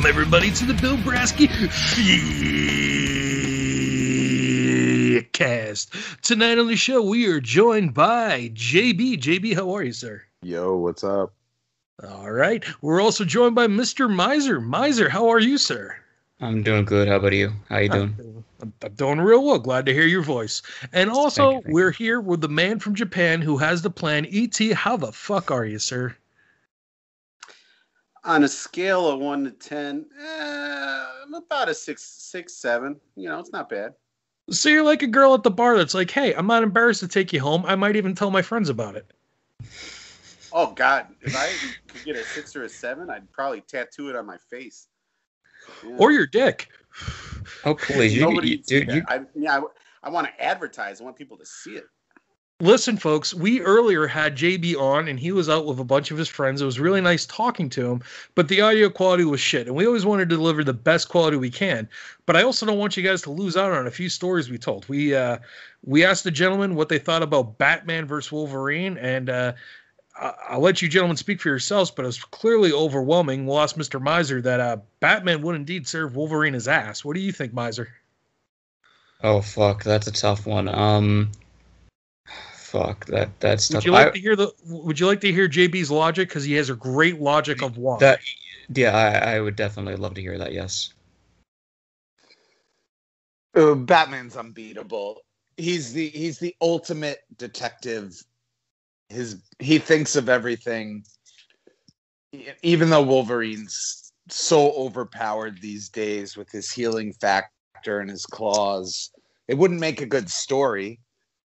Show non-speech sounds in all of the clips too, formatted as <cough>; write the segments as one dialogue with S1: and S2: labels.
S1: Welcome everybody to the Bill Brasky cast. Tonight on the show, we are joined by JB. JB, how are you, sir?
S2: Yo, what's up?
S1: All right. We're also joined by Mr. Miser. Miser, how are you, sir?
S3: I'm doing good. How about you? How you doing?
S1: I'm, I'm doing real well. Glad to hear your voice. And also,
S3: Thank you, thank
S1: we're here with the man from Japan who has the plan. ET, how the fuck are you, sir?
S4: On a scale of one to ten, eh, I'm about a six, six, seven. You know, it's not bad.
S1: So you're like a girl at the bar that's like, hey, I'm not embarrassed to take you home. I might even tell my friends about it.
S4: Oh God, if I <laughs> could get a six or a seven, I'd probably tattoo it on my face. Yeah.
S1: Or your dick.
S3: Oh please, you,
S4: Nobody
S3: you,
S4: can
S3: dude,
S4: that.
S3: you,
S4: I, yeah, I, I want to advertise. I want people to see it.
S1: Listen, folks, we earlier had JB on and he was out with a bunch of his friends. It was really nice talking to him, but the audio quality was shit. And we always want to deliver the best quality we can. But I also don't want you guys to lose out on a few stories we told. We uh we asked the gentlemen what they thought about Batman versus Wolverine, and uh I'll let you gentlemen speak for yourselves, but it was clearly overwhelming. We'll ask Mr. Miser that uh, Batman would indeed serve Wolverine his ass. What do you think, Miser?
S3: oh fuck, that's a tough one. Um, fuck that that's
S1: Would
S3: tough.
S1: you like
S3: I-
S1: to hear the? Would you like to hear JB's logic because he has a great logic of why?
S3: that yeah, I, I would definitely love to hear that. Yes.
S2: Batman's unbeatable. He's the he's the ultimate detective. His he thinks of everything. Even though Wolverine's so overpowered these days with his healing factor and his claws, it wouldn't make a good story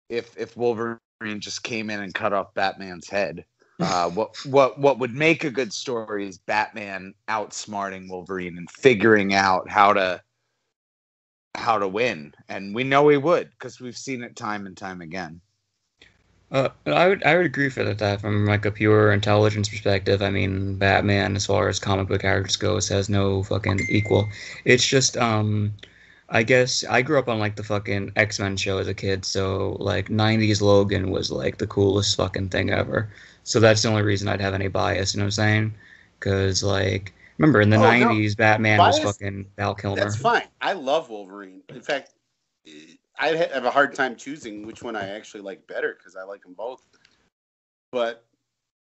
S2: if if Wolverine just came in and cut off Batman's head. Uh, what what what would make a good story is Batman outsmarting Wolverine and figuring out how to how to win, and we know he would because we've seen it time and time again.
S3: Uh, I would I would agree for that, from like a pure intelligence perspective. I mean, Batman, as far as comic book characters goes, has no fucking equal. It's just um, I guess I grew up on like the fucking X Men show as a kid, so like '90s Logan was like the coolest fucking thing ever. So that's the only reason I'd have any bias. You know what I'm saying? Because like, remember in the
S4: Oh, no.
S3: '90s, Batman was fucking Val Kilmer.
S4: That's fine. I love Wolverine. In fact, I have a hard time choosing which one I actually like better because I like them both. But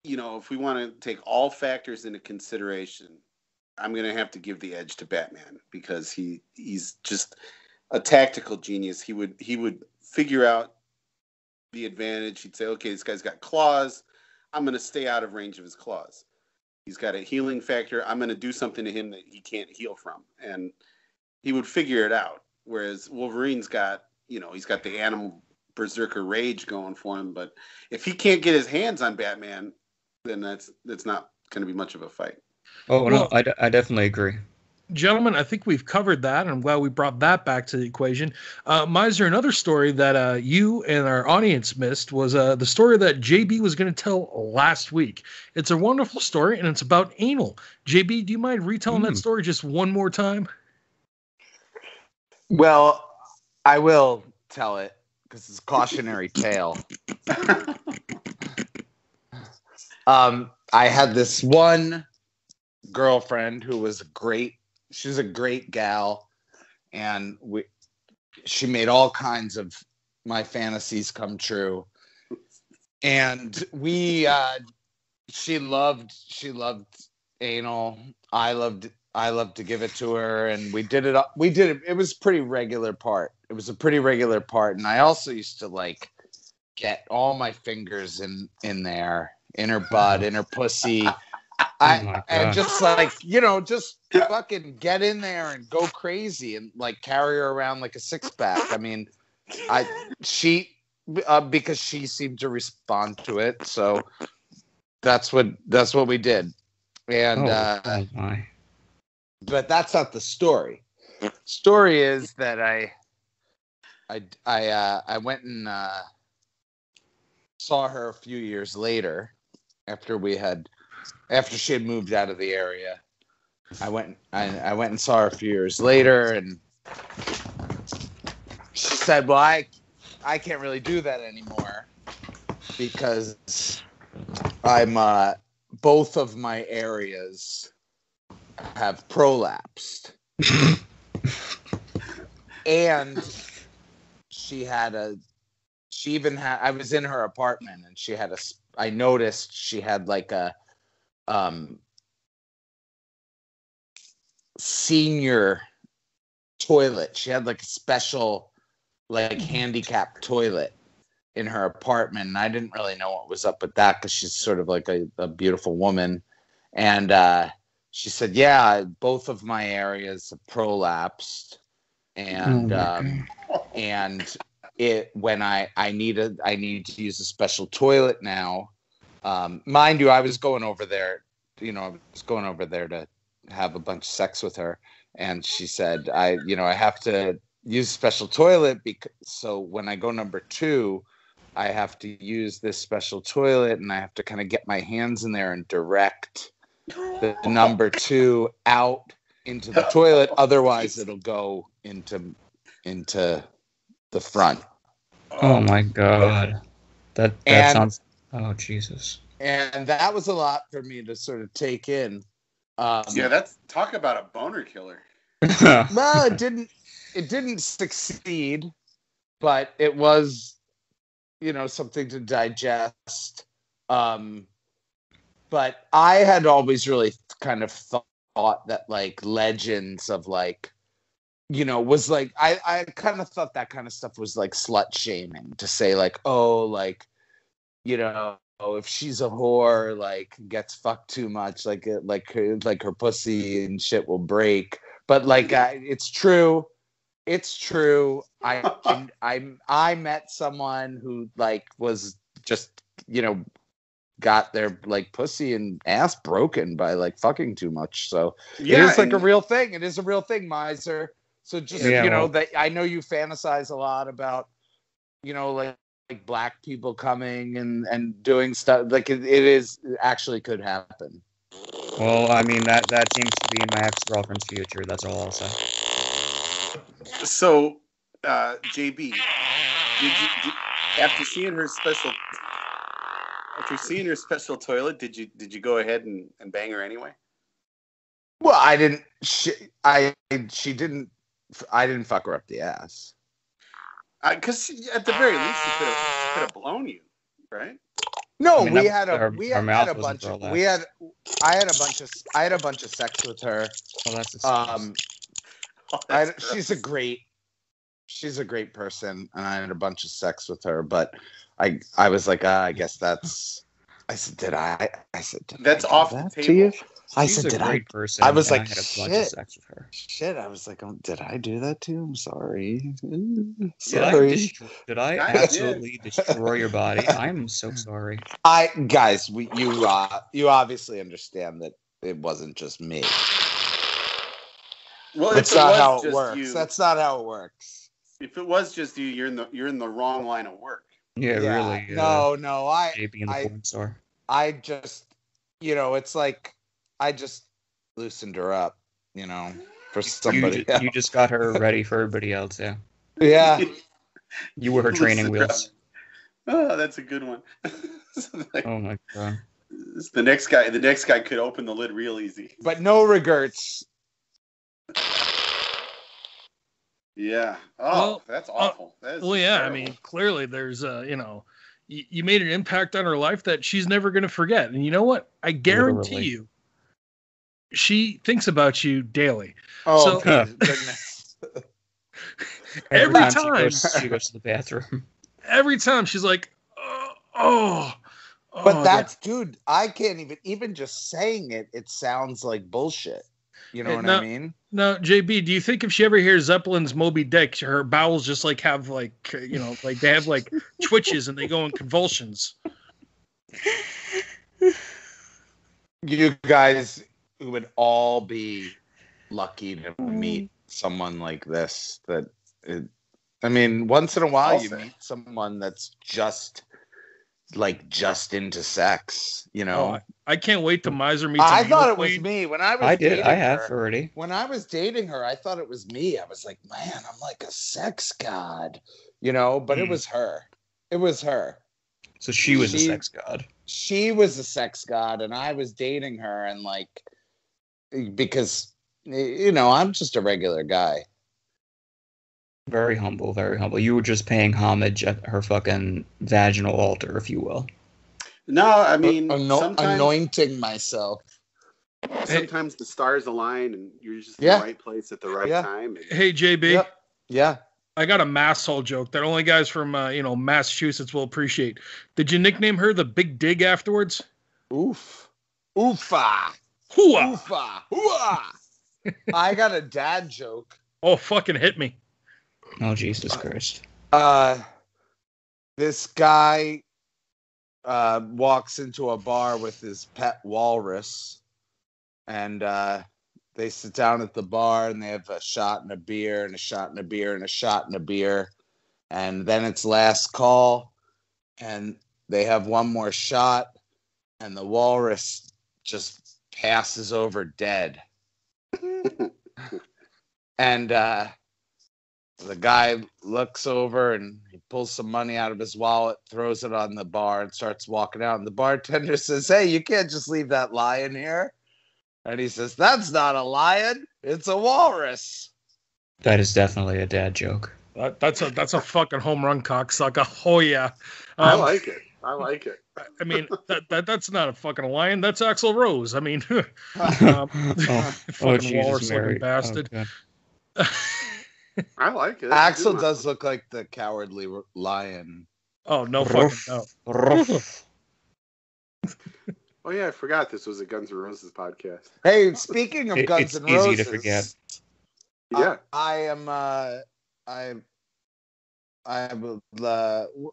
S4: you know, if we want to take all factors into consideration, I'm going to have to give the edge to Batman because he he's just a tactical genius. He would he would figure out the advantage. He'd say, "Okay, this guy's got claws. I'm going to stay out of range of his claws. He's got a healing factor. I'm going to do something to him that he can't heal from." And he would figure it out. Whereas Wolverine's got, you know, he's got the animal berserker rage going for him. But if he can't get his hands on Batman, then that's that's not going to be much of a fight.
S3: Oh
S1: Well-
S3: no, I, d- I definitely agree.
S1: Gentlemen, I think we've covered that, and I'm glad we brought that back to the equation. Uh, Miser, another story that uh, you and our audience missed was uh, the story that JB was going to tell last week. It's a wonderful story, and it's about anal. JB, do you mind retelling that
S3: Mm.
S1: story just one more time?
S2: Well, I will tell it because it's a cautionary tale. <laughs> um, I had this one girlfriend who was great. She was a great gal, and we she made all kinds of my fantasies come true. And we, uh, she loved she loved anal. I loved I loved to give it to her, and we did it. We did it. It was pretty regular part. It was a pretty regular part, and I also used to like get all my fingers in in there, in her butt, in her pussy. I
S3: Oh
S2: and just like you know, just fucking get in there and go crazy and like carry her around like a six pack. I mean, I she uh, because she seemed to respond to it, so that's what that's what we did. And
S3: oh,
S2: uh,
S3: oh my.
S2: but that's not the story. Story is that I, I, I, uh, I went and uh, saw her a few years later, after we had, after she had moved out of the area. I went, I, I went and saw her a few years later, and she said, "Well, I, I can't really do that anymore because I'm uh, both of my areas." have prolapsed. and she had a she even had i was in her apartment and she had a I noticed she had like a um senior toilet. She had like a special like handicapped toilet in her apartment and i didn't really know what was up with that because she's sort of like a, a beautiful woman. And uh she said yeah both of my areas have prolapsed. And
S3: Oh
S2: um and it when I I needed I need to use a special toilet now. Um, mind you, I was going over there, you know, I was going over there to have a bunch of sex with her, and she said I, you know, I have to use special toilet because so when I go number two, I have to use this special toilet, and I have to kind of get my hands in there and direct the <laughs> number two out into the toilet. Otherwise, it'll go into into the front.
S3: Oh my god. That that
S2: And-
S3: sounds. Oh Jesus.
S2: And that was a lot for me to sort of take in. Um,
S4: Yeah, that's talk about a boner killer. <laughs>
S2: well, it didn't. It didn't succeed, but it was, you know, something to digest. Um, but I had always really kind of thought that like legends of like, you know, was like I I kind of thought that kind of stuff was like slut shaming to say like, oh, like, you know. If she's a whore, like gets fucked too much, like like her, like her pussy and shit will break. But like, I, it's true it's true. I <laughs> I I met someone who like was just you know got their like pussy and ass broken by like fucking too much. So yeah, it is like a real thing. It is a real thing, miser. So just
S3: Yeah,
S2: you know
S3: well-
S2: that I know you fantasize a lot about you know like like black people coming and and doing stuff like it, it is it actually could happen.
S3: well, I mean that that seems to be my ex girlfriend's future. That's all I'll say.
S4: So, uh, JB, did you did, after seeing her special after seeing her special toilet, did you did you go ahead and, and bang her anyway?
S2: Well, I didn't. She, I she didn't. I didn't fuck her up the ass.
S4: Because at the very least, she could have could have blown you, right?
S2: No,
S3: I mean,
S2: we had a
S3: her-
S2: we had, had a bunch of we had I had a bunch of I had a bunch of sex with her.
S3: Well, that's
S2: Um,
S4: Oh,
S2: I, she's a great she's a great person, and I had a bunch of sex with her. But I I was like, ah, I guess that's. I said, did I? I said, did
S4: That's
S2: I
S4: off the
S2: that to
S4: table.
S2: You? I
S3: she's
S2: said,
S3: a
S2: did I?
S3: person.
S2: I was like,
S3: I had a bunch of
S2: shit.
S3: sex with her.
S2: Shit, I was like, oh, did I do that to you? I'm sorry. <laughs>
S3: Did I,
S2: Sorry.
S3: did I
S4: I
S3: absolutely destroy your body? <laughs> I'm so sorry.
S2: I guys, we you uh you obviously understand that it wasn't just me.
S4: Well,
S2: That's not how it works.
S4: you,
S2: That's not how it works.
S4: if it was just you, you're in the you're in the wrong line of work.
S3: Yeah, really. Uh,
S2: No, no, I
S3: JB in the
S2: I-
S3: porn store.
S2: I just you know, it's like I just loosened her up, you know, for
S3: You,
S2: somebody
S3: you just got her ready for everybody else. Yeah,
S2: Yeah. <laughs>
S3: you were her training
S4: Listen,
S3: wheels.
S4: Oh, that's a good one. So, <laughs> like,
S3: Oh my god.
S4: the next guy, the next guy could open the lid real easy.
S2: But no regrets.
S4: Yeah. Oh,
S1: Well,
S4: that's awful. That is
S1: Well, yeah, I mean, clearly there's uh, you know, you, you made an impact on her life that she's never going to forget. And you know what? I guarantee
S3: Literally.
S1: you, she thinks about you daily.
S2: Oh
S1: So- <laughs>
S2: goodness.
S1: Every
S3: She
S1: time.
S3: goes, she goes to the bathroom.
S1: Every time she's like, oh, oh. oh,
S2: but
S1: God."
S2: that's dude, I can't even even just saying it, it sounds like bullshit. You know what
S1: no.
S2: I mean?
S1: Now, JB, do you think if she ever hears Zeppelin's Moby Dick, her bowels just like have like you know, like they have like twitches and they go in convulsions?
S2: You guys would all be lucky to meet someone like this. That it, I mean, once in a while
S4: I'll
S2: you
S4: say.
S2: meet someone that's just like just into sex. You know,
S1: Oh, I can't wait to Miser meets.
S2: I thought
S1: mule
S2: it was me when I was.
S3: I did.
S2: dating
S3: I have
S2: her-
S3: already.
S2: when I was dating her, I thought it was me. I was like, man, I'm like a sex god, you know, but it
S3: Hmm.
S2: was her. It was her.
S3: So she was a sex god.
S2: She was a sex god, and I was dating her, and like, because you know I'm just a regular guy.
S3: Very humble, very humble. You were just paying homage at her fucking vaginal altar, if you will.
S4: No, I mean,
S2: Ano- anointing myself.
S4: sometimes the stars align and you're just in the right place at the right
S2: Yeah.
S4: time. And
S1: Hey JB,
S2: Yep. Yeah.
S1: I got a mass hole joke that only guys from uh, you know Massachusetts will appreciate. Did you nickname her the Big Dig afterwards?
S2: Oof. Oofa.
S1: Hooah!
S2: Oofa. Hooah. <laughs> I got a dad joke.
S1: Oh, fucking hit me.
S3: Oh Jesus Christ!
S2: Uh, this guy uh, walks into a bar with his pet walrus, and uh, they sit down at the bar and they have a shot and a beer and a shot and a beer and a shot and a beer, and then it's last call, and they have one more shot, and the walrus just passes over dead. <laughs> and uh, the guy looks over and he pulls some money out of his wallet, throws it on the bar, and starts walking out. And the bartender <laughs> says, Hey, you can't just leave that lion here. And he says, That's not a lion, it's a walrus.
S3: That is definitely a dad joke.
S1: That, that's a that's a fucking home run cocksucker. Oh yeah.
S4: I
S1: Um,
S4: like it. I like it.
S1: I mean that, that that's not a fucking lion. That's Axl Rose. I mean, <laughs> um, <laughs>
S3: oh, <laughs> oh
S1: fucking
S3: Jesus
S1: walrus
S3: Mary!
S1: looking bastard.
S3: Oh,
S4: I like it.
S2: Axl
S4: Good
S2: does look like the cowardly r- lion.
S1: oh no fucking no.
S3: Ruff.
S4: Oh yeah, I forgot this was a Guns N' Roses podcast.
S2: Hey, speaking of
S3: It-
S2: Guns
S3: it's
S2: N'
S3: easy
S2: Roses,
S3: to forget.
S4: Yeah.
S2: I, I am. Uh, I. I will. Uh, w-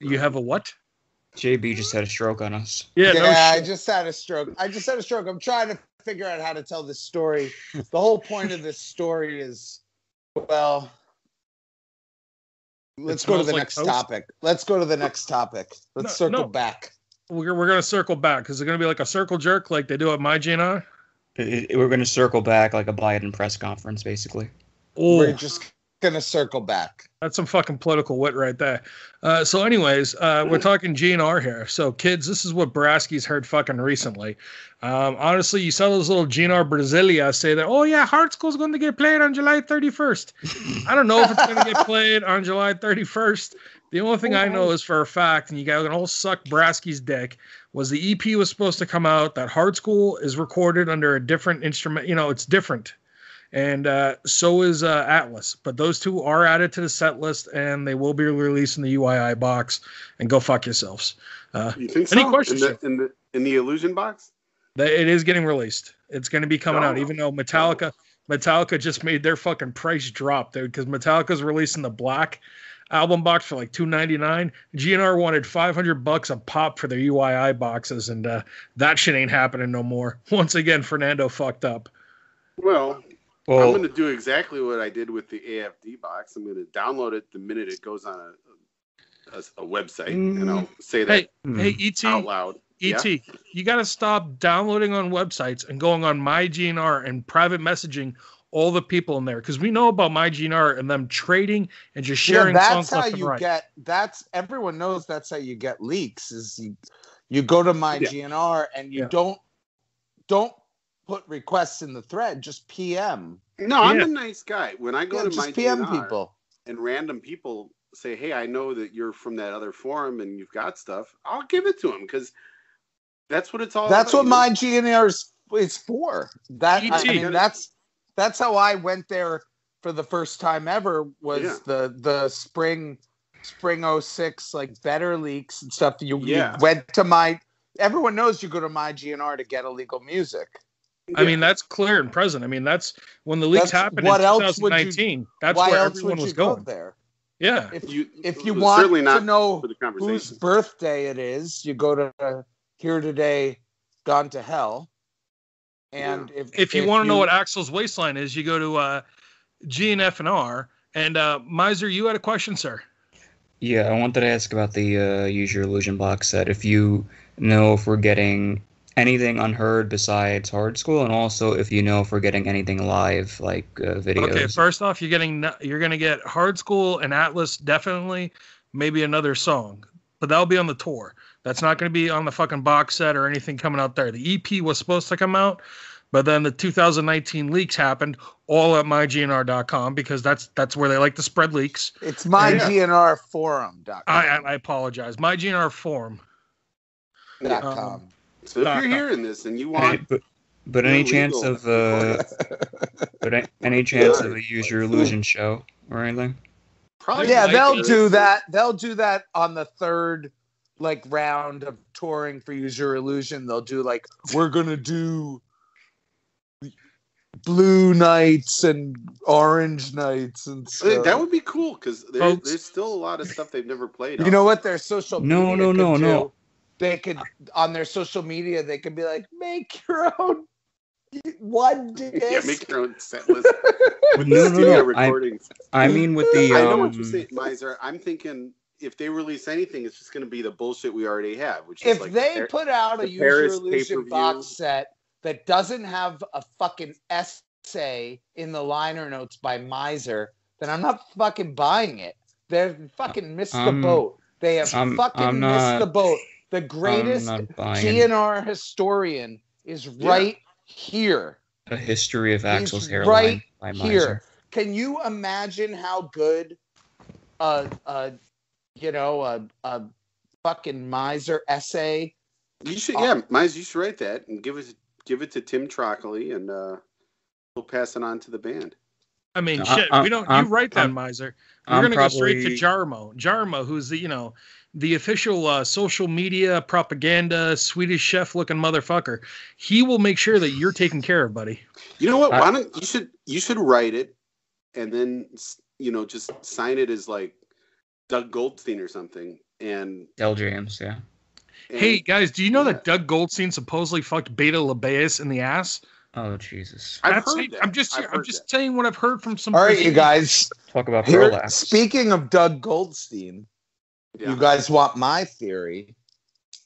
S1: You have a what?
S3: JB just had a stroke on us.
S1: Yeah,
S2: yeah,
S1: no
S2: I just had a stroke. I just had a stroke. I'm trying to figure out how to tell this story. The whole point of this story is, well, let's go to the
S1: like
S2: next
S1: toast?
S2: topic. Let's go to the next topic. Let's
S1: No,
S2: circle
S1: no.
S2: back.
S1: We're, we're gonna circle back because it's gonna be like a circle jerk like they do at my GNR.
S3: It- it- we're going to circle back like a Biden press conference, basically.
S2: We're
S1: Oh,
S2: just gonna circle back.
S1: that's some fucking political wit right there. Uh, so, anyways, uh, we're talking GNR here. So, kids, this is what Brasky's heard fucking recently. Um, honestly, you saw those little GNR Brasilia say that, oh yeah, Hard Skool's going to get played on July 31st. I don't know if it's going to get played on July 31st. The only thing I know is for a fact, and you guys can all suck Brasky's dick, was the EP was supposed to come out. That Hard Skool is recorded under a different instrument. You know, it's different. And uh, so is uh, Atlas. But those two are added to the set list, and they will be released in the UII box. And go fuck yourselves. Uh,
S4: You think
S1: Any
S4: so?
S1: questions,
S4: in the, in the in the illusion box?
S1: It is getting released. It's going to be coming out,
S4: Oh.
S1: even though Metallica Metallica just made their fucking price drop, dude. Because Metallica's releasing the black album box for like two ninety nine. GNR wanted five hundred bucks a pop for their UII boxes, and uh, that shit ain't happening no more. <laughs> Once again, Fernando fucked up.
S4: Well, I'm going to do exactly what I did with the AFD box. I'm going to download it the minute it goes on a, a, a website, and I'll mm. say that
S1: Hey,
S3: mm.
S1: hey, ET,
S4: out loud.
S1: ET,
S4: Yeah?
S1: you got to stop downloading on websites and going on my GNR and private messaging all the people in there because we know about my GNR and them trading and just sharing
S2: yeah,
S1: songs
S2: that's how you
S1: right.
S2: get. That's everyone knows. That's how you get leaks. Is you you go to my
S4: Yeah.
S2: GNR and you
S1: Yeah.
S2: don't don't put requests in the thread. Just PM.
S4: No, I'm
S1: Yeah.
S4: a nice guy. When I go
S2: Yeah,
S4: to
S2: just
S4: my
S2: PM
S4: GNR
S2: people.
S4: and random people say, "Hey, I know that you're from that other forum and you've got stuff," I'll give it to them because that's what it's all. About.
S2: That's
S4: about,
S2: what
S4: you know?
S2: my GNR is, is for. That I
S1: ET.
S2: mean, that's that's how I went there for the first time ever. Was
S4: Yeah.
S2: the the spring spring 06 like better leaks and stuff. You,
S4: Yeah.
S2: you went to my. Everyone knows you go to my GNR to get illegal music.
S1: I mean, that's clear and present. I mean, that's when the leaks
S2: That's-
S1: happened
S2: what
S1: in
S2: else would you-
S1: 2019. that's where everyone
S2: would
S1: was
S2: you go
S1: going.
S2: there?
S1: Yeah.
S2: If
S4: you,
S2: if you want
S4: certainly not
S2: to know
S4: for
S2: whose birthday it is, you go to uh, here today, gone to hell. And if
S1: If you want to know what Axl's waistline is, you go to uh, GNF&R. And uh, Miser, you had a question, sir.
S3: Yeah, I wanted to ask about the uh, Use Your Illusion box set. If you know if we're getting anything unheard besides Hard Skool, and also if you know if we're getting anything live, like uh, videos.
S1: Okay, first off, you're getting you're gonna get Hard Skool and Atlas definitely, maybe another song. but that'll be on the tour. That's not going to be on the fucking box set or anything coming out there. The EP was supposed to come out, but then the 2019 leaks happened all at mygnr.com because that's that's where they like to spread leaks.
S2: It's mygnrforum.com.
S1: I I, I apologize. MyGNR forum.
S2: Dot
S1: um,
S2: com.
S4: So if you're hearing this and you want,
S3: but, but any
S4: Illegal.
S3: chance of uh, <laughs> but a- any chance of a use your illusion show or anything?
S4: probably
S2: yeah, they'll
S1: it.
S2: do that. They'll do that on the third like round of touring for Use Your Illusion. They'll do like we're gonna do blue nights and orange nights and stuff.
S4: That would be cool because there, there's still a lot of stuff they've never played.
S2: you
S4: on.
S2: know what their social
S3: No,
S2: media
S3: no,
S2: could
S3: no,
S2: do?
S3: no.
S2: They could on their social media they could be like make your own one disc. <laughs>
S4: Yeah, make your own set list.
S3: No, no,
S4: Studio
S3: no. I,
S4: recordings.
S3: I mean with the
S4: I
S3: um,
S4: know what you're saying, Miser. I'm thinking if they release anything, it's just going to be the bullshit we already have. Which is
S2: if
S4: like
S2: they
S4: the-
S2: put out a
S4: user
S2: Use Illusion box set that doesn't have a fucking essay in the liner notes by Miser, then I'm not fucking buying it. They've fucking missed the boat. They have
S3: I'm-
S2: fucking
S3: I'm
S2: missed the boat. The greatest
S3: not
S2: GNR historian is right here.
S3: a history of Axl's
S2: He's
S3: hairline
S2: right
S3: by
S2: here. Can you imagine how good a, a you know a, a fucking miser essay
S4: you should, yeah, Miser, you should write that and give it give it to Tim Trockley, and uh, we'll pass it on to the band.
S1: I mean,
S3: I-
S1: shit.
S3: I'm-
S1: we don't.
S3: I'm-
S1: you write that,
S3: I'm-
S1: miser. We're
S3: I'm
S1: gonna go straight to Jarmo. Jarmo, who's the you know the official uh, social media propaganda Swedish chef looking motherfucker. He will make sure that you're taken care of, buddy.
S4: You know what?
S3: I-
S4: Why don't you should you should write it, and then you know just sign it as like Doug Goldstein or something, and,
S3: Del James, yeah.
S4: and
S1: Hey guys, do you know
S4: Yeah.
S1: that Doug Goldstein supposedly fucked Beta Lebeis in the ass?
S3: Oh Jesus.
S4: I've
S1: That's-
S4: heard that.
S1: I'm just
S4: I've
S1: I'm
S4: heard
S1: just
S4: that.
S1: saying what I've heard from some.
S2: all right you guys
S3: Talk about
S2: here, speaking of doug goldstein
S4: Yeah.
S2: you guys want my theory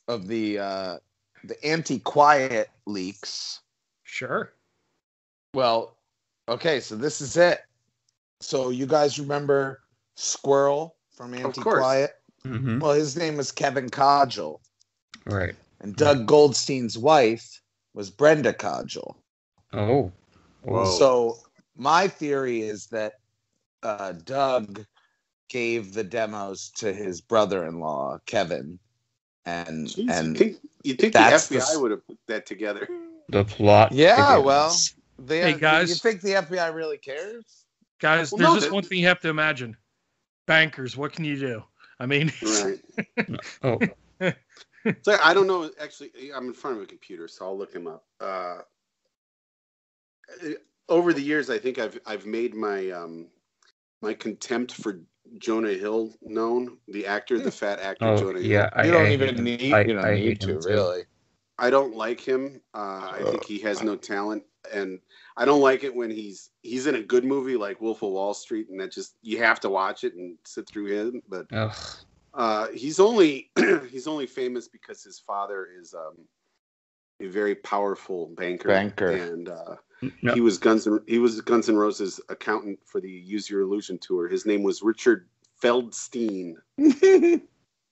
S2: of the uh the anti-quiet leaks
S1: Sure.
S2: well okay so this is it so you guys remember squirrel from anti-quiet
S3: hmm
S2: well his name was kevin cogill
S3: Right.
S2: and doug goldstein's wife was brenda cogill
S3: Oh.
S4: Whoa.
S2: So my theory is that uh, Doug gave the demos to his brother-in-law Kevin, and
S4: Jeez,
S2: and
S4: you think, you think the
S2: the
S4: FBI
S2: s-
S4: would have put that together?
S3: The plot.
S2: Yeah,
S3: begins.
S2: well. they,
S1: Hey, guys.
S2: you think the FBI really cares?
S1: Guys,
S4: Well,
S1: there's
S4: no,
S1: just
S4: that-
S1: one thing you have to imagine. Bankers, what can you do? I mean,
S4: Right. <laughs>
S3: Oh,
S4: So I don't know. Actually, I'm in front of a computer, so I'll look him up. Uh, over the years, I think I've I've made my um, my contempt for Jonah Hill known. The actor, the fat actor
S3: oh
S4: Jonah
S3: yeah.
S4: Hill.
S3: I,
S2: you don't
S3: I
S2: even
S3: him.
S2: need
S3: I-
S2: you don't
S3: I
S2: need
S3: hate
S2: to
S3: him too.
S2: really.
S4: I don't like him. Uh, I think he has no talent, and I don't like it when he's he's in a good movie like Wolf of Wall Street, and that just you have to watch it and sit through him. But uh, he's only <clears throat> he's only famous because his father is um, a very powerful banker.
S2: Banker.
S4: and uh,
S3: No,
S4: he was Guns N- he was Guns N' Roses accountant for the Use Your Illusion tour. His name was Richard Feldstein. <laughs>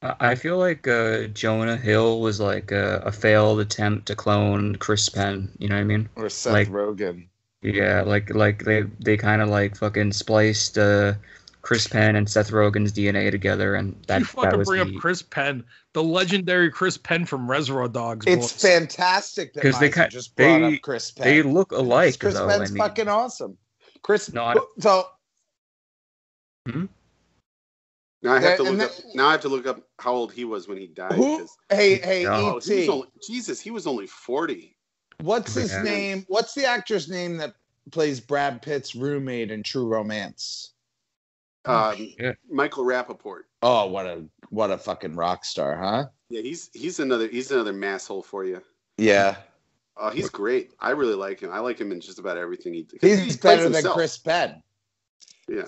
S3: I I feel like uh, Jonah Hill was like a, a failed attempt to clone Chris Penn. You know what I mean?
S2: or Seth
S3: Like-
S2: Rogen.
S3: Yeah, like like they they kind of like fucking spliced uh, Chris Penn and Seth Rogen's DNA together, and that
S1: you
S3: that
S1: fucking
S3: was
S1: bring
S3: the,
S1: up Chris Penn, the legendary Chris Penn from Reservoir Dogs.
S2: It's
S1: boys.
S2: fantastic
S3: because they
S2: Miser
S3: ki-
S2: just brought
S3: they-
S2: up Chris Penn.
S3: they look alike
S2: Chris
S3: though.
S2: Penn's
S3: I mean,
S2: fucking awesome. Chris,
S3: No, I-
S2: so hmm?
S4: Now I have to look
S2: that-
S4: up. Now I have to look up how old he was when he died.
S2: who?
S4: 'cause-
S2: Hey, hey,
S3: No.
S4: Oh, he only, Jesus, he was only forty.
S2: What's his
S3: Yeah.
S2: name? What's the actor's name that plays Brad Pitt's roommate in True Romance?
S3: Oh,
S4: Um,
S3: shit.
S4: Michael Rapaport.
S2: Oh, what a what a fucking rock star, huh?
S4: Yeah, he's he's another he's another masshole for you.
S2: Yeah,
S4: Oh, he's great. I really like him. I like him in just about everything he. 'cause
S2: he's
S4: he plays
S2: better than
S4: himself.
S2: Chris Penn.
S4: Yeah,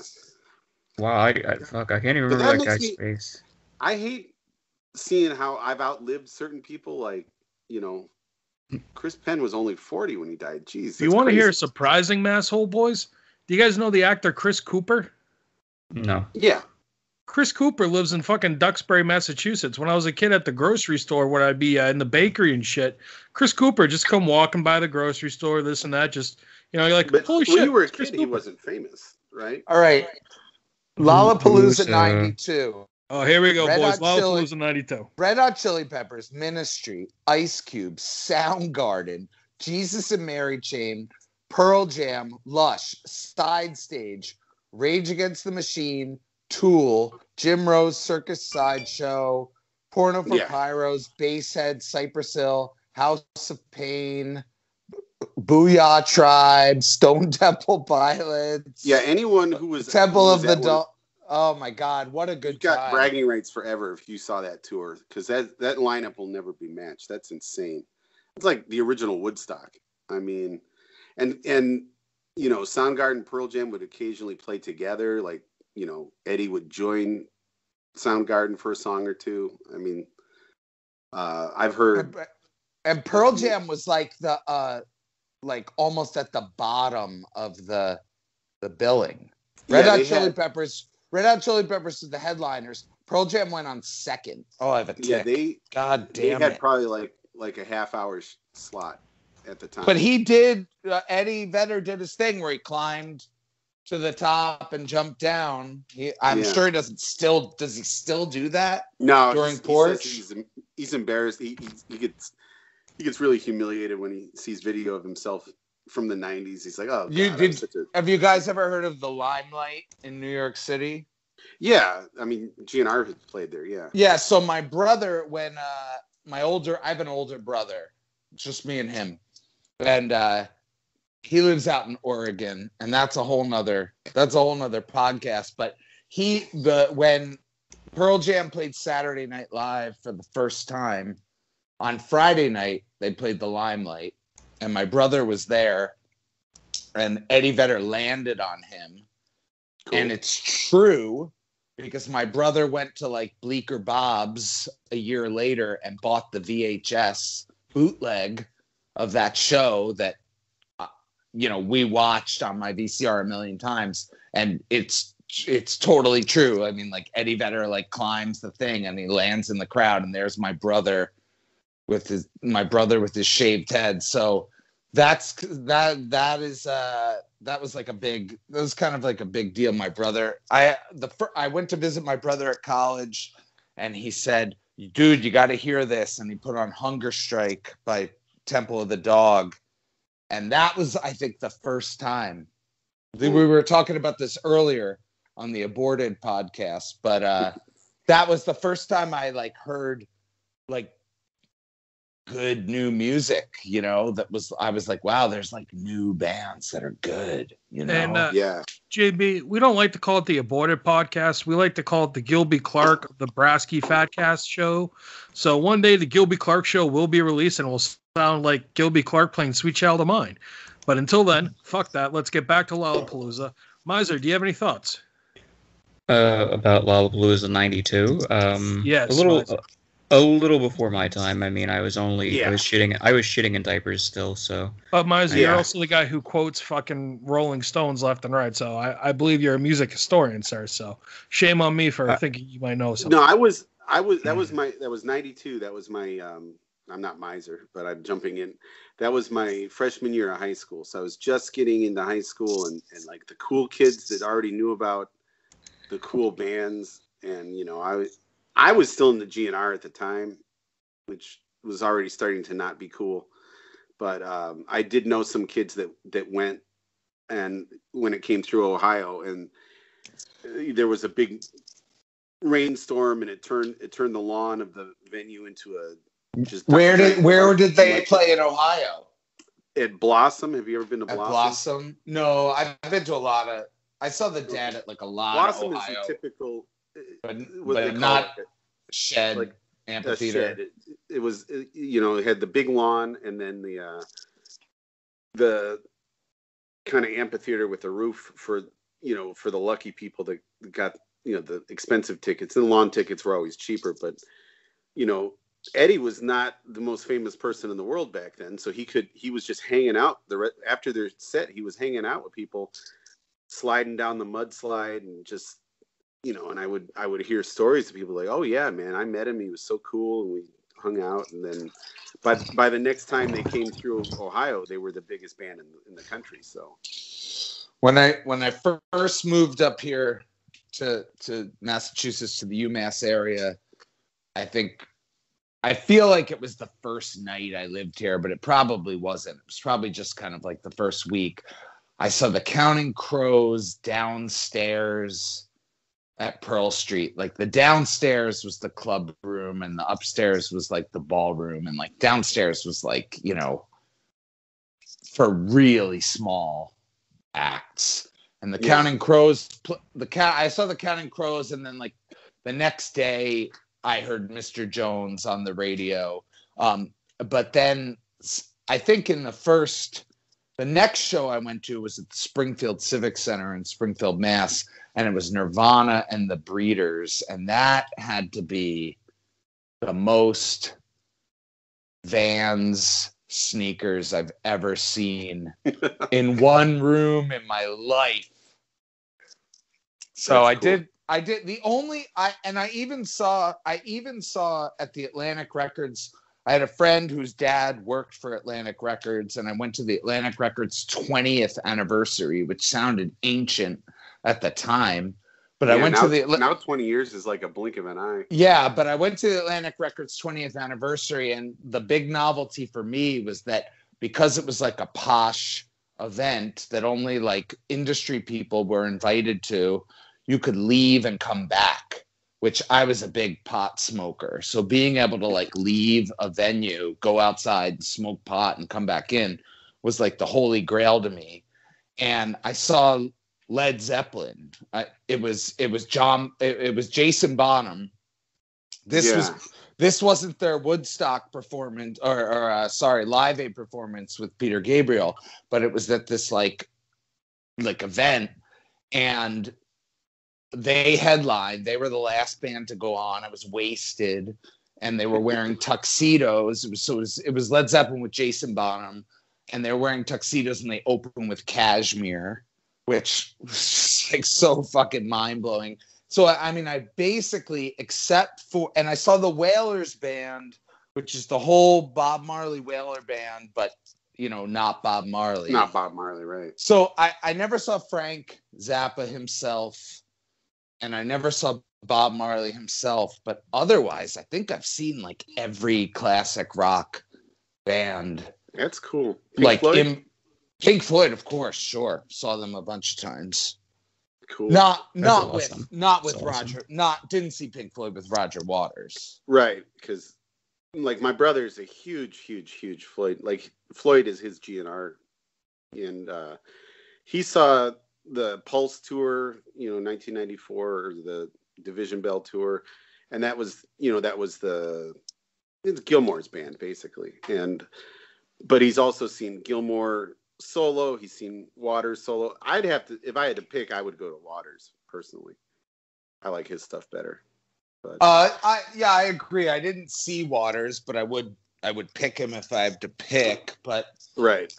S3: Wow, I, I fuck, I can't even
S4: But
S3: remember
S4: that
S3: that guy's
S4: me-
S3: face.
S4: I hate seeing how I've outlived certain people. Like you know, Chris Penn was only forty when he died. Jeez,
S1: If you want to hear a
S4: crazy.
S1: surprising masshole, boys? Do you guys know the actor Chris Cooper?
S3: No,
S4: Yeah,
S1: Chris Cooper lives in fucking Duxbury, Massachusetts. When I was a kid at the grocery store, where I'd be uh, in the bakery and shit, Chris Cooper just come walking by the grocery store, this and that. Just you know, you're like,
S4: But
S1: holy
S4: when
S1: shit,
S4: you were a
S1: it's Chris
S4: kid, he
S1: Cooper.
S4: wasn't famous, right?
S2: All right.
S3: Who's,
S2: Lollapalooza
S3: uh,
S2: 92.
S1: Oh, here we go,
S2: Red
S1: boys.
S2: Hot
S1: Lollapalooza '92.
S2: Red Hot Chili Peppers, Ministry, Ice Cube, Soundgarden, Jesus and Mary Chain, Pearl Jam, Lush, Side Stage, Rage Against the Machine, Tool, Jim Rose Circus Sideshow, Porno for
S4: Yeah.
S2: Pyros, Basehead, Cypress Hill, House of Pain, Booyah Tribe, Stone <laughs> Temple Pilots,
S4: Yeah, anyone who was
S2: Temple
S4: who
S2: of the Dog. Oh my God, what a
S4: You
S2: good
S4: got
S2: time.
S4: bragging rights forever if you saw that tour because that that lineup will never be matched. That's insane. It's like the original Woodstock. I mean, and and you know, Soundgarden, Pearl Jam would occasionally play together. Like you know, Eddie would join Soundgarden for a song or two. I mean, uh, I've heard.
S2: and, and Pearl Jam was like the uh like almost at the bottom of the the billing. Red
S4: yeah,
S2: Hot
S4: they
S2: Chili
S4: had-
S2: Peppers, Red Hot Chili Peppers is the headliners. Pearl Jam went on second. Oh, I have a tick.
S4: yeah, they
S2: God damn.
S4: they
S2: damn
S4: had
S2: it.
S4: probably like like a half hour slot at the time.
S2: But he did uh, Eddie Vedder did his thing where he climbed to the top and jumped down. He, I'm
S4: Yeah.
S2: sure he doesn't still does he still do that?
S4: No,
S2: during
S4: he
S2: Porch?
S4: he's, he's embarrassed. He, he's, he gets he gets really humiliated when he sees video of himself from the '90s. He's like, "Oh, God,
S2: You did-
S4: a-"
S2: Have you guys ever heard of the Limelight in New York City?
S4: yeah." I mean, GNR has played there. Yeah,
S2: Yeah, so my brother, when uh my older I have an older brother, just me and him. And uh he lives out in Oregon, and that's a whole nother that's a whole nother podcast. But he the when Pearl Jam played Saturday Night Live for the first time, on Friday night, they played the limelight, and my brother was there, and Eddie Vedder landed on him. And it's true because my brother went to like Bleecker Bob's a year later and bought the VHS bootleg of that show that uh, you know we watched on my VCR a million times and it's it's totally true. I mean like Eddie Vedder like climbs the thing and he lands in the crowd and there's my brother with his my brother with his shaved head. So that's that that is uh that was like a big that was kind of like a big deal my brother i the fir- i went to visit my brother at college and he said dude you got to hear this and he put on hunger strike by temple of the dog and that was i think the first time we were talking about this earlier on the aborted podcast but uh <laughs> that was the first time i like heard like good new music you know that was i was like wow there's like new bands that are good you know
S1: And, uh,
S4: yeah.
S1: JB, we don't like to call it the aborted podcast. We like to call it the Gilby Clarke, the Brasky Fatcast show. So one day the Gilby Clarke show will be released and will sound like Gilby Clarke playing Sweet Child of Mine. But until then, fuck that. Let's get back to Lollapalooza. Miser, do you have any thoughts?
S3: uh, about Lollapalooza '92. Um,
S1: Yes,
S3: a little,
S1: Liza.
S3: a, little before my time. I mean, I was only,
S4: Yeah.
S3: I was shitting, I was shitting in diapers still. So
S1: But Miser, you're also the guy who quotes fucking Rolling Stones left and right. So I, I believe you're a music historian, sir. So shame on me for
S3: Uh,
S1: thinking you might know something.
S4: No, I was I was that was my that was '92. That was my um. I'm not miser, but I'm jumping in. That was my freshman year of high school. So I was just getting into high school, and and like the cool kids that already knew about the cool bands, and you know I was I was still in the GNR at the time, which was already starting to not be cool. But um, I did know some kids that that went, and when it came through Ohio, and uh, there was a big rainstorm, and it turned it turned the lawn of the venue into a just
S2: where did where did they play in ohio
S4: at Blossom? Have you ever been to
S2: at
S4: Blossom?
S2: blossom no i've been to a lot of i saw the dead at like a lot
S4: Blossom
S2: of
S4: is a typical, uh,
S2: but,
S4: they
S2: but not
S4: it,
S2: shed
S4: like a
S2: amphitheater
S4: shed. It, it was, you know, it had the big lawn and then the uh, the kind of amphitheater with the roof for you know for the lucky people that got you know the expensive tickets. And the lawn tickets were always cheaper, but you know. Eddie was not the most famous person in the world back then, so he could he was just hanging out the re- after their set. He was hanging out with people, sliding down the mudslide and just you know, and I would I would hear stories of people like, oh yeah, man, I met him. He was so cool, and we hung out. And then, by by the next time they came through Ohio, they were the biggest band in, in the country. So
S2: when I when I first moved up here to to Massachusetts to the UMass area, I think I feel like it was the first night I lived here, but it probably wasn't. It was probably just kind of like the first week. I saw the Counting Crows downstairs at Pearl Street. Like the downstairs was the club room and the upstairs was like the ballroom and like downstairs was like, you know, for really small acts. And the
S4: Yeah.
S2: Counting Crows the cat I saw the Counting Crows and then like the next day I heard Mr. Jones on the radio. Um but then I think in the first the next show I went to was at the Springfield Civic Center in Springfield, Mass, and it was Nirvana and the Breeders, and that had to be the most Vans sneakers I've ever seen <laughs> in one room in my life. So
S4: That's
S2: I
S4: cool.
S2: did I did the only I and I even saw I even saw at the Atlantic Records I had a friend whose dad worked for Atlantic Records, and I went to the Atlantic Records 20th anniversary, which sounded ancient at the time. But I went
S4: now,
S2: to the
S4: now twenty years is like a blink of an eye.
S2: yeah, but I went to the Atlantic Records 20th anniversary, and the big novelty for me was that because it was like a posh event that only like industry people were invited to, you could leave and come back, which I was a big pot smoker. So being able to like leave a venue, go outside and smoke pot and come back in was like the holy grail to me. And I saw Led Zeppelin. I, it was it was John it, it was Jason Bonham. This
S4: Yeah.
S2: was this wasn't their Woodstock performance or, or uh, sorry Live Aid performance with Peter Gabriel, but it was at this like like event and they headlined. They were the last band to go on. I was wasted, and they were wearing <laughs> tuxedos. It was so it was, it was Led Zeppelin with Jason Bonham, and they were wearing tuxedos, and they opened with Kashmir, which <laughs> was like so fucking mind blowing. So I I mean, I basically, except for, and I saw the Wailers band, which is the whole Bob Marley Wailer band, but you know, not Bob Marley.
S4: Not Bob Marley, right?
S2: So I, I never saw Frank Zappa himself, and I never saw Bob Marley himself. But otherwise, I think I've seen like every classic rock band.
S4: That's cool. Pink
S2: like
S4: Floyd?
S2: in Pink Floyd, of course, sure, saw them a bunch of times.
S4: cool.
S2: Not
S3: That's
S2: not
S3: awesome.
S2: with not with
S3: That's awesome.
S2: Roger. Not didn't see Pink Floyd with Roger Waters.
S4: Right, because like my brother's a huge, huge, huge Floyd. Like Floyd is his GNR, and uh, he saw the Pulse tour, you know, 1994 or the Division Bell tour, and that was, you know, that was the it's Gilmour's band basically, and but he's also seen Gilmore solo. He's seen Waters solo. I'd have to if I had to pick, I would go to Waters personally. I like his stuff better. But
S2: Uh, I yeah, I agree. I didn't see Waters, but I would I would pick him if I had to pick. But
S4: Right.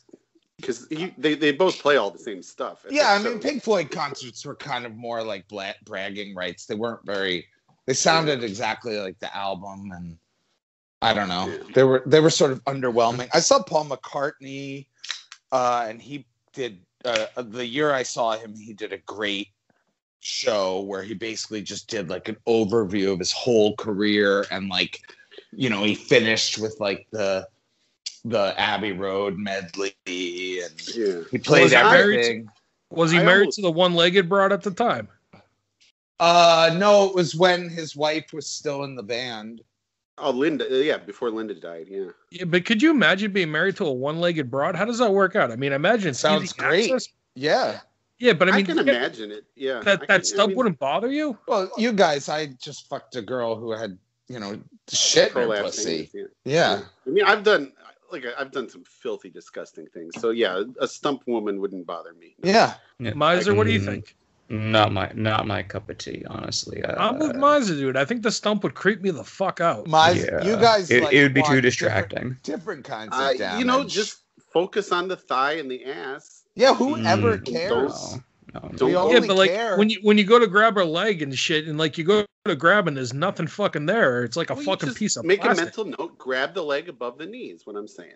S4: Because they, they both play all the same stuff. at
S2: yeah, I
S4: the
S2: mean. Pink Floyd concerts were kind of more like bla- bragging rights. They weren't very. They sounded exactly like the album, and I don't know. They were they were sort of underwhelming. I saw Paul McCartney, uh, and he did uh, the year I saw him. He did a great show where he basically just did like an overview of his whole career and like you know he finished with like the the Abbey Road medley and
S4: Yeah.
S2: he played
S1: Was he married to-
S2: everything.
S1: Was he
S4: I
S1: married
S4: almost-
S1: to the one-legged broad at the time?
S2: Uh, no, it was when his wife was still in the band.
S4: Oh, Linda. Yeah, before Linda died. Yeah.
S1: Yeah, but could you imagine being married to a one-legged broad? How does that work out? I mean, imagine
S2: Sounds great.
S1: access.
S2: Yeah.
S1: Yeah, but I mean,
S4: I,
S1: mean,
S4: can
S1: you get-
S4: imagine it. Yeah. I
S1: that
S4: can-
S1: that
S4: I
S1: stuff
S4: mean,
S1: wouldn't bother you.
S2: Well, you guys, I just fucked a girl who had, you know, shit in her pussy.
S4: anus,
S2: Yeah.
S4: I mean, I've done like I've done some filthy, disgusting things. So yeah, a stump woman wouldn't bother me.
S2: Yeah.
S3: Yeah,
S1: Miser, what do you
S3: Mm,
S1: think?
S3: Not my not my cup of tea, honestly. Uh,
S1: I'm with Miser, dude. I think the stump would creep me the fuck out.
S2: My,
S3: yeah.
S2: you guys,
S3: It,
S2: like,
S3: it would be
S2: want
S3: too
S2: different-
S3: distracting.
S2: Different, kinds of
S4: Uh,
S2: damage.
S4: you know, just focus on the thigh and the ass.
S2: yeah. Whoever
S3: Mm,
S2: cares?
S4: those-
S3: No.
S4: Don't
S2: We
S4: go-
S2: only
S1: yeah, but like
S2: care.
S1: when you when you go to grab her leg and shit, and like you go to grab and there's nothing fucking there. It's like a
S4: Well,
S1: fucking piece of
S4: make
S1: plastic.
S4: a mental note. Grab the leg above the knee. Is what I'm saying.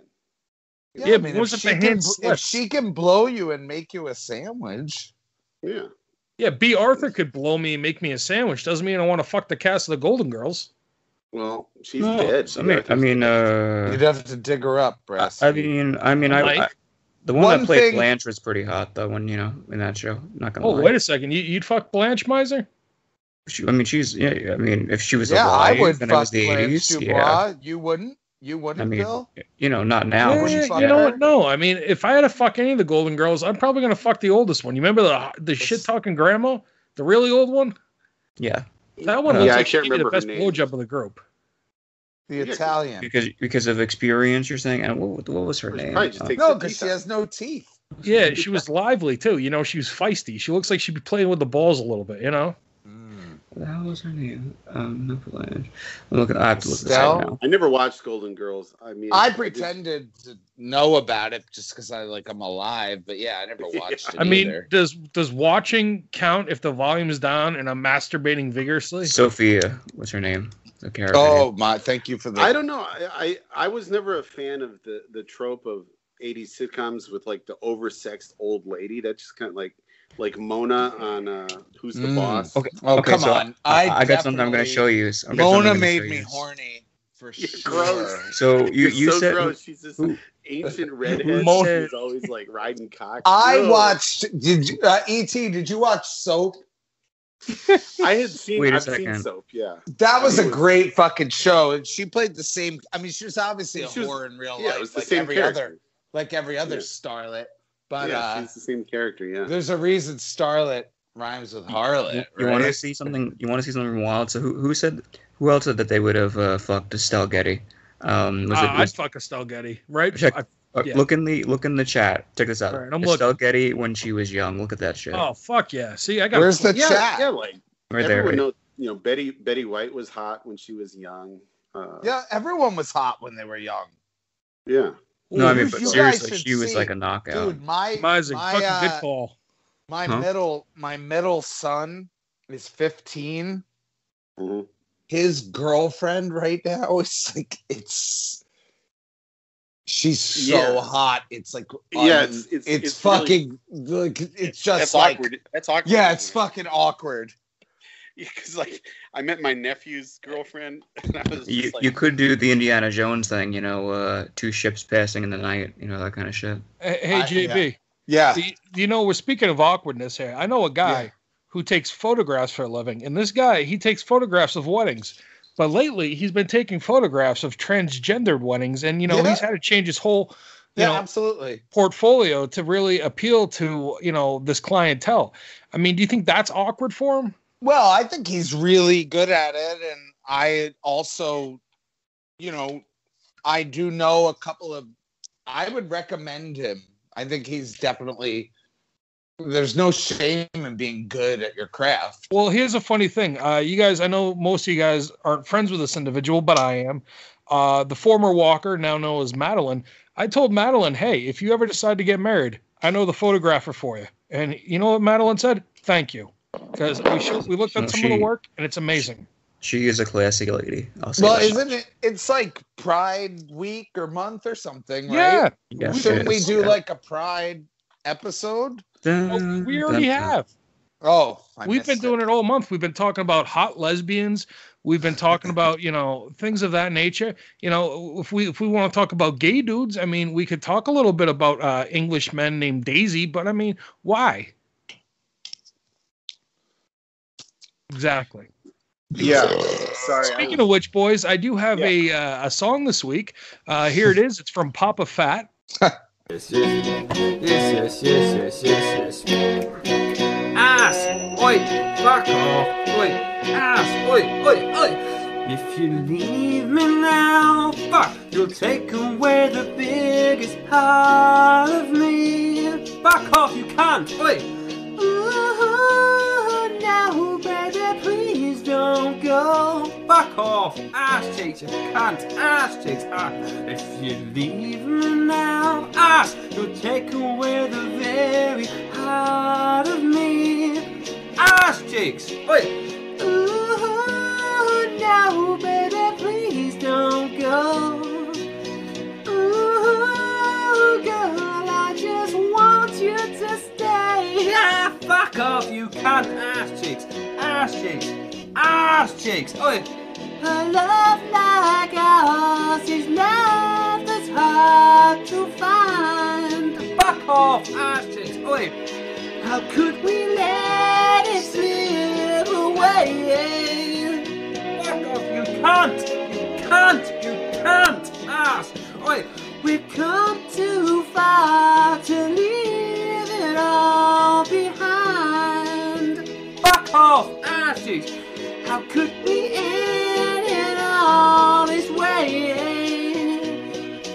S1: Yeah,
S2: I mean, if
S1: if
S2: she can, if she can blow you and make you a sandwich,
S4: Yeah.
S1: Yeah, Bea Arthur could blow me and make me a sandwich. Doesn't mean I want to fuck the cast of the Golden Girls.
S4: Well, she's
S3: No,
S4: dead.
S3: I mean, I mean, uh,
S2: you'd have to dig her up,
S3: I,
S2: Brass.
S3: I mean, I mean, I,
S1: Mike?
S3: I the one,
S2: One
S3: that played
S2: thing-
S3: Blanche was pretty hot though. When you know in that show, not gonna
S1: Oh,
S3: lie.
S1: wait a second. You, you'd fuck Blanche Miser?
S3: She, I mean, she's yeah. I mean, if she was
S2: yeah,
S3: alive
S2: I would
S3: and it was
S2: fuck
S3: the
S2: Blanche
S3: eighties,
S2: Dubois.
S3: yeah.
S2: You wouldn't? You wouldn't,
S3: I mean,
S2: Bill?
S3: you know, not now.
S1: Yeah,
S3: but
S2: you
S1: you know what? No, I mean, if I had to fuck any of the Golden Girls, I'm probably gonna fuck the oldest one. You remember the the shit talking grandma, the really old one?
S3: yeah,
S1: That one looks
S4: yeah, I
S1: like she
S4: can't
S1: gave me the
S4: remember
S1: best
S4: name.
S1: blowjob of the group.
S2: The
S4: Yeah,
S2: Italian.
S3: because because of experience, you're saying. And what, what was her name? Uh,
S2: No, because she has no teeth.
S1: Yeah, she was lively too. You know, she was feisty. She looks like she'd be playing with the balls a little bit. You know.
S3: what the hell was her name? Um, no Blanche. I'm looking. I have to look this up now.
S4: I never watched Golden Girls. I mean,
S2: I
S4: just-
S2: pretended to know about it just because I like I'm alive, but yeah, I never <laughs> watched it
S1: I mean,
S2: either.
S1: does does watching count if the volume is down and I'm masturbating vigorously?
S3: Sophia what's her name. The character.
S2: Oh my! Thank you for the.
S4: I don't know. I, I I was never a fan of the the trope of 80s sitcoms with like the oversexed old lady. That's just kind of like like Mona on uh, Who's the
S2: Mm.
S4: Boss.
S3: Okay.
S2: Oh come
S3: so
S2: on!
S3: I,
S2: I,
S3: I got something I'm going to show you. I'm got something I'm
S2: Mona made me
S3: you.
S2: horny for
S4: You're
S2: sure.
S4: gross.
S3: So you you
S4: so
S3: said
S4: gross. She's this
S3: who-
S4: ancient <laughs> redhead.
S3: Mona-
S4: She's always like riding cock.
S2: I
S4: Ugh.
S2: watched. Did you, uh, Et? Did you watch Soap?
S4: I had seen.
S3: Wait a
S4: I've seen
S3: second.
S4: soap. Yeah.
S2: That was a
S4: It was-
S2: great fucking show, and she played the same. I mean, she was obviously a
S4: She was-
S2: whore in real
S4: Yeah,
S2: life,
S4: it was the
S2: like
S4: same
S2: every
S4: character.
S2: other, like every other
S4: Yeah.
S2: starlet. But
S4: yeah,
S2: uh,
S4: she's the same character. Yeah.
S2: there's a reason starlet rhymes with harlot.
S3: you want to see something? You want to see something wild? So who who said who else said that they would have uh, fucked Estelle Getty? Um, was
S1: Uh,
S3: it
S1: I'd fuck Estelle Getty, right?
S3: Check.
S1: I- yeah.
S3: look in the look in the chat? Check this out.
S1: All right, I'm
S3: Estelle Getty when she was young. Look at that shit.
S1: oh fuck yeah! See, I got.
S2: Where's the
S4: yeah,
S2: chat?
S4: yeah, like
S3: right there.
S4: everyone
S3: Right?
S4: knows. You know, Betty Betty White was hot when she was young. Uh,
S2: Yeah, everyone was hot when they were young.
S4: yeah.
S3: No, I mean, but seriously,
S2: should
S3: she was
S2: see-
S3: like a knockout.
S2: Dude, my
S1: Amazing,
S2: my,
S1: fucking
S2: uh,
S1: good call.
S2: my
S3: Huh?
S2: middle my middle son is 15.
S4: Mhm.
S2: His girlfriend right now <laughs> is like it's she's so
S4: Yeah.
S2: hot. It's like
S4: Yeah,
S2: un-
S4: it's- it's-
S2: it's,
S4: it's really-
S2: fucking like it's just
S4: That's
S2: like
S4: awkward. That's awkward.
S2: yeah, it's fucking awkward. <laughs>
S4: because like I met my nephew's girlfriend, <laughs> and I was just
S3: You,
S4: like,
S3: you could do the Indiana Jones thing, you know, uh, two ships passing in the night, you know, that kind of shit.
S1: Hey, hey,
S2: I-
S1: JB,
S2: Yeah.
S1: do you, you know we're speaking of awkwardness here. I know a guy
S2: Yeah.
S1: who takes photographs for a living, and this guy he takes photographs of weddings. But lately, he's been taking photographs of transgendered weddings, and you know
S2: Yeah.
S1: he's had to change his whole, you
S2: Yeah,
S1: know,
S2: absolutely.
S1: portfolio to really appeal to you know this clientele. I mean, do you think that's awkward for him?
S2: Well, I think he's really good at it. And I also, you know, I do know a couple of, I would recommend him. I think he's definitely, there's no shame in being good at your craft.
S1: Well, here's a funny thing. Uh, you guys, I know most of you guys aren't friends with this individual, but I am. Uh, the former Walker, now known as Madeline. I told Madeline, hey, if you ever decide to get married, I know the photographer for you. And you know what Madeline said? Thank you. Because we, should- we looked
S3: No,
S1: at some of the work, and it's amazing.
S3: She is a classy lady. I'll say
S2: Well,
S3: that
S2: isn't it? It's like Pride Week or month or something, right?
S3: Yeah,
S2: Shouldn't we do
S3: Yeah.
S2: like a Pride episode?
S1: Oh, we already have.
S2: Oh, I
S1: We've been
S2: missed
S1: doing it all month. We've been talking about hot lesbians. We've been talking <laughs> about, you know, things of that nature. You know, if we if we want to talk about gay dudes, I mean, we could talk a little bit about uh, English men named Daisy, but I mean, why? Exactly.
S4: yeah. Sorry. I
S1: Speaking of which, boys, I do have a uh, a song this week. Uh, here it is. It's from Papa Fat. <laughs>
S5: Yes, yes, yes, yes, yes, yes, yes. Ass, oi, fuck off, oi, ass, oi, oi, oi. If you leave me now, fuck, you'll take away the biggest part of me. Fuck off, you can't, oi. Ooh, now, baby, please don't go. Fuck off, ass cheeks, you can't, ass cheeks. Ah, if you leave me now, ass, you'll take away the very heart of me. Ass cheeks, wait. Ooh, no, baby, please don't go. Ooh, girl, I just want you to stay. Ah, fuck off, you can't. Ass cheeks, ass cheeks, ass cheeks. Oi. A love like ours is love that's hard to find. Fuck off, ass cheeks. Oi. How could we let it slip away? Fuck off, you can't! You can't! You can't! Ass! Oi! We've come too far to leave it all behind. Fuck off, ass cheeks! How could we end it all this way?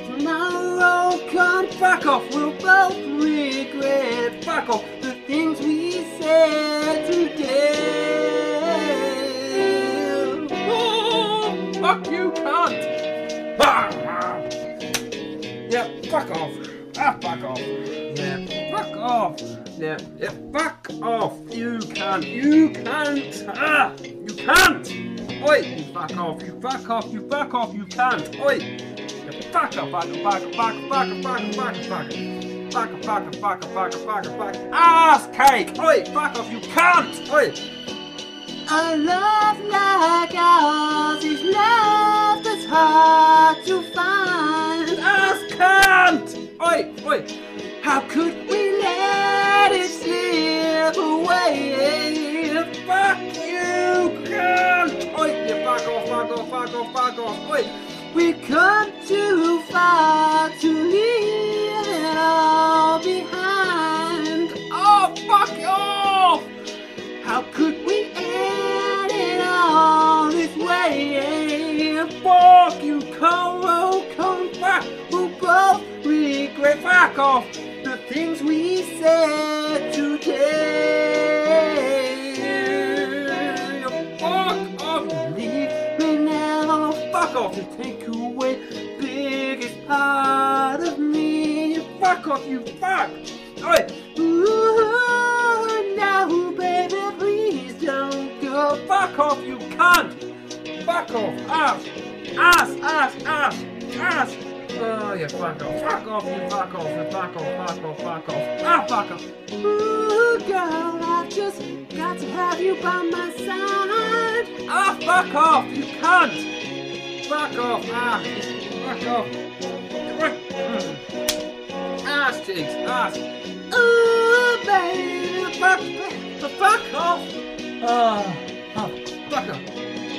S5: Tomorrow come fuck off, we'll both regret. Fuck off the things we said today. Oh, fuck you, cunt! Ah, ah. Yeah, fuck off. Ah, fuck off. Yeah, fuck off. Yeah, yeah, fuck off. You can't. You can't. Ah, cunt! Oi! You fuck off, you fuck off, you fuck off, you cunt! Oi! You fucker, off, fucker, off, fucker, off, fucker, off, Fucker, off, fucker, off, fucker, off. Ass cake! Oi! Fuck off, you cunt! Oi! A love like ours is love that's hard to find. Ass cunt! Oi! Oi! How could we let it slip away? Fuck off. Oi! We come too far to leave it all behind. Oh, fuck off! How could we end it all this way? Fuck you, Coro, come back. We'll both regret. Fuck off the things we said today. Fuck off and take away the biggest part of me. Fuck off, you fuck. Alright. Ooh, now, baby, please don't go. Fuck off, you cunt. Fuck off, ass, ass, ass, ass, ass. Oh, yeah, fuck off. Fuck off, you fuck off, you fuck off, fuck off, fuck off. Ah, fuck off. Ooh, girl, I've just got to have you by my side. Ah, fuck off, you cunt. Fuck off, ah, fuck off. Mm. Ass cheeks, ass. Ooh, baby, fuck, fuck off. Oh, oh, fuck off.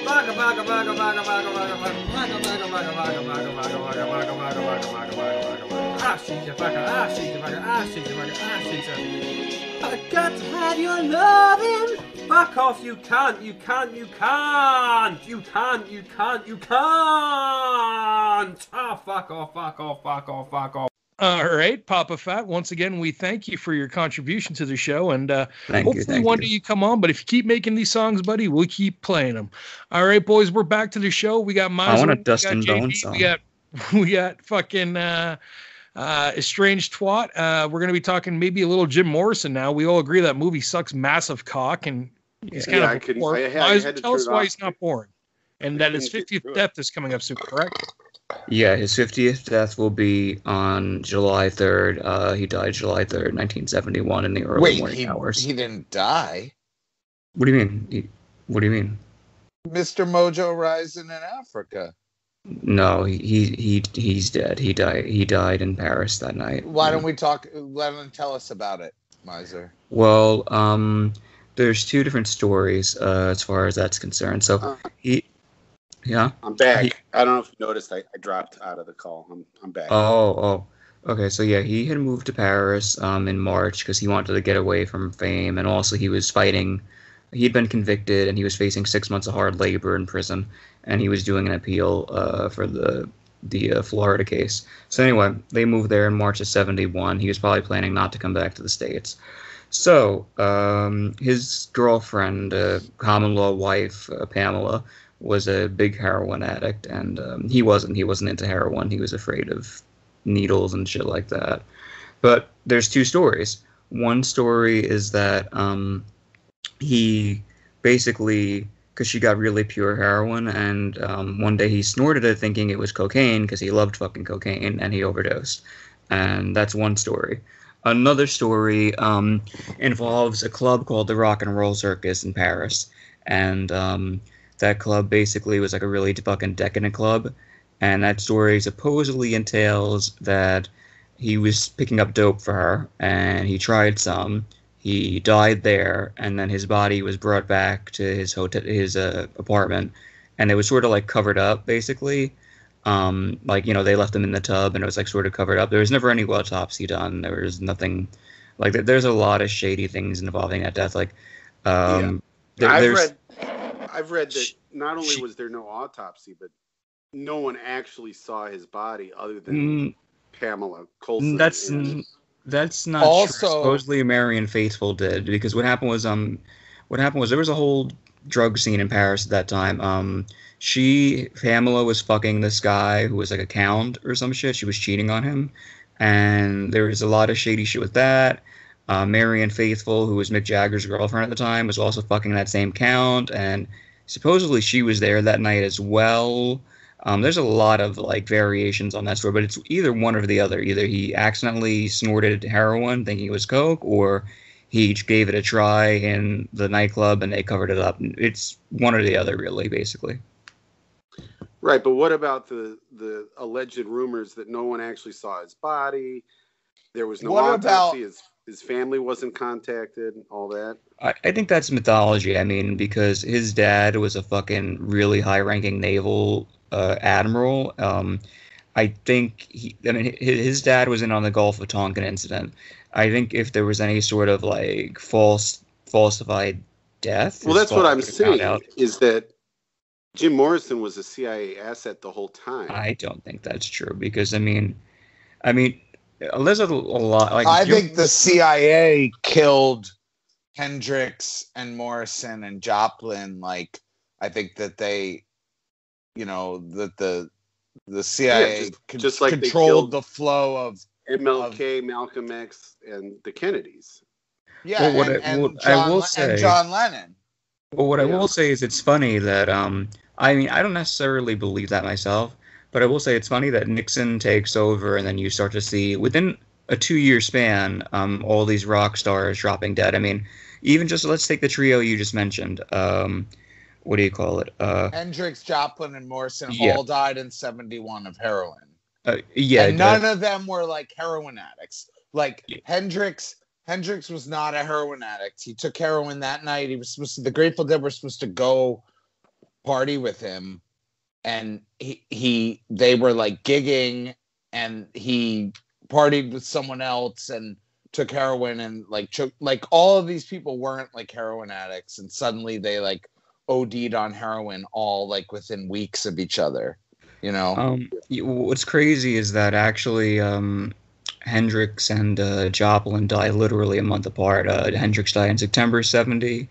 S5: Baga baga baga baga baga baga baga baga baga baga baga baga baga baga baga baga baga baga baga baga Ah, she's a fucker. Ah, she's a fucker. Ah, she's a fucker. Ah, she's a. I got to have your loving. Fuck off! You can't. You can't. You can't. You can't. You can't. You can't. Ah, fuck off! Fuck off! Fuck off! Fuck off!
S1: All right, Papa Fat. Once again, we thank you for your contribution to the show, and uh,
S3: Thank you.
S1: hopefully
S3: Thank
S1: one
S3: you.
S1: day you come on. But if you keep making these songs, buddy, we'll keep playing them. All right, boys, we're back to the show. We got Miles.
S3: want a Dust
S1: N'
S3: Bones song.
S1: We got <laughs> we got fucking uh, uh, estranged twat. Uh, we're gonna be talking maybe a little Jim Morrison now. We all agree that movie sucks massive cock, and he's kind
S4: Yeah,
S1: of
S4: I couldn't-
S1: bored.
S4: I had- I
S1: Miles,
S4: had to
S1: tell us why
S4: off.
S1: he's not boring, and
S4: I
S1: that his 50th death is coming up soon. Correct?
S3: Yeah, his 50th death will be on July 3rd. Uh, he died July 3rd, 1971, in the early
S2: Wait,
S3: morning
S2: he,
S3: hours.
S2: he didn't die.
S3: What do you mean? He, what do you mean?
S2: Mr. Mojo Rising in Africa.
S3: No, he, he he he's dead. He died. He died in Paris that night.
S2: Why don't we talk? Let him tell us about it, Miser.
S3: Well, um, there's two different stories uh, as far as that's concerned. So
S4: Uh.
S3: he, yeah.
S4: I'm back.
S3: He-
S4: I don't know if you noticed. I, I dropped out of the call. I'm I'm back.
S3: Oh, oh. Okay, so yeah, he had moved to Paris um, in March because he wanted to get away from fame, and also he was fighting. He had been convicted, and he was facing six months of hard labor in prison, and he was doing an appeal uh, for the the uh, Florida case. So anyway, they moved there in March of '71. He was probably planning not to come back to the states. So, um, his girlfriend, uh, common law wife, uh, Pamela, was a big heroin addict, and um, he wasn't. He wasn't into heroin. He was afraid of needles and shit like that. But there's two stories. One story is that um, he basically, because she got really pure heroin, and um, one day he snorted it thinking it was cocaine because he loved fucking cocaine, and he overdosed. And that's one story. Another story um, involves a club called the Rock and Roll Circus in Paris, and um, that club basically was like a really fucking decadent club. And that story supposedly entails that he was picking up dope for her, and he tried some. He died there, and then his body was brought back to his hotel, his uh, apartment, and it was sort of like covered up, basically. Um, like you know, they left him in the tub, and it was like sort of covered up. There was never any autopsy done. There was nothing. Like there's a lot of shady things involving that death. Like, um, there-
S4: I've read, I've read that not only
S3: she-
S4: was there no autopsy, but no one actually saw his body other than
S3: Mm,
S4: Pamela Courson.
S3: that's
S4: and-
S3: that's not
S2: Also-
S3: true. Supposedly Marianne Faithfull did because what happened was um what happened was there was a whole drug scene in Paris at that time. Um she Pamela was fucking this guy who was like a count or some shit. She was cheating on him. And there was a lot of shady shit with that. Uh, Marianne Faithfull, who was Mick Jagger's girlfriend at the time, was also fucking that same count, and supposedly she was there that night as well. Um, there's a lot of like variations on that story, but it's either one or the other. Either he accidentally snorted heroin thinking it was coke, or he gave it a try in the nightclub and they covered it up. It's one or the other, really, basically.
S4: right. But what about the the alleged rumors that no one actually saw his body? There was no
S2: What
S4: autopsy.
S2: about-
S4: his his family wasn't contacted. All that.
S3: I, I think that's mythology. I mean, because his dad was a fucking really high-ranking naval uh, admiral. Um, I think he. I mean, his dad was in on the Gulf of Tonkin incident. I think if there was any sort of like false, falsified death.
S4: Well, that's what I'm
S3: would have found
S4: saying.
S3: out.
S4: Is that Jim Morrison was a CIA asset the whole time?
S3: I don't think that's true because I mean, I mean, there's a, a lot. Like
S2: I think the CIA killed Hendrix and Morrison and Joplin. Like, I think that they, you know, that the the CIA
S4: just-
S2: con-
S4: just like
S2: controlled the flow of
S4: MLK, Malcolm X, and the Kennedys.
S2: yeah,
S3: Well, what
S2: and,
S3: I-
S2: and
S3: what I will
S2: Le- and
S3: say-
S2: John Lennon.
S3: Well, what I
S4: Yeah.
S3: will say is it's funny that um I mean I don't necessarily believe that myself, but I will say it's funny that Nixon takes over and then you start to see within a two year span um all these rock stars dropping dead. I mean, even just let's take the trio you just mentioned. Um what do you call it? Uh,
S2: Hendrix, Joplin, and Morrison
S3: Yeah.
S2: all died in '71 of heroin.
S3: uh yeah,
S2: and none of them were like heroin addicts. Like
S3: Yeah.
S2: Hendrix, Hendrix was not a heroin addict. He took heroin that night. He was supposed to. The Grateful Dead were supposed to go party with him, and he he they were like gigging, and he partied with someone else and took heroin and like took like all of these people weren't like heroin addicts, and suddenly they like OD'd on heroin all like within weeks of each other. You know.
S3: Um, what's crazy is that actually um, Hendrix and uh, Joplin died literally a month apart. Uh, Hendrix died in September 70,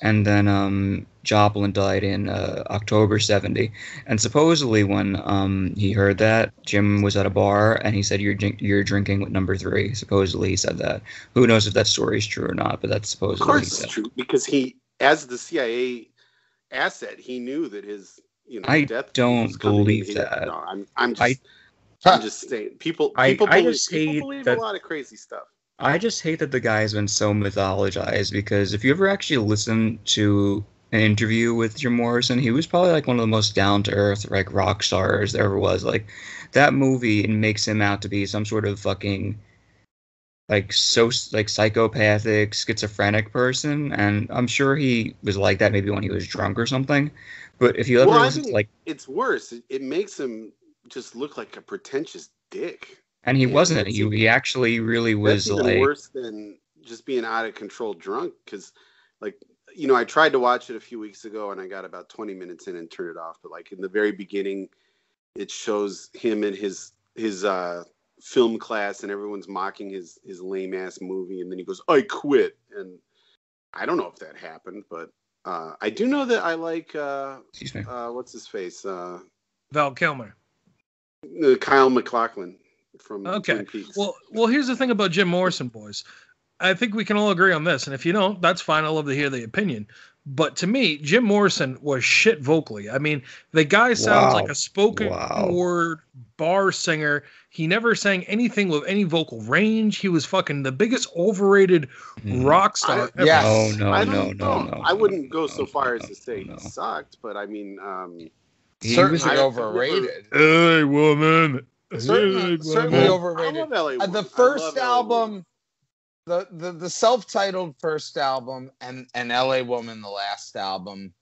S3: and then um, Joplin died in uh, October 70. And supposedly, when um, he heard that, Jim was at a bar and he said, "You're drink- you're drinking with number three. Supposedly, he said that. Who knows if that story is true or not? But that's
S4: Of
S3: supposedly what he
S4: course, it's true because he, as the CIA asset, he knew that his, you know,
S3: I
S4: death
S3: don't believe
S4: He-
S3: that.
S4: No, I'm, I'm just,
S3: I-
S4: I'm just saying. People,
S3: I-
S4: people,
S3: I
S4: believe,
S3: just
S4: people
S3: hate
S4: believe
S3: that-
S4: a lot of crazy stuff.
S3: I just hate that the guy's been so mythologized because if you ever actually listen to an interview with Jim Morrison, he was probably like one of the most down to earth like rock stars there ever was. Like that movie makes him out to be some sort of fucking like so like psychopathic schizophrenic person and I'm sure he was like that maybe when he was drunk or something. But if you ever
S4: Well, I think
S3: like
S4: It's worse. It, it makes him just look like a pretentious dick.
S3: and he
S4: yeah,
S3: wasn't he, he actually really was like
S4: worse than just being out of control drunk. Because, like, you know, I tried to watch it a few weeks ago and I got about 20 minutes in and turned it off. But like in the very beginning, it shows him and his his uh, film class and everyone's mocking his his lame ass movie, and then he goes, "I quit," and I don't know if that happened, but uh, I do know that I like uh,
S3: Excuse me.
S4: uh, what's his face, uh,
S1: Val Kilmer.
S4: uh, Kyle MacLachlan from
S1: Okay.
S4: Peaks.
S1: Well, well, here's the thing about Jim Morrison, boys. I think we can all agree on this, and if you don't, that's fine. I love to hear the opinion. But to me, Jim Morrison was shit vocally. I mean, the guy sounds
S3: Wow.
S1: like a spoken
S3: Wow.
S1: word bar singer. He never sang anything with any vocal range. He was fucking the biggest overrated
S3: Mm.
S1: rock star.
S4: I-
S1: ever.
S2: Yeah.
S3: Oh no
S4: I
S3: no
S4: don't
S3: no no.
S4: I wouldn't go
S3: no,
S4: so far as to say
S3: no.
S4: he sucked, but I mean, um,
S3: He
S2: certainly
S3: was
S2: overrated.
S1: Hey, woman.
S2: Certainly,
S1: Hey,
S2: certainly
S1: woman.
S4: I
S2: overrated.
S4: love LA
S2: Uh,
S4: Woman.
S2: the
S4: I
S2: first
S4: love LA
S2: album, The, the the self-titled first album, and and L.A. Woman, the last album,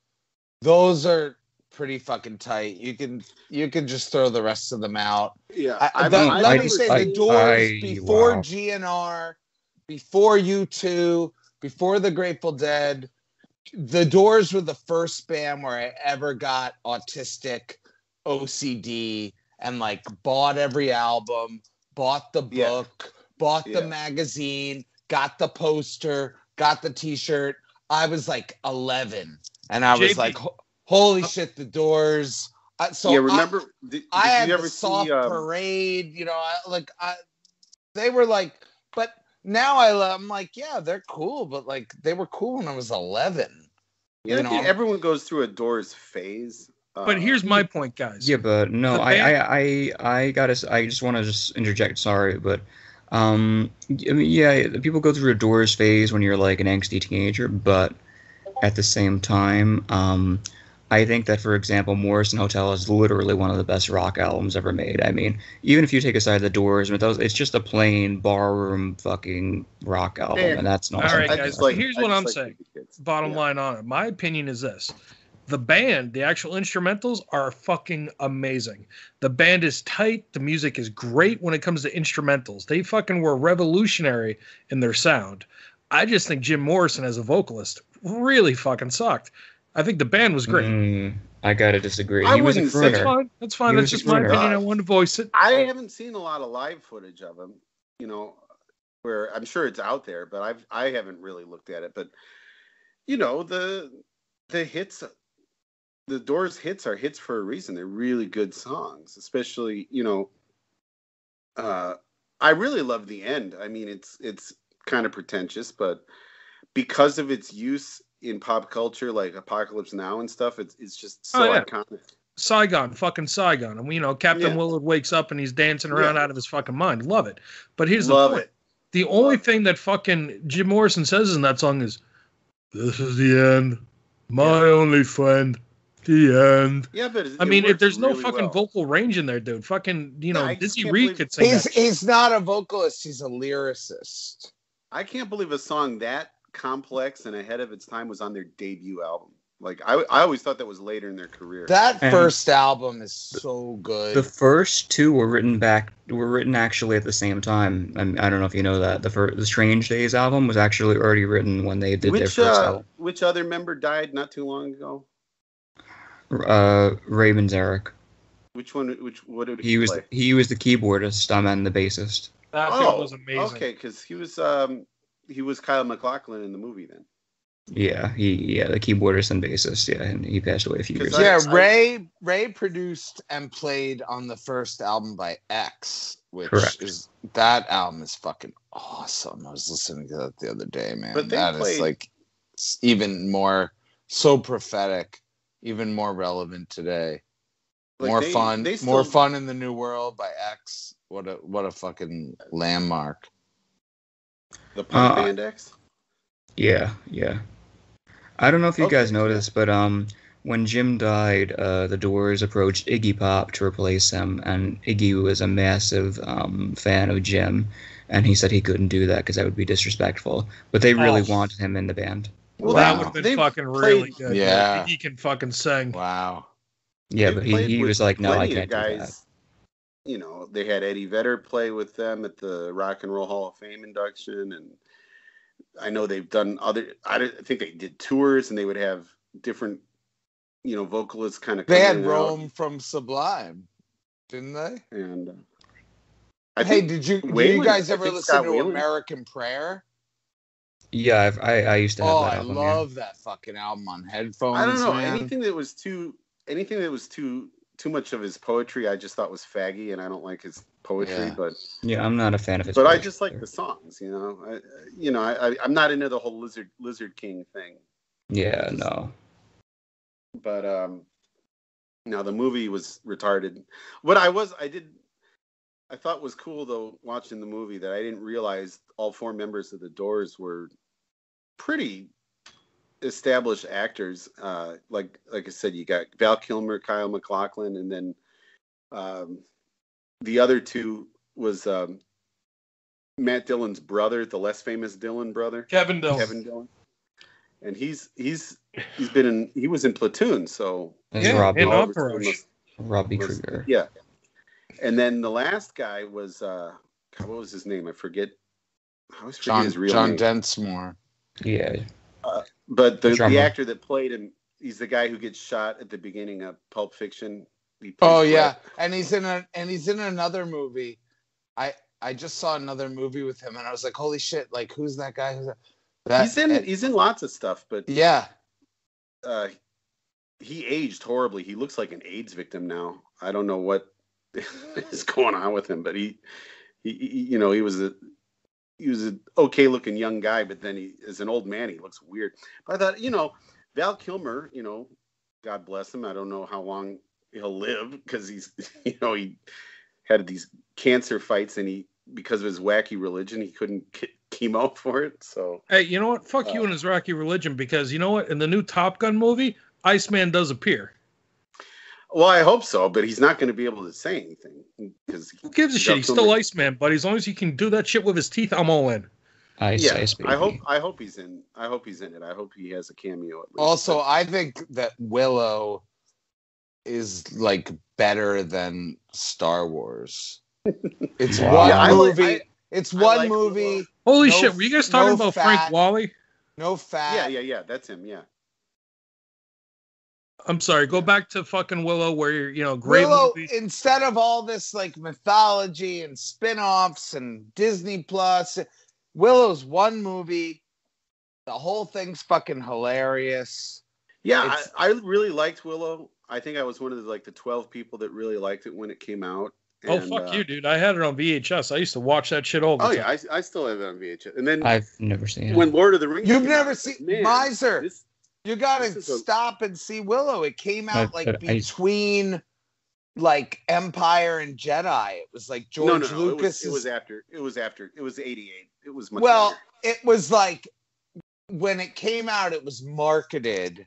S2: those are pretty fucking tight. You can you can just throw the rest of them out.
S4: Yeah,
S2: I, the-
S4: I've
S2: let
S3: I
S2: me say
S3: I-
S2: the Doors
S3: I-
S2: before
S3: wow.
S2: GNR, before U2, before the Grateful Dead. The Doors were the first band where I ever got autistic OCD and like bought every album, bought the
S4: Yeah.
S2: book, bought the magazine, got the poster, got the t-shirt. I was like 11 and I was like holy shit the Doors. I, so
S4: yeah,
S2: I-
S4: remember? did,
S2: I
S4: did
S2: had
S4: you
S2: the soft
S4: see? Um,
S2: parade, you know, I, like I, they were like, but now I, I'm like, yeah, they're cool, but like they were cool when I was 11.
S4: yeah,
S2: you
S4: I
S2: know,
S4: think everyone goes through a Doors phase.
S1: But
S4: Uh,
S1: here's my point, guys.
S3: Yeah, but no, I, I, I, I gotta, I just want to just interject. Sorry, but, um, I mean, yeah, people go through a Doors phase when you're like an angsty teenager, but at the same time, um, I think that, for example, Morrison Hotel is literally one of the best rock albums ever made. I mean, even if you take aside the Doors, it's just a plain barroom fucking rock album,
S4: Yeah.
S3: and that's not.
S1: All right, guys,
S4: just like-
S1: here's
S4: I
S1: what I'm
S4: like
S1: saying. bottom
S4: Yeah.
S1: line on it. My opinion is this. The band, the actual instrumentals are fucking amazing. The band is tight. The music is great when it comes to instrumentals. They fucking were revolutionary in their sound. I just think Jim Morrison as a vocalist really fucking sucked. I think the band was great.
S3: Mm, I gotta disagree.
S4: I
S3: he was a
S4: wouldn't say-
S1: That's fine. That's fine.
S3: He
S1: That's just my opinion. I wanted to voice it.
S4: I haven't seen a lot of live footage of him. You know, where I'm sure it's out there, but I've I haven't really looked at it. But you know, the the hits, the Doors hits are hits for a reason. They're really good songs, especially you know. Uh, I really love the end. I mean, it's it's kind of pretentious, but because of its use in pop culture, like Apocalypse Now and stuff, it's it's just so
S1: Oh, yeah.
S4: iconic.
S1: Saigon, fucking Saigon. And you know, Captain
S4: Yeah.
S1: Willard wakes up and he's dancing around
S4: Yeah.
S1: out of his fucking mind. Love it. But here's
S4: Love
S1: the point.
S4: it.
S1: The only
S4: Love-
S1: thing that fucking Jim Morrison says in that song is, "This is the end, my only friend, the end."
S4: Yeah, but it,
S1: I mean, if there's
S4: works
S1: no fucking
S4: well.
S1: vocal range in there, dude. Fucking, you know,
S4: I just
S1: Dizzy Reed could sing
S2: He's
S1: that.
S2: he's not a vocalist, he's a lyricist.
S4: I can't believe a song that complex and ahead of its time was on their debut album. Like I, I always thought that was later in their career.
S2: That
S3: And-
S2: first album is so good.
S3: The first two were written back were written actually at the same time. I, mean, I don't know if you know that the first, the Strange Days album was actually already written when they did their
S4: which
S3: first
S4: uh,
S3: album.
S4: which other member died not too long ago?
S3: Uh, Ray Manzarek.
S4: Which one? Which what did he,
S3: He was
S4: play?
S3: he was the keyboardist. I'm and the bassist.
S1: That
S4: oh,
S1: was amazing.
S4: okay, because he was um he was Kyle MacLachlan in the movie then.
S3: Yeah, he yeah the keyboardist and bassist. Yeah, and he passed away a few years. ago.
S2: yeah,
S4: I-
S2: Ray Ray produced and played on the first album by X, which
S3: Correct.
S2: is that album is fucking awesome. I was listening to that the other day, man.
S4: But they
S2: That is
S4: played-
S2: like s- even more so prophetic, even more relevant today.
S4: Like,
S2: more
S4: they-
S2: fun,
S4: they
S2: more fun in the new world by X. What a what a fucking landmark.
S4: The Punk
S3: Uh,
S4: Band X.
S3: Yeah, yeah. I don't know if you
S4: Okay,
S3: guys noticed, but um, when Jim died, uh, the Doors approached Iggy Pop to replace him, and Iggy was a massive um, fan of Jim, and he said he couldn't do that because that would be disrespectful. But they really
S1: Oh.
S3: wanted him in the band.
S4: Well,
S1: that would have been
S4: They
S1: fucking
S4: played-
S1: really good.
S2: Yeah.
S1: He can fucking sing.
S2: Wow.
S3: Yeah,
S4: They
S3: but he, he was like, no, I can't do that.
S4: You know, they had Eddie Vedder play with them at the Rock and Roll Hall of Fame induction, and I know they've done other. I I think they did tours, and they would have different, you know, vocalists kind of.
S2: They had Rome from Sublime, didn't they?
S4: and uh, I
S2: hey,
S4: think
S2: did you did you guys ever listen
S4: Scott
S2: to
S4: Waylon-
S2: American Prayer?
S3: Yeah, I've, I I used to have
S2: Oh,
S3: that
S2: I
S3: album. yeah.
S2: love that fucking album on headphones.
S4: I don't know
S2: man.
S4: anything that was too anything that was too too much of his poetry. I just thought was faggy, and I don't like his poetry.
S2: Yeah.
S4: But
S3: Yeah, I'm not a fan of his.
S4: but I just like
S3: either.
S4: the songs. You know, I, you know, I, I I'm not into the whole lizard lizard king thing.
S3: Yeah, no.
S4: But um, now the movie was retarded. What I was I did. I thought was cool though watching the movie that I didn't realize all four members of the Doors were pretty established actors. Uh, like like I said, you got Val Kilmer, Kyle MacLachlan, and then um, the other two was um, Matt Dillon's brother, the less famous Dillon brother,
S1: Kevin Dillon.
S4: Kevin Dillon. And he's he's he's been in he was in Platoon, so
S3: There's
S1: Yeah,
S3: Robbie,
S1: and
S4: Oliver
S3: Robbie
S4: was-
S3: Krieger.
S4: yeah. And then the last guy was uh what was his name? I forget. I always forget
S2: John
S4: his real
S2: John
S4: name.
S2: Densmore.
S3: Yeah,
S4: But the,
S3: drummer.
S4: the actor that played him, he's the guy who gets shot at the beginning of Pulp Fiction.
S2: Oh yeah, and he's in a and he's in another movie. I I just saw another movie with him, and I was like, holy shit! Like, who's that guy? Who's that? that
S4: he's in
S2: and-
S4: he's in lots of stuff, but
S2: yeah,
S4: uh, he aged horribly. He looks like an AIDS victim now. I don't know what <laughs> is going on with him, but he, he, he you know, he was a he was an okay looking young guy, but then he is an old man, he looks weird. But I thought, you know, Val Kilmer, you know, God bless him. I don't know how long he'll live because he's, <laughs> you know, he had these cancer fights and he because of his wacky religion, he couldn't get chemo <laughs> for it. So
S1: Hey, you know what? Fuck
S4: Uh,
S1: you and his wacky religion because you know what? In the new Top Gun movie, Iceman does appear.
S4: Well, I hope so, but he's not going to be able to say anything because
S1: Who gives a shit? He's still Iceman, but as long as he can do that shit with his teeth, I'm all in.
S3: Ice
S4: yeah,
S3: Ice
S4: I hope I hope he's in. I hope he's in it. I hope he has a cameo. At least.
S2: Also, I think that Willow is like better than Star Wars. <laughs> It's
S3: Wow.
S2: one
S3: Yeah,
S2: movie.
S4: I-
S2: it's
S4: I
S2: one
S4: like
S2: movie.
S4: Willow.
S1: Holy
S2: No
S1: shit! Were you guys talking
S2: no
S1: about
S2: fat.
S1: Frank Whaley?
S2: No fat.
S4: yeah, yeah, yeah. That's him. Yeah.
S1: I'm sorry. Go back to fucking Willow, where you're, you know, great
S2: Willow,
S1: movie.
S2: instead of all this like mythology and spin-offs and Disney Plus, Willow's one movie. The whole thing's fucking hilarious.
S4: Yeah, I, I really liked Willow. I think I was one of the like the twelve people that really liked it when it came out.
S1: Oh
S4: And,
S1: fuck
S4: uh,
S1: you, dude! I had it on VHS. I used to watch that shit all the
S4: Oh
S1: time.
S4: yeah, I, I still have it on VHS. And then
S3: I've never seen it.
S4: when Lord of the Rings,
S2: You've
S4: came
S2: never
S4: out,
S2: seen
S4: man,
S2: Miser.
S4: This,
S2: You gotta
S4: This a-
S2: stop and see Willow. It came out
S3: But-
S2: like
S3: I-
S2: between like Empire and Jedi. It was like George
S4: no, no. It
S2: Lucas.
S4: was, it was after. It was after. It was eighty eight. It was much.
S2: well,
S4: later.
S2: it was like when it came out, it was marketed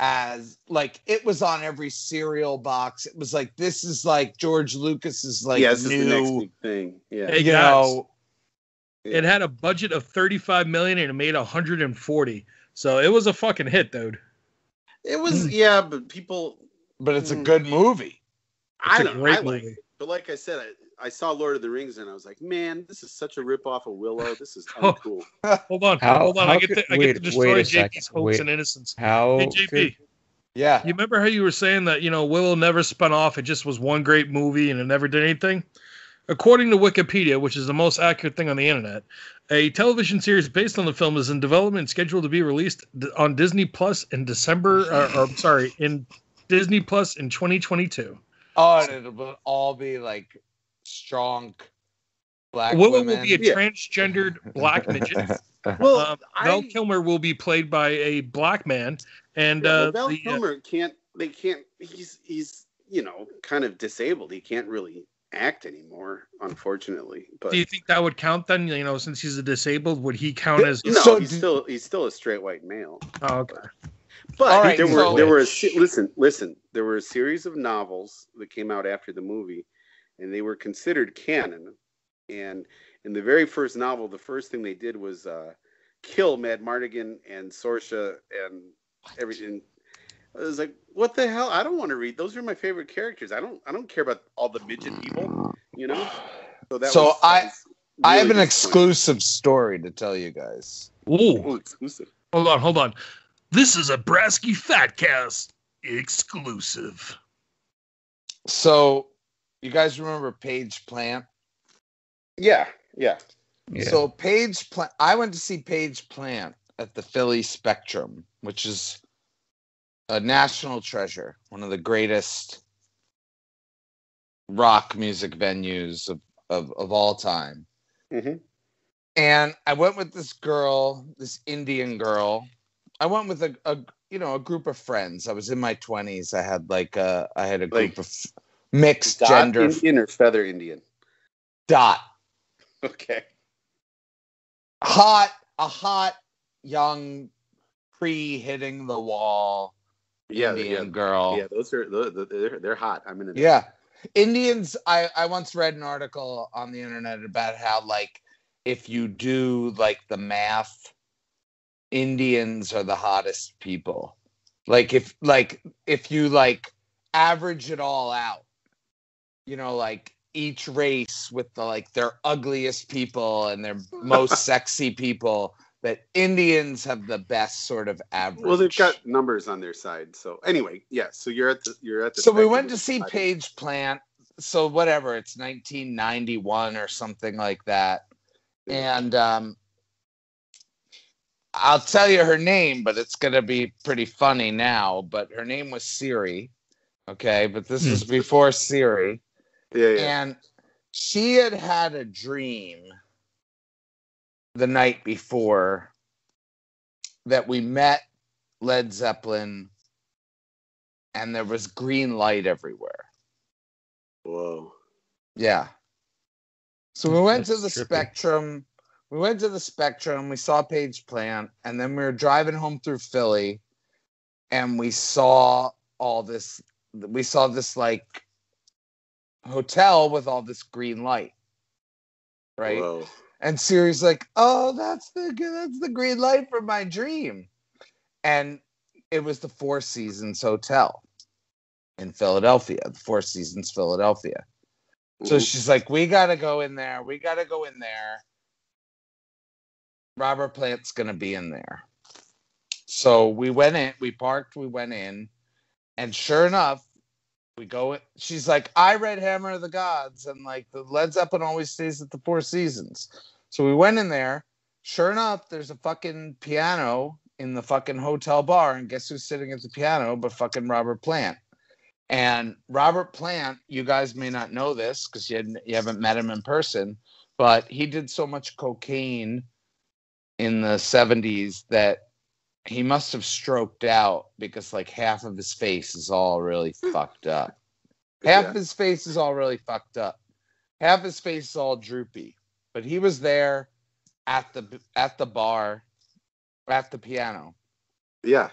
S2: as like it was on every cereal box. It was like this is like George Lucas's like
S4: yeah, this is the next
S2: new,
S4: thing. Yeah.
S1: Hey,
S2: you
S1: guys.
S2: know.
S1: It had a budget of 35 million and it made 140. So it was a fucking hit, dude.
S4: It was yeah, but people.
S2: But it's a
S4: Mm.
S2: good movie.
S4: I
S1: It's a
S4: don't.
S1: great
S4: I like
S1: movie.
S4: it. But like I said, I, I saw Lord of the Rings and I was like, man, this is such a rip off of Willow. <laughs> This is <laughs>
S1: Oh.
S4: uncool.
S1: Hold on,
S3: How-
S1: hold on.
S3: how
S1: I get
S3: could-
S1: to, I get
S3: wait-
S1: to
S3: wait
S1: destroy
S3: a
S1: JP's
S3: second.
S1: hopes
S3: Wait.
S1: and innocence.
S3: How
S1: Hey,
S3: could-
S1: JP,
S2: Yeah.
S1: you remember how you were saying that you know Willow never spun off? It just was one great movie and it never did anything. According to Wikipedia, which is the most accurate thing on the internet, a television series based on the film is in development and scheduled to be released on Disney Plus in December. Or, or sorry, in Disney Plus in 2022.
S2: Oh, and it'll all be like strong black
S1: Willow
S2: women.
S1: will be a
S4: Yeah.
S1: transgendered black midget. <laughs>
S4: Well,
S1: Um,
S4: I,
S1: Val Kilmer will be played by a black man, and
S4: yeah,
S1: uh,
S4: Val
S1: the, uh,
S4: Kilmer can't. They can't. He's he's you know kind of disabled. He can't really act anymore, unfortunately. But
S1: do you think that would count then? You know, since he's a disabled, would he count as?
S4: no,
S2: So
S4: he's
S2: do-
S4: still he's still a straight white male.
S1: Oh, okay.
S4: But
S2: All right,
S4: there were
S2: so-
S4: there were a, listen listen there were a series of novels that came out after the movie, and they were considered canon. And in the very first novel, the first thing they did was uh, kill Madmartigan and Sorsha and everything. I was like, what the hell? I don't want to read. Those are my favorite characters. I don't I don't care about all the midget people. You know. So that
S2: So
S4: was, that
S2: I-
S4: was
S2: I have an exclusive story to tell you guys.
S1: Ooh,
S4: Oh, exclusive.
S1: hold on, hold on. This is a Brasky Fatcast exclusive.
S2: So, you guys remember Page Plant?
S4: Yeah, yeah.
S3: Yeah.
S2: So Page Plant, I went to see Page Plant at the Philly Spectrum, which is a national treasure, one of the greatest rock music venues of, of, of all time.
S4: Mhm.
S2: And I went with this girl, this Indian girl. I went with a, a you know a group of friends. I was in my twenties. I had like a I had a group
S4: Like
S2: of mixed gender
S4: Indian or feather Indian?
S2: dot
S4: Okay.
S2: hot a hot young pre hitting the wall
S4: Yeah,
S2: Indian
S4: yeah,
S2: girl.
S4: yeah. Those are they're they're hot. I'm in.
S2: Yeah. Indians, I, I once read an article on the internet about how, like, if you do like the math, Indians are the hottest people. Like, if, like, if you like average it all out, you know, like each race with the like their ugliest people and their most <laughs> sexy people, that Indians have the best sort of average.
S4: Well, they've got numbers on their side. So anyway, yeah. So you're at the you're at the.
S2: so we went to see
S4: hot-
S2: Page Plant. So whatever, it's 1991 or something like that. And um, I'll tell you her name, but it's gonna be pretty funny now. But her name was Siri. Okay, but this is before Siri,
S4: Yeah, yeah.
S2: and she had had a dream the night before that we met Led Zeppelin, and there was green light everywhere.
S4: Whoa.
S2: Yeah. So we went to the
S3: trippy.
S2: Spectrum. We went to the Spectrum. We saw Page Plant, and then we were driving home through Philly, and we saw all this. We saw this like hotel with all this green light, right?
S4: Whoa.
S2: And Siri's like, "Oh, that's the that's the green light for my dream," and it was the Four Seasons Hotel in Philadelphia, the Four Seasons Philadelphia. So she's like, "We gotta go in there. We gotta go in there. Robert Plant's gonna be in there." So we went in. We parked. We went in, and sure enough, we go. She's like, "I read Hammer of the Gods, and like the Led Zeppelin always stays at the Four Seasons." So we went in there. Sure enough, there's a fucking piano in the fucking hotel bar, and guess who's sitting at the piano but fucking Robert Plant. And Robert Plant, you guys may not know this because you, you haven't met him in person, but he did so much cocaine in the 70s that he must have stroked out because like half of his face is all really fucked up. <laughs> Half
S4: Yeah.
S2: his face is all really fucked up. Half his face is all droopy. But he was there at the at the bar at the piano
S4: Yeah.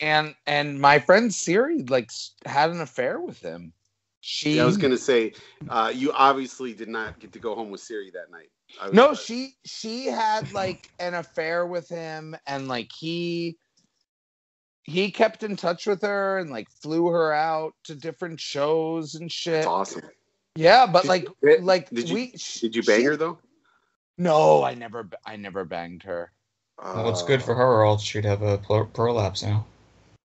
S2: and and my friend Siri like had an affair with him. She
S4: Yeah, I was gonna say, uh, you obviously did not get to go home with Siri that night. I was-
S2: no, she she had like <laughs> an affair with him, and like he he kept in touch with her and like flew her out to different shows and shit.
S4: That's awesome.
S2: Yeah, but
S4: Did
S2: like
S4: you-
S2: like
S4: did you-
S2: we
S4: Did you bang
S2: she-
S4: her though?
S2: No, I never I never banged her.
S3: Uh, well, it's good for her, or else she'd have a pro- prolapse now.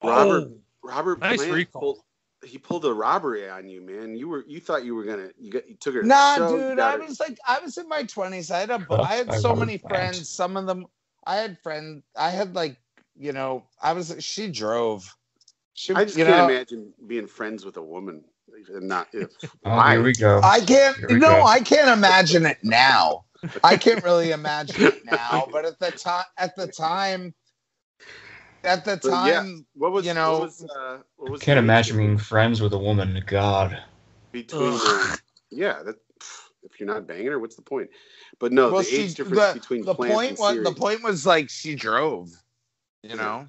S4: Robert.
S1: Oh,
S4: Robert
S1: Nice
S4: Plant
S1: recall.
S4: pulled- he pulled a robbery on you, man. You were you thought you were gonna you got you took her. to
S2: Nah,
S4: show,
S2: dude, I
S4: her-
S2: was like, I was in my twenties. I had a,
S3: Oh,
S2: I had
S3: I
S2: so many
S3: that.
S2: friends. Some of them, I had friends. I had like, you know, I was. She drove. She,
S4: I just
S2: you
S4: can't
S2: know,
S4: imagine being friends with a woman and not. If, <laughs>
S3: Oh,
S4: why?
S3: here we go.
S2: I can't. No,
S3: go.
S2: I can't imagine it now. I can't really imagine it now. But at the time, at the time, at the
S4: But yeah,
S2: time,
S4: what was
S2: you know-
S4: What was, uh, what was
S3: Can't imagine being friends with a woman. God.
S4: between.
S1: Ugh.
S4: Uh, yeah, that if you're not banging her, what's the point? But no,
S2: well,
S4: the
S2: she,
S4: age difference
S2: the,
S4: between
S2: the
S4: Plant
S2: point
S4: and
S2: was
S4: Siri.
S2: the point was like she drove. You know.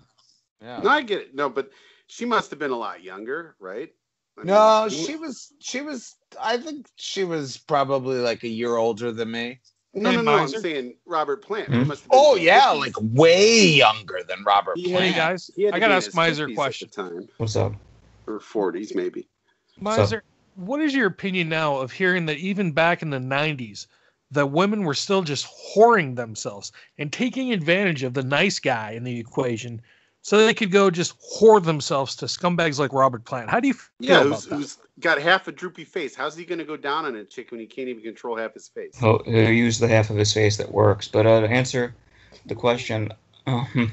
S2: Yeah.
S4: No, I get it. No, but she must have been a lot younger, right? I mean,
S2: No,
S4: you-
S2: she was. She was. I think she was probably like a year older than me.
S4: No, no, no. I'm
S1: Miser?
S4: saying Robert Plant.
S3: Hmm?
S4: Must have
S2: Oh yeah,
S4: 50s.
S2: like way younger than Robert
S4: He
S2: Plant.
S1: Hey guys,
S4: He
S1: I gotta ask Miser a question.
S4: time,
S3: What's up?
S4: or 40s maybe.
S1: Miser, what is your opinion now of hearing that even back in the 90s, that women were still just whoring themselves and taking advantage of the nice guy in the equation so they could go just whore themselves to scumbags like Robert Plant. How do you feel
S4: Yeah,
S1: about
S4: who's,
S1: that?
S4: who's got half a droopy face. How's he going to go down on a chick when he can't even control half his face?
S3: He'll, he'll use the half of his face that works. But uh, to answer the question, um,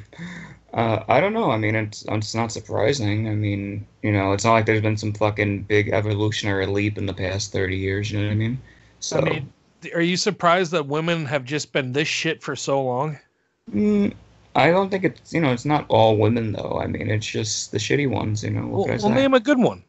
S3: uh, I don't know. I mean, it's it's not surprising. I mean, you know, it's not like there's been some fucking big evolutionary leap in the past thirty years. You know what I mean? So,
S1: I mean, are you surprised that women have just been this shit for so long?
S3: mm, I don't think it's you know it's not all women though. I mean, it's just the shitty ones. You know. What
S1: Well,
S3: can I
S1: well
S3: say?
S1: name a good one.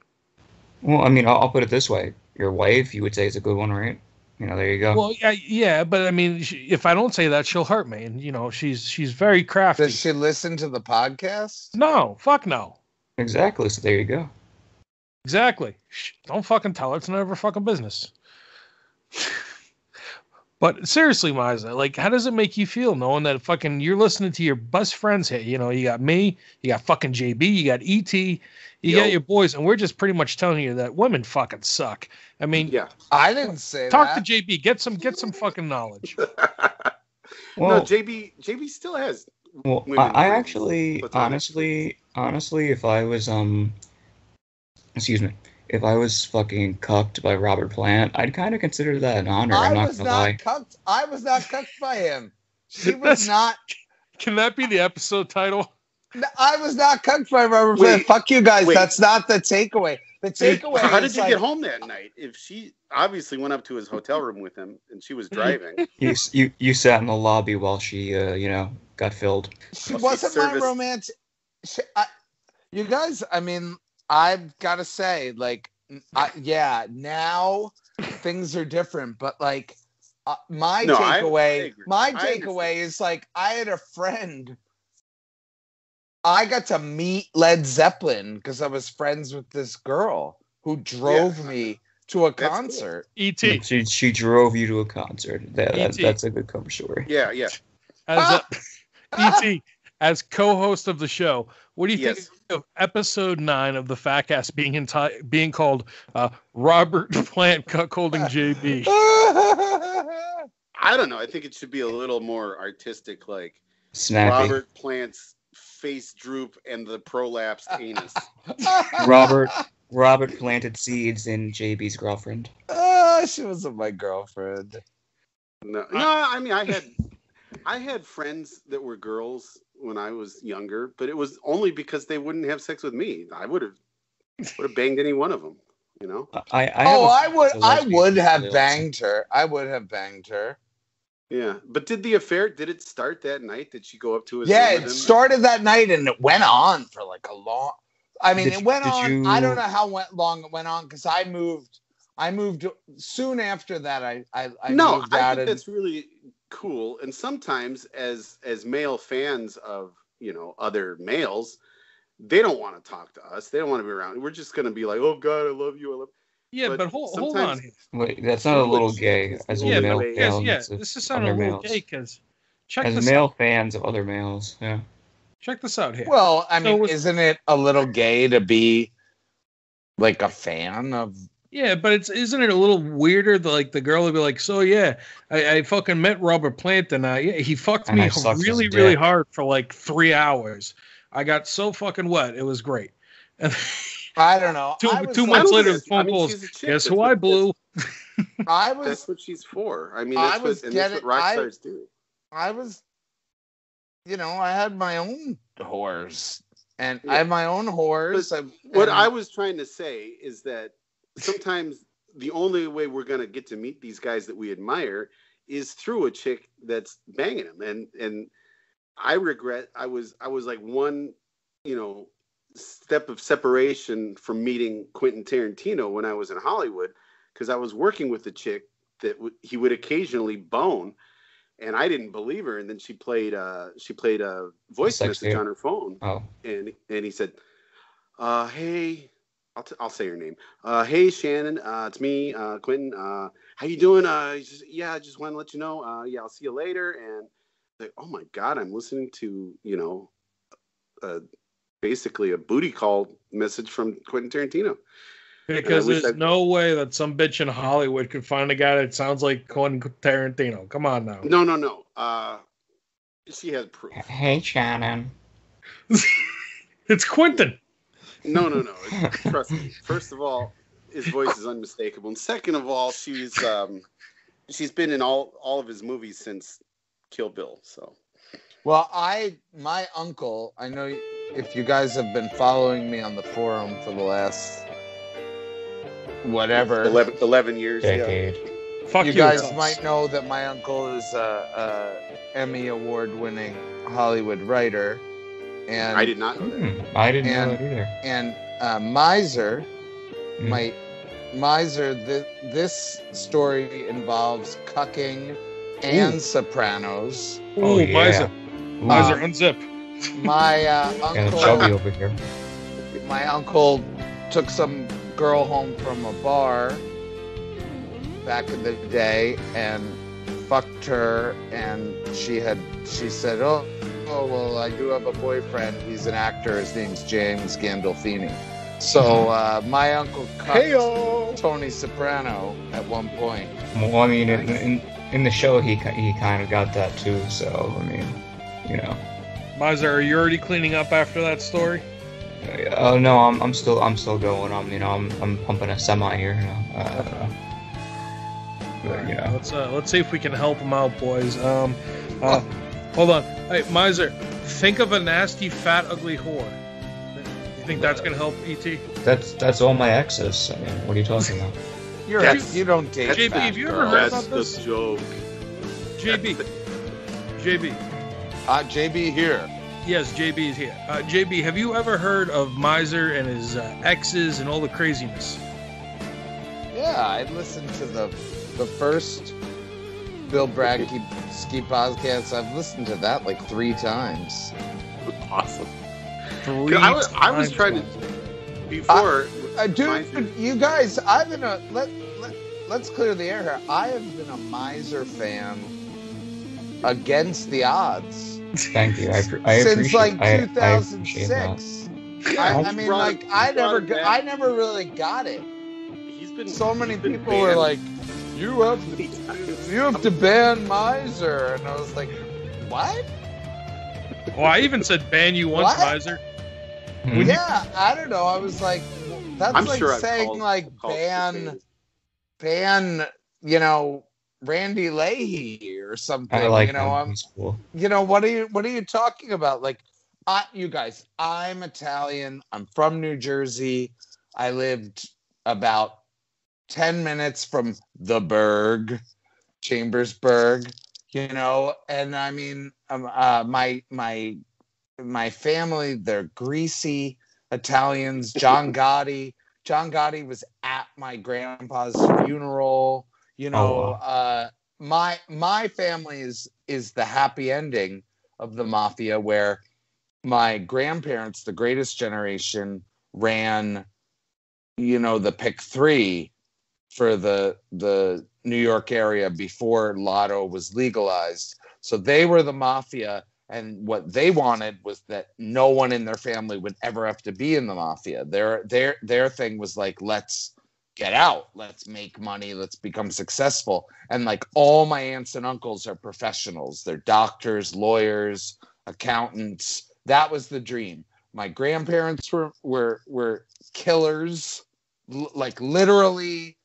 S3: Well, I mean, I'll, I'll put it this way: your wife, you would say, is a good one, right? You know, there you go.
S1: Well, yeah, yeah, but I mean, sh- if I don't say that, she'll hurt me, and you know, she's she's very crafty.
S2: Does she listen to the podcast?
S1: No, fuck no.
S3: exactly. So there you go.
S1: Exactly. Shh, Don't fucking tell her. It's none of her fucking business. But seriously, Miza, like, how does it make you feel knowing that fucking you're listening to your best friends here? You know, you got me, you got fucking JB, you got ET, you
S4: Yo.
S1: got your boys, and we're just pretty much telling you that women fucking suck. I mean,
S4: Yeah.
S2: I didn't say
S1: talk
S2: that.
S1: to JB, get some get some fucking knowledge. <laughs>
S3: Well,
S4: no, JB JB still has.
S3: Well,
S4: women
S3: I, I actually, honestly, honestly, if I was, um, excuse me, if I was fucking cucked by Robert Plant, I'd kind of consider that an honor.
S2: I
S3: I'm not
S2: was
S3: gonna
S2: not
S3: lie.
S2: cucked. I was not cucked by him. She
S1: That's- <laughs>
S2: was not.
S1: Can that be the episode title?
S2: I was not cucked by Robert
S4: Wait,
S2: Plant. Fuck you guys.
S4: wait.
S2: That's not the takeaway. The takeaway.
S4: How did you
S2: like,
S4: get home that night? If she obviously went up to his hotel room with him and she was <laughs> driving,
S3: You, you, you sat in the lobby while she, uh, you know, got filled.
S2: She
S4: Well,
S2: wasn't my romance. She, I, you guys, I mean, I've got to say, like, I, yeah, now things are different, but like, uh, my
S4: No, I- I
S2: takeaway, my
S4: I
S2: takeaway is like, I had a friend. I got to meet Led Zeppelin because I was friends with this girl who drove me to a
S4: cool.
S2: concert.
S1: ET.
S3: She, she drove you to a concert. That, that, that's a good cover story.
S4: yeah, yeah.
S1: as a, ET as co-host of the show. What do you
S4: Yes.
S1: think of episode nine of the Fatcast being enti- being called uh, Robert <laughs> Plant cuckolding JB? <laughs>
S4: I don't know. I think it should be a little more artistic, like
S3: Snappy.
S4: Robert Plant's face droop and the prolapsed anus. <laughs>
S3: Robert, Robert planted seeds in JB's girlfriend.
S2: Ah, she wasn't my girlfriend.
S4: No, no. I mean, I had, I had friends that were girls when I was younger, but it was only because they wouldn't have sex with me. I would have, would have banged any one of them. You know?
S3: I, I
S2: oh,
S3: a-
S2: I would,
S3: a
S2: I
S3: lesbian
S2: would have
S3: too.
S2: banged her. I would have banged her.
S4: Yeah. But did the affair? Did it start that night? Did she go up to his?
S2: Yeah, it started that night and it went on for like a long. I mean,
S3: Did
S2: it
S3: you-
S2: went
S3: did
S2: on. I don't know how went long it went on because I moved. I moved soon after that. I I, I
S4: no,
S2: moved
S4: I
S2: out
S4: think
S2: and
S4: that's really cool. And sometimes, as as male fans of you know other males, they don't want to talk to us. They don't want to be around. We're just gonna be like, "Oh God, I love you. I love."
S1: Yeah,
S4: But
S1: but, hold, hold on. here.
S3: Wait, that's not a little gay as a
S1: Yeah,
S3: male
S1: but
S4: male
S1: yes, yeah, this is not a little
S3: males.
S1: gay because check
S3: as
S1: this
S3: male
S1: out.
S3: fans of other males. Yeah.
S1: Check this out here.
S2: well, I
S1: So
S2: mean,
S1: was-
S2: isn't it a little gay to be like a fan of?
S1: Yeah, but it's isn't it a little weirder? The, like the girl would be like, "So yeah, I, I fucking met Robert Plant and I yeah, he fucked
S3: And
S1: me
S3: I sucked his
S1: really really
S3: dick."
S1: hard for like three hours. I got so fucking wet, it was great." And <laughs>
S2: I don't know.
S1: two two
S2: like-
S1: months later,
S4: think-
S1: the phone
S4: I mean,
S1: calls.
S4: she's.
S1: Guess who I blew? <laughs>
S2: I was.
S4: That's
S2: was
S4: what she's for. I mean,
S2: I
S4: that's
S2: was
S4: what and that's what
S2: getting-
S4: rock
S2: I-
S4: stars do.
S2: I was, you know, I had my own whores, and
S4: Yeah.
S2: I have my own whores. I,
S4: What I was trying to say is that sometimes the only way we're gonna get to meet these guys that we admire is through a chick that's banging them, and and I regret I was I was like one, you know, step of separation from meeting Quentin Tarantino when I was in Hollywood because I was working with a chick that w- he would occasionally bone. And I didn't believe her, and then she played. Uh, she played a voice
S3: Sex
S4: message
S3: tape.
S4: on her phone,
S3: Oh.
S4: and and he said, uh, "Hey, I'll, t- I'll say your name. Uh, hey, Shannon, uh, it's me, uh, Quentin. Uh, how you doing? Uh, he says, yeah, I just want to let you know. Uh, yeah, I'll see you later. And like, oh my god, I'm listening to you know, uh, basically a booty call message from Quentin Tarantino.
S1: Because there's
S4: I-
S1: no way that some bitch in Hollywood could find a guy that sounds like Quentin Tarantino. Come on now.
S4: No, no, no. Uh, she has proof.
S3: Hey, Shannon. <laughs>
S1: It's Quentin.
S4: No, no, no. Trust me. First of all, his voice is unmistakable, and second of all, she's um, she's been in all all of his movies since Kill Bill. So
S2: Well, I my uncle. I know if you guys have been following me on the forum for the last whatever.
S4: 11, 11 years. Yeah.
S3: Decade.
S1: Fuck
S2: you
S1: you,
S2: guys
S1: Gus.
S2: might know that my uncle is a, a Emmy award winning Hollywood writer, and
S4: I did not know that.
S3: Hmm, I didn't know
S2: And-
S3: that either.
S2: and uh, Miser,
S3: Hmm.
S2: my Miser. Th- this story involves cucking and Sopranos.
S1: Oh,
S3: yeah.
S1: Miser.
S3: Ooh,
S1: Miser,
S2: Um,
S1: unzip.
S2: My uh, <laughs>
S3: and Shelby
S2: uncle,
S3: over here.
S2: my uncle took some girl home from a bar back in the day and fucked her, and she had she said, "Oh, oh well, I do have a boyfriend. He's an actor. His name's James Gandolfini." So uh, my uncle cucked Tony Soprano at one point.
S3: Well, I mean, in, in in the show, he he kind of got that too. So I mean, you know.
S1: Miser, are you already cleaning up after that story?
S3: Oh no, I'm I'm still I'm still going. I'm you know I'm I'm pumping a semi here. You know. Uh, but, you know.
S1: Let's uh, let's see if we can help him out, boys. Um, uh, hold on. Hey, Miser, think of a nasty, fat, ugly whore. You think that's gonna help, E ET?
S3: That's that's all my exes. I mean, what are you talking about? <laughs>
S2: You're
S4: That's-
S2: you don't date
S1: JB,
S2: fat
S1: have you ever
S2: girls.
S1: heard
S4: That's
S1: about this?
S4: the joke.
S1: JB, JB.
S2: Uh, JB here.
S1: Yes, JB is here. Uh, JB, have you ever heard of Miser and his uh, exes and all the craziness?
S2: Yeah, I listened to the the first Bill Bradkey ski podcast. I've listened to that like three times.
S4: Awesome.
S1: Three
S4: I was, I was trying to
S1: Miser.
S4: before.
S2: Uh, dude,
S4: Miser-
S2: you guys, I've been a let, let let's clear the air here. I have been a miser fan against the odds
S3: Thank you. I, pre- I
S2: since like
S3: I, I
S2: 2006. I, I mean,
S4: brought
S2: like I never,
S4: it
S2: got,
S4: back.
S2: I never really got it.
S4: He's been
S2: So many
S4: been
S2: people were like, "You have to, you have to ban miser," and I was like, "What?"
S1: Oh, I even said ban you once,
S2: What?
S1: Miser.
S3: Hmm.
S2: Yeah, I don't know. I was like, that's
S4: I'm
S2: like
S4: sure
S2: saying
S4: called-
S2: like
S4: called
S2: ban, ban, you know, Randy Leahy or something.
S3: I like
S2: you know,
S3: him.
S2: I'm,
S3: cool.
S2: you know, what are you, what are you talking about? Like, I, you guys, I'm Italian. I'm from New Jersey. I lived about ten minutes from the Burg, Chambersburg. You know, and I mean, um, uh, my my my family, they're greasy Italians. John <laughs> Gotti. John Gotti was at my grandpa's funeral. You know,
S3: Oh,
S2: uh, my my family is is the happy ending of the mafia, where my grandparents, the greatest generation, ran, you know, the pick three for the the New York area before Lotto was legalized. So they were the mafia, and what they wanted was that no one in their family would ever have to be in the mafia. Their their their thing was like, let's get out, let's make money, let's become successful. And like all my aunts and uncles are professionals. They're doctors, lawyers, accountants. That was the dream. My grandparents were were were killers, like literally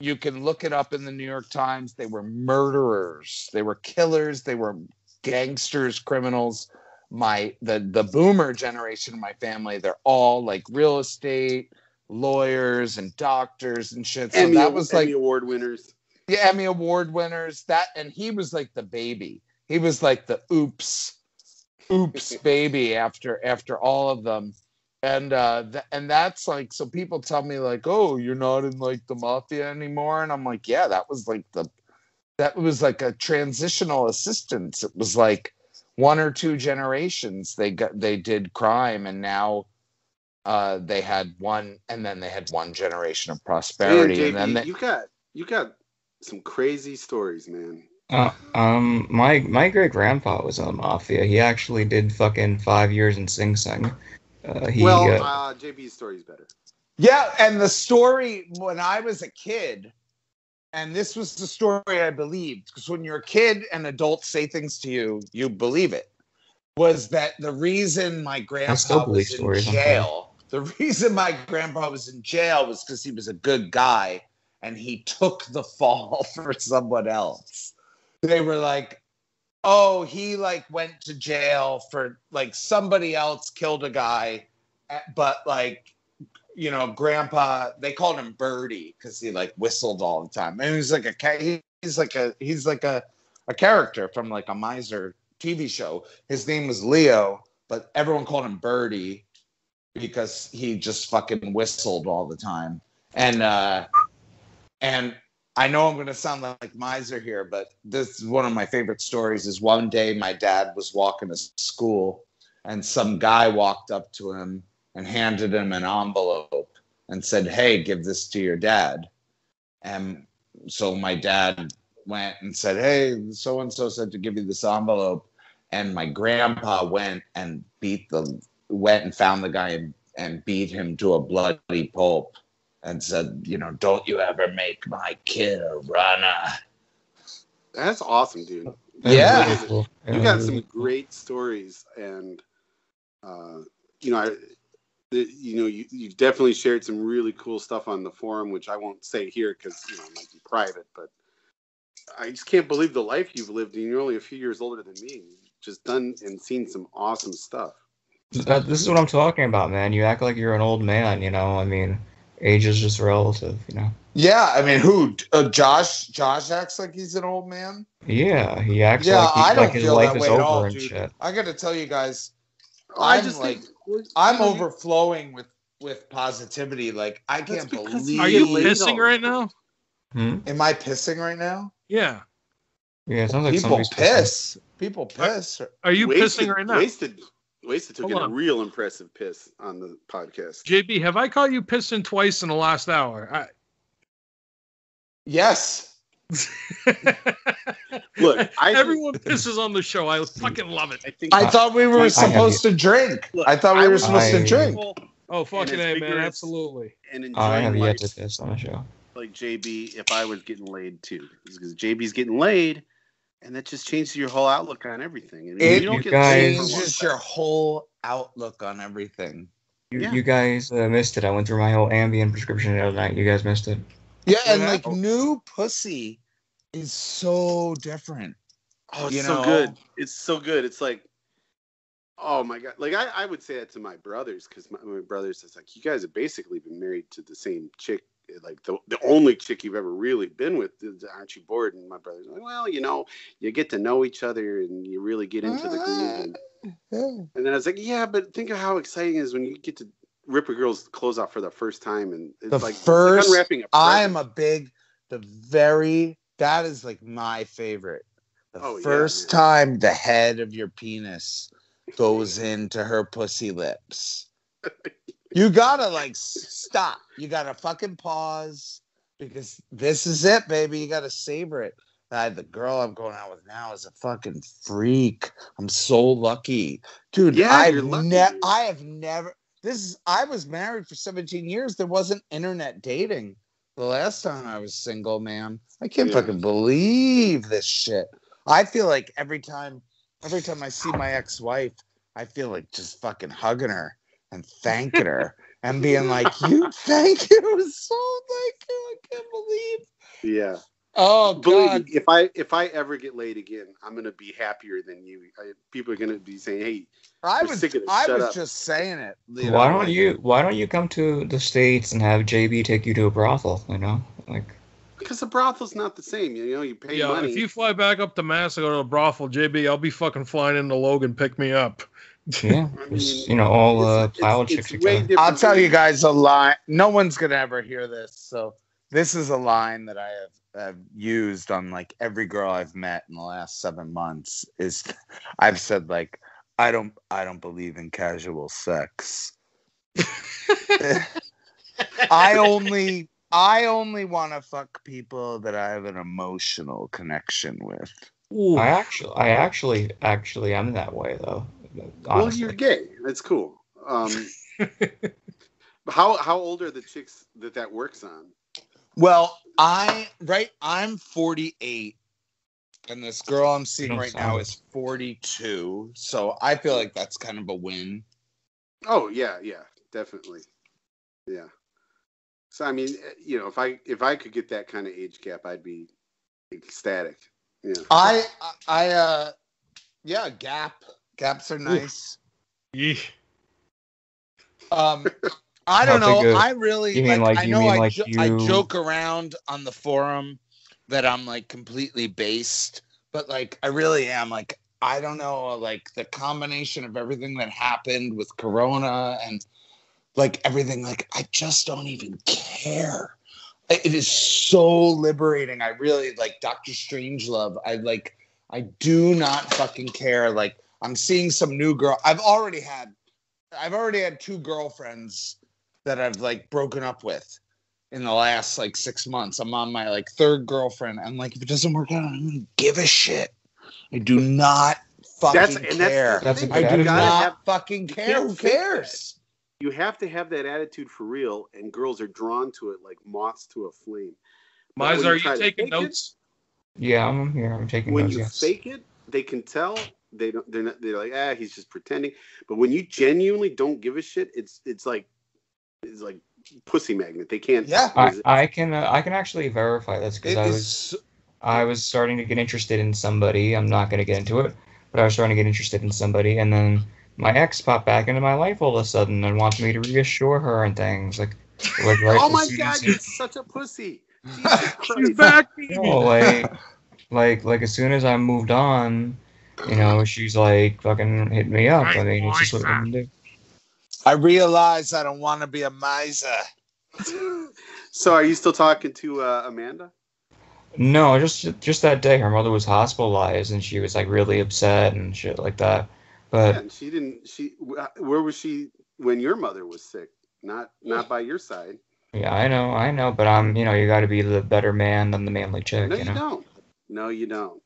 S2: you can look it up in the New York Times. They were murderers. They were killers. They were gangsters, criminals. My the the boomer generation of my family, they're all like real estate lawyers and doctors and shit. So
S4: Emmy,
S2: that was like
S4: Emmy award winners.
S2: the Emmy Award winners. That and he was like the baby. He was like the oops, oops <laughs> baby after after all of them. And uh th- and that's like so people tell me like, oh, you're not in like the mafia anymore, and I'm like, yeah, that was like the that was like a transitional assistance. It was like one or two generations they got they did crime, and now uh they had one, and then they had one generation of
S4: Man,
S2: prosperity,
S4: JB,
S2: and then they,
S4: you got you got some crazy stories, man.
S3: Uh, um, my my great grandpa was on mafia. He actually did fucking five years in Sing Sing. Uh, he
S4: well,
S3: uh,
S4: uh, JB's story is better.
S2: Yeah, and the story when I was a kid, and this was the story I believed, because when you're a kid and adults say things to you, you believe it. was that the reason my grandpa was in
S3: stories,
S2: jail, the reason my grandpa was in jail was because he was a good guy and he took the fall <laughs> for someone else. They were like, oh, he like went to jail for like somebody else killed a guy, eh, but like, you know, grandpa, they called him Birdie because he like whistled all the time. And he's like a he's like a he's like a a character from like a miser TV show. His name was Leo, but everyone called him Birdie because he just fucking whistled all the time. And uh and I know I'm gonna sound like miser here, but this is one of my favorite stories. Is one day my dad was walking to school, and some guy walked up to him and handed him an envelope and said, "Hey, give this to your dad." And so my dad went and said, "Hey, so and so said to give you this envelope." And my grandpa went and beat the went and found the guy and, and beat him to a bloody pulp and said, "You know, don't you ever make my kid a runner."
S4: That's awesome, dude.
S3: That was
S2: Yeah.
S3: really cool.
S4: You got
S3: really
S4: some
S3: cool.
S4: great stories, and uh, you know, I, the, you know, you, you definitely shared some really cool stuff on the forum, which I won't say here because you know it might be private. But I just can't believe the life you've lived, and you're only a few years older than me. You've just done and seen some awesome stuff.
S3: That- this is what I'm talking about, man. You act like you're an old man, you know. I mean, age is just relative, you know.
S2: Yeah, I mean, who? Uh, Josh? Josh acts like he's an old man.
S3: Yeah, he acts
S2: Yeah,
S3: like, he,
S2: I don't
S3: like his
S2: feel
S3: life
S2: that
S3: is
S2: way
S3: over
S2: at all,
S3: and
S2: dude.
S3: shit.
S2: I got to tell you guys,
S4: I
S2: I'm
S4: just
S2: like,
S4: think
S2: I'm overflowing with with positivity. Like, I can't
S4: because
S2: believe.
S1: Are you pissing right now?
S3: Hmm?
S2: Am I pissing right now?
S1: Yeah.
S3: Yeah, it sounds like
S2: People
S3: somebody's pissing.
S2: piss. People piss.
S1: Are you
S4: wasted,
S1: pissing right now?
S4: Wasted, wasted took
S1: Hold
S4: a
S1: on.
S4: real impressive piss on the podcast.
S1: JB, have I caught you pissing twice in the last hour?
S2: Yes. <laughs>
S4: Look, I
S1: everyone pisses on the show. I fucking love it.
S4: I think
S2: I thought we
S3: I- I
S2: were supposed to drink.
S4: Look,
S2: I thought we
S4: I
S2: were
S4: was-
S2: supposed to drink.
S1: Oh, oh
S4: fucking
S1: a man, absolutely.
S4: and
S3: I have yet to piss on the show.
S4: like JB if I was getting laid too, because JB's getting laid, and that just changes your whole outlook on everything. And
S2: It
S4: you don't
S3: you
S4: get
S3: guys-
S4: laid for one
S2: changes your whole outlook on everything.
S3: You,
S4: Yeah.
S3: you guys uh, missed it. I went through my whole Ambien prescription the other night. You guys missed it.
S2: Yeah, and like new pussy is so different.
S4: Oh, it's
S2: you
S4: so
S2: know?
S4: good. It's so good. It's like, oh my god. Like I, I would say that to my brothers because my, my brothers is like, you guys have basically been married to the same chick. Like the, the only chick you've ever really been with. is, Aren't you bored? And my brother's like, well, you know, you get to know each other and you really get into the groove. And, <laughs> and then I was like, yeah, but think of how exciting it is when you get to rip a girl's clothes off for the first time. And it's
S2: The
S4: like it's like
S2: first-
S4: unwrapping a
S2: I
S4: present.
S2: am a big, the very, that is like my favorite. The
S4: Oh,
S2: first
S4: man.
S2: time the head of your penis <laughs> goes into her pussy lips. You gotta like stop. You gotta fucking pause because this is it, baby. You gotta savor it. I, the girl I'm going out with now is a fucking freak. I'm so lucky, dude.
S4: Yeah,
S2: I've
S4: you're lucky,
S2: ne- I have never. This is. I was married for 17 years. There wasn't internet dating. The last time I was single, man, I can't
S4: Yeah.
S2: fucking believe this shit. I feel like every time, every time I see my ex-wife, I feel like just fucking hugging her and thanking her and being like, "You, <laughs> thank you, <laughs> so thank you." I can't believe.
S4: yeah.
S2: Oh
S4: Believe
S2: God,
S4: me, if I if I ever get laid again, I'm gonna be happier than you. I, people are gonna be saying, "Hey,
S2: I was,
S4: sick of it.
S2: I
S4: Shut
S2: was
S4: up.
S2: just saying it. you
S3: why
S2: know,
S3: don't you Why don't you come to the states and have JB take you to a brothel? You know, like
S4: because the brothel's not the same. You know, you pay
S1: Yeah,
S4: money.
S1: if you fly back up to Mass and go to a brothel, JB, I'll be fucking flying into Logan. Pick me up.
S3: Yeah, <laughs>
S4: I
S3: just,
S4: mean,
S3: you know, all uh,
S4: it's-
S3: pilot
S4: it's-
S3: chicks
S4: it's
S3: are
S4: way
S3: together.
S4: different
S2: I'll tell you guys a line. No one's gonna ever hear this, so this is a line that I have, have used on like every girl I've met in the last seven months. Is <laughs> I've said like, I don't, I don't believe in casual sex. <laughs> I only, I only want to fuck people that I have an emotional connection with.
S1: Ooh.
S3: I actually, I actually, actually, am that way though.
S4: Well, you're gay. That's cool. Um, <laughs> how how old are the chicks that that works on?
S2: Well, I right, I'm 48. and this girl I'm seeing
S3: No
S2: right now is 42. So I feel like that's kind of a win.
S4: Oh yeah, yeah, definitely. Yeah. So I mean, eh, you know, if I if I could get that kind of age gap, I'd be ecstatic. Yeah.
S2: I I uh yeah, gap. Gaps are nice. Um <laughs> I don't
S3: How
S2: know. I really like,
S3: like-
S2: I know
S3: mean
S2: I,
S3: like
S2: jo- I joke around on the forum that I'm like completely based, but like I really am like I don't know like the combination of everything that happened with corona and like everything like I just don't even care. It is so liberating. I really like Doctor Strangelove. I like I do not fucking care. Like I'm seeing some new girl. I've already had I've already had two girlfriends that I've like broken up with in the last like six months. I'm on my like third girlfriend. I'm like, if it doesn't work out, I don't give a shit. I do not fucking
S4: That's and that's,
S2: care.
S4: the
S3: That's a
S4: thing.
S2: I do
S3: attitude.
S2: not
S4: have
S2: fucking care.
S4: can't
S2: Who cares?
S4: you have to have that attitude for real, and girls are drawn to it like moths to a flame. But when
S1: Mize, are you taking
S4: fake it-
S1: notes?
S3: Yeah, I'm here. I'm taking
S4: when
S3: notes.
S4: When you
S3: yes.
S4: fake it, they can tell. They don't. They're not. They're like, ah, he's just pretending. But when you genuinely don't give a shit, it's it's like it's like pussy magnet. They can't.
S2: Yeah.
S3: I. I can uh, I can actually verify this because I was
S2: so-
S3: I was starting to get interested in somebody. I'm not going to get into it, but I was starting to get interested in somebody, and then my ex popped back into my life all of a sudden and wants me to reassure her and things like, like right
S4: oh my god,
S3: as
S4: you're
S3: it-
S4: such a pussy. <laughs> Jesus
S1: She's
S4: Christ.
S1: back.
S3: no, like, like, like as soon as I moved on, you know, she's like fucking hit me up. I mean, it's just what women do.
S2: I realize I don't want to be a miser. <laughs>
S4: so, are you still talking to uh, Amanda?
S3: No, just just that day, her mother was hospitalized and she was like really upset and shit like that. But
S4: And she didn't. She where was she when your mother was sick? Not not by your side.
S3: yeah, I know, I know. But I'm, you know, you got to be the better man than the manly chick.
S4: No,
S3: you
S4: you
S3: know.
S4: don't. No, you don't.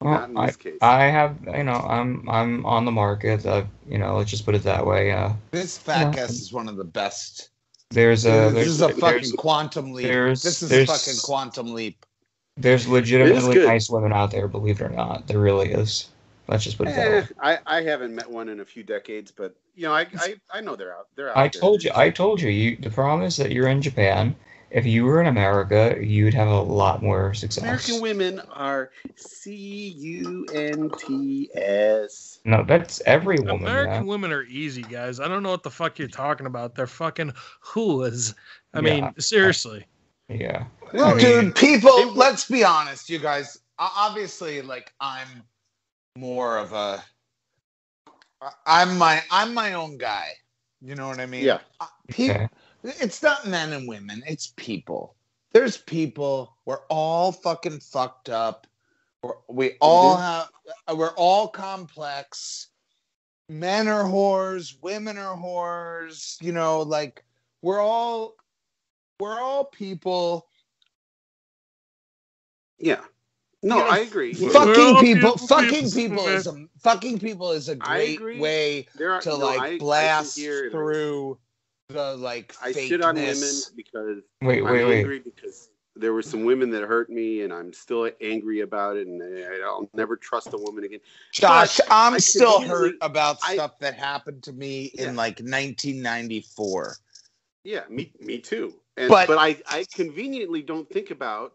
S3: Well,
S4: Not in
S3: I,
S4: case.
S3: I have, you know, I'm I'm on the market. Uh, you know, let's just put it that way. Uh,
S2: This fat
S3: Yeah.
S2: guess is one of the best.
S3: there's a
S2: this is a
S3: there's,
S2: fucking quantum leap.
S3: there's-
S2: this is a fucking quantum leap.
S3: there's legitimately nice women out there. Believe it or not, there really is. Let's just put it that
S4: Eh,
S3: way.
S4: I, I haven't met one in a few decades, but you know, I I, I know they're out. They're out.
S3: I
S4: there.
S3: told you, I told you. You the problem is that you're in Japan. If you were in America, you'd have a lot more success.
S4: American women are C U N T S.
S3: No, that's every woman.
S1: American
S3: yeah.
S1: women are easy, guys. I don't know what the fuck you're talking about. They're fucking whoas. I
S3: Yeah.
S1: mean, seriously.
S3: Yeah.
S2: Well,
S3: I mean-
S2: dude, people.
S4: They-
S2: let's be honest, you guys. Obviously, like I'm more of a. I'm my I'm my own guy. You know what I mean?
S4: Yeah.
S2: Uh, People.
S3: Okay.
S2: It's not men and women. It's people. There's people. We're all fucking fucked up. We're, we all have. Uh, we're all complex. Men are whores. Women are whores. You know, like we're all. We're all people.
S4: Yeah. No,
S2: You know,
S4: I agree.
S2: Fucking
S1: all
S2: people. Fucking
S1: people,
S2: people
S1: man.
S2: is a fucking people is a great way
S4: There are
S2: to
S4: no,
S2: like
S4: I- I can
S2: blast
S4: hear it.
S2: through the like
S4: I shit on women because
S3: Wait,
S4: I'm
S3: wait, wait.
S4: because there were some women that hurt me, and I'm still angry about it, and I- I'll never trust a woman again.
S2: Josh,
S4: But
S2: I'm
S4: I
S2: still
S4: conveniently-
S2: hurt about
S4: I-
S2: stuff that happened to me
S4: Yeah.
S2: in like 1994.
S4: Yeah, me, me too. And,
S2: But-
S4: but I, I conveniently don't think about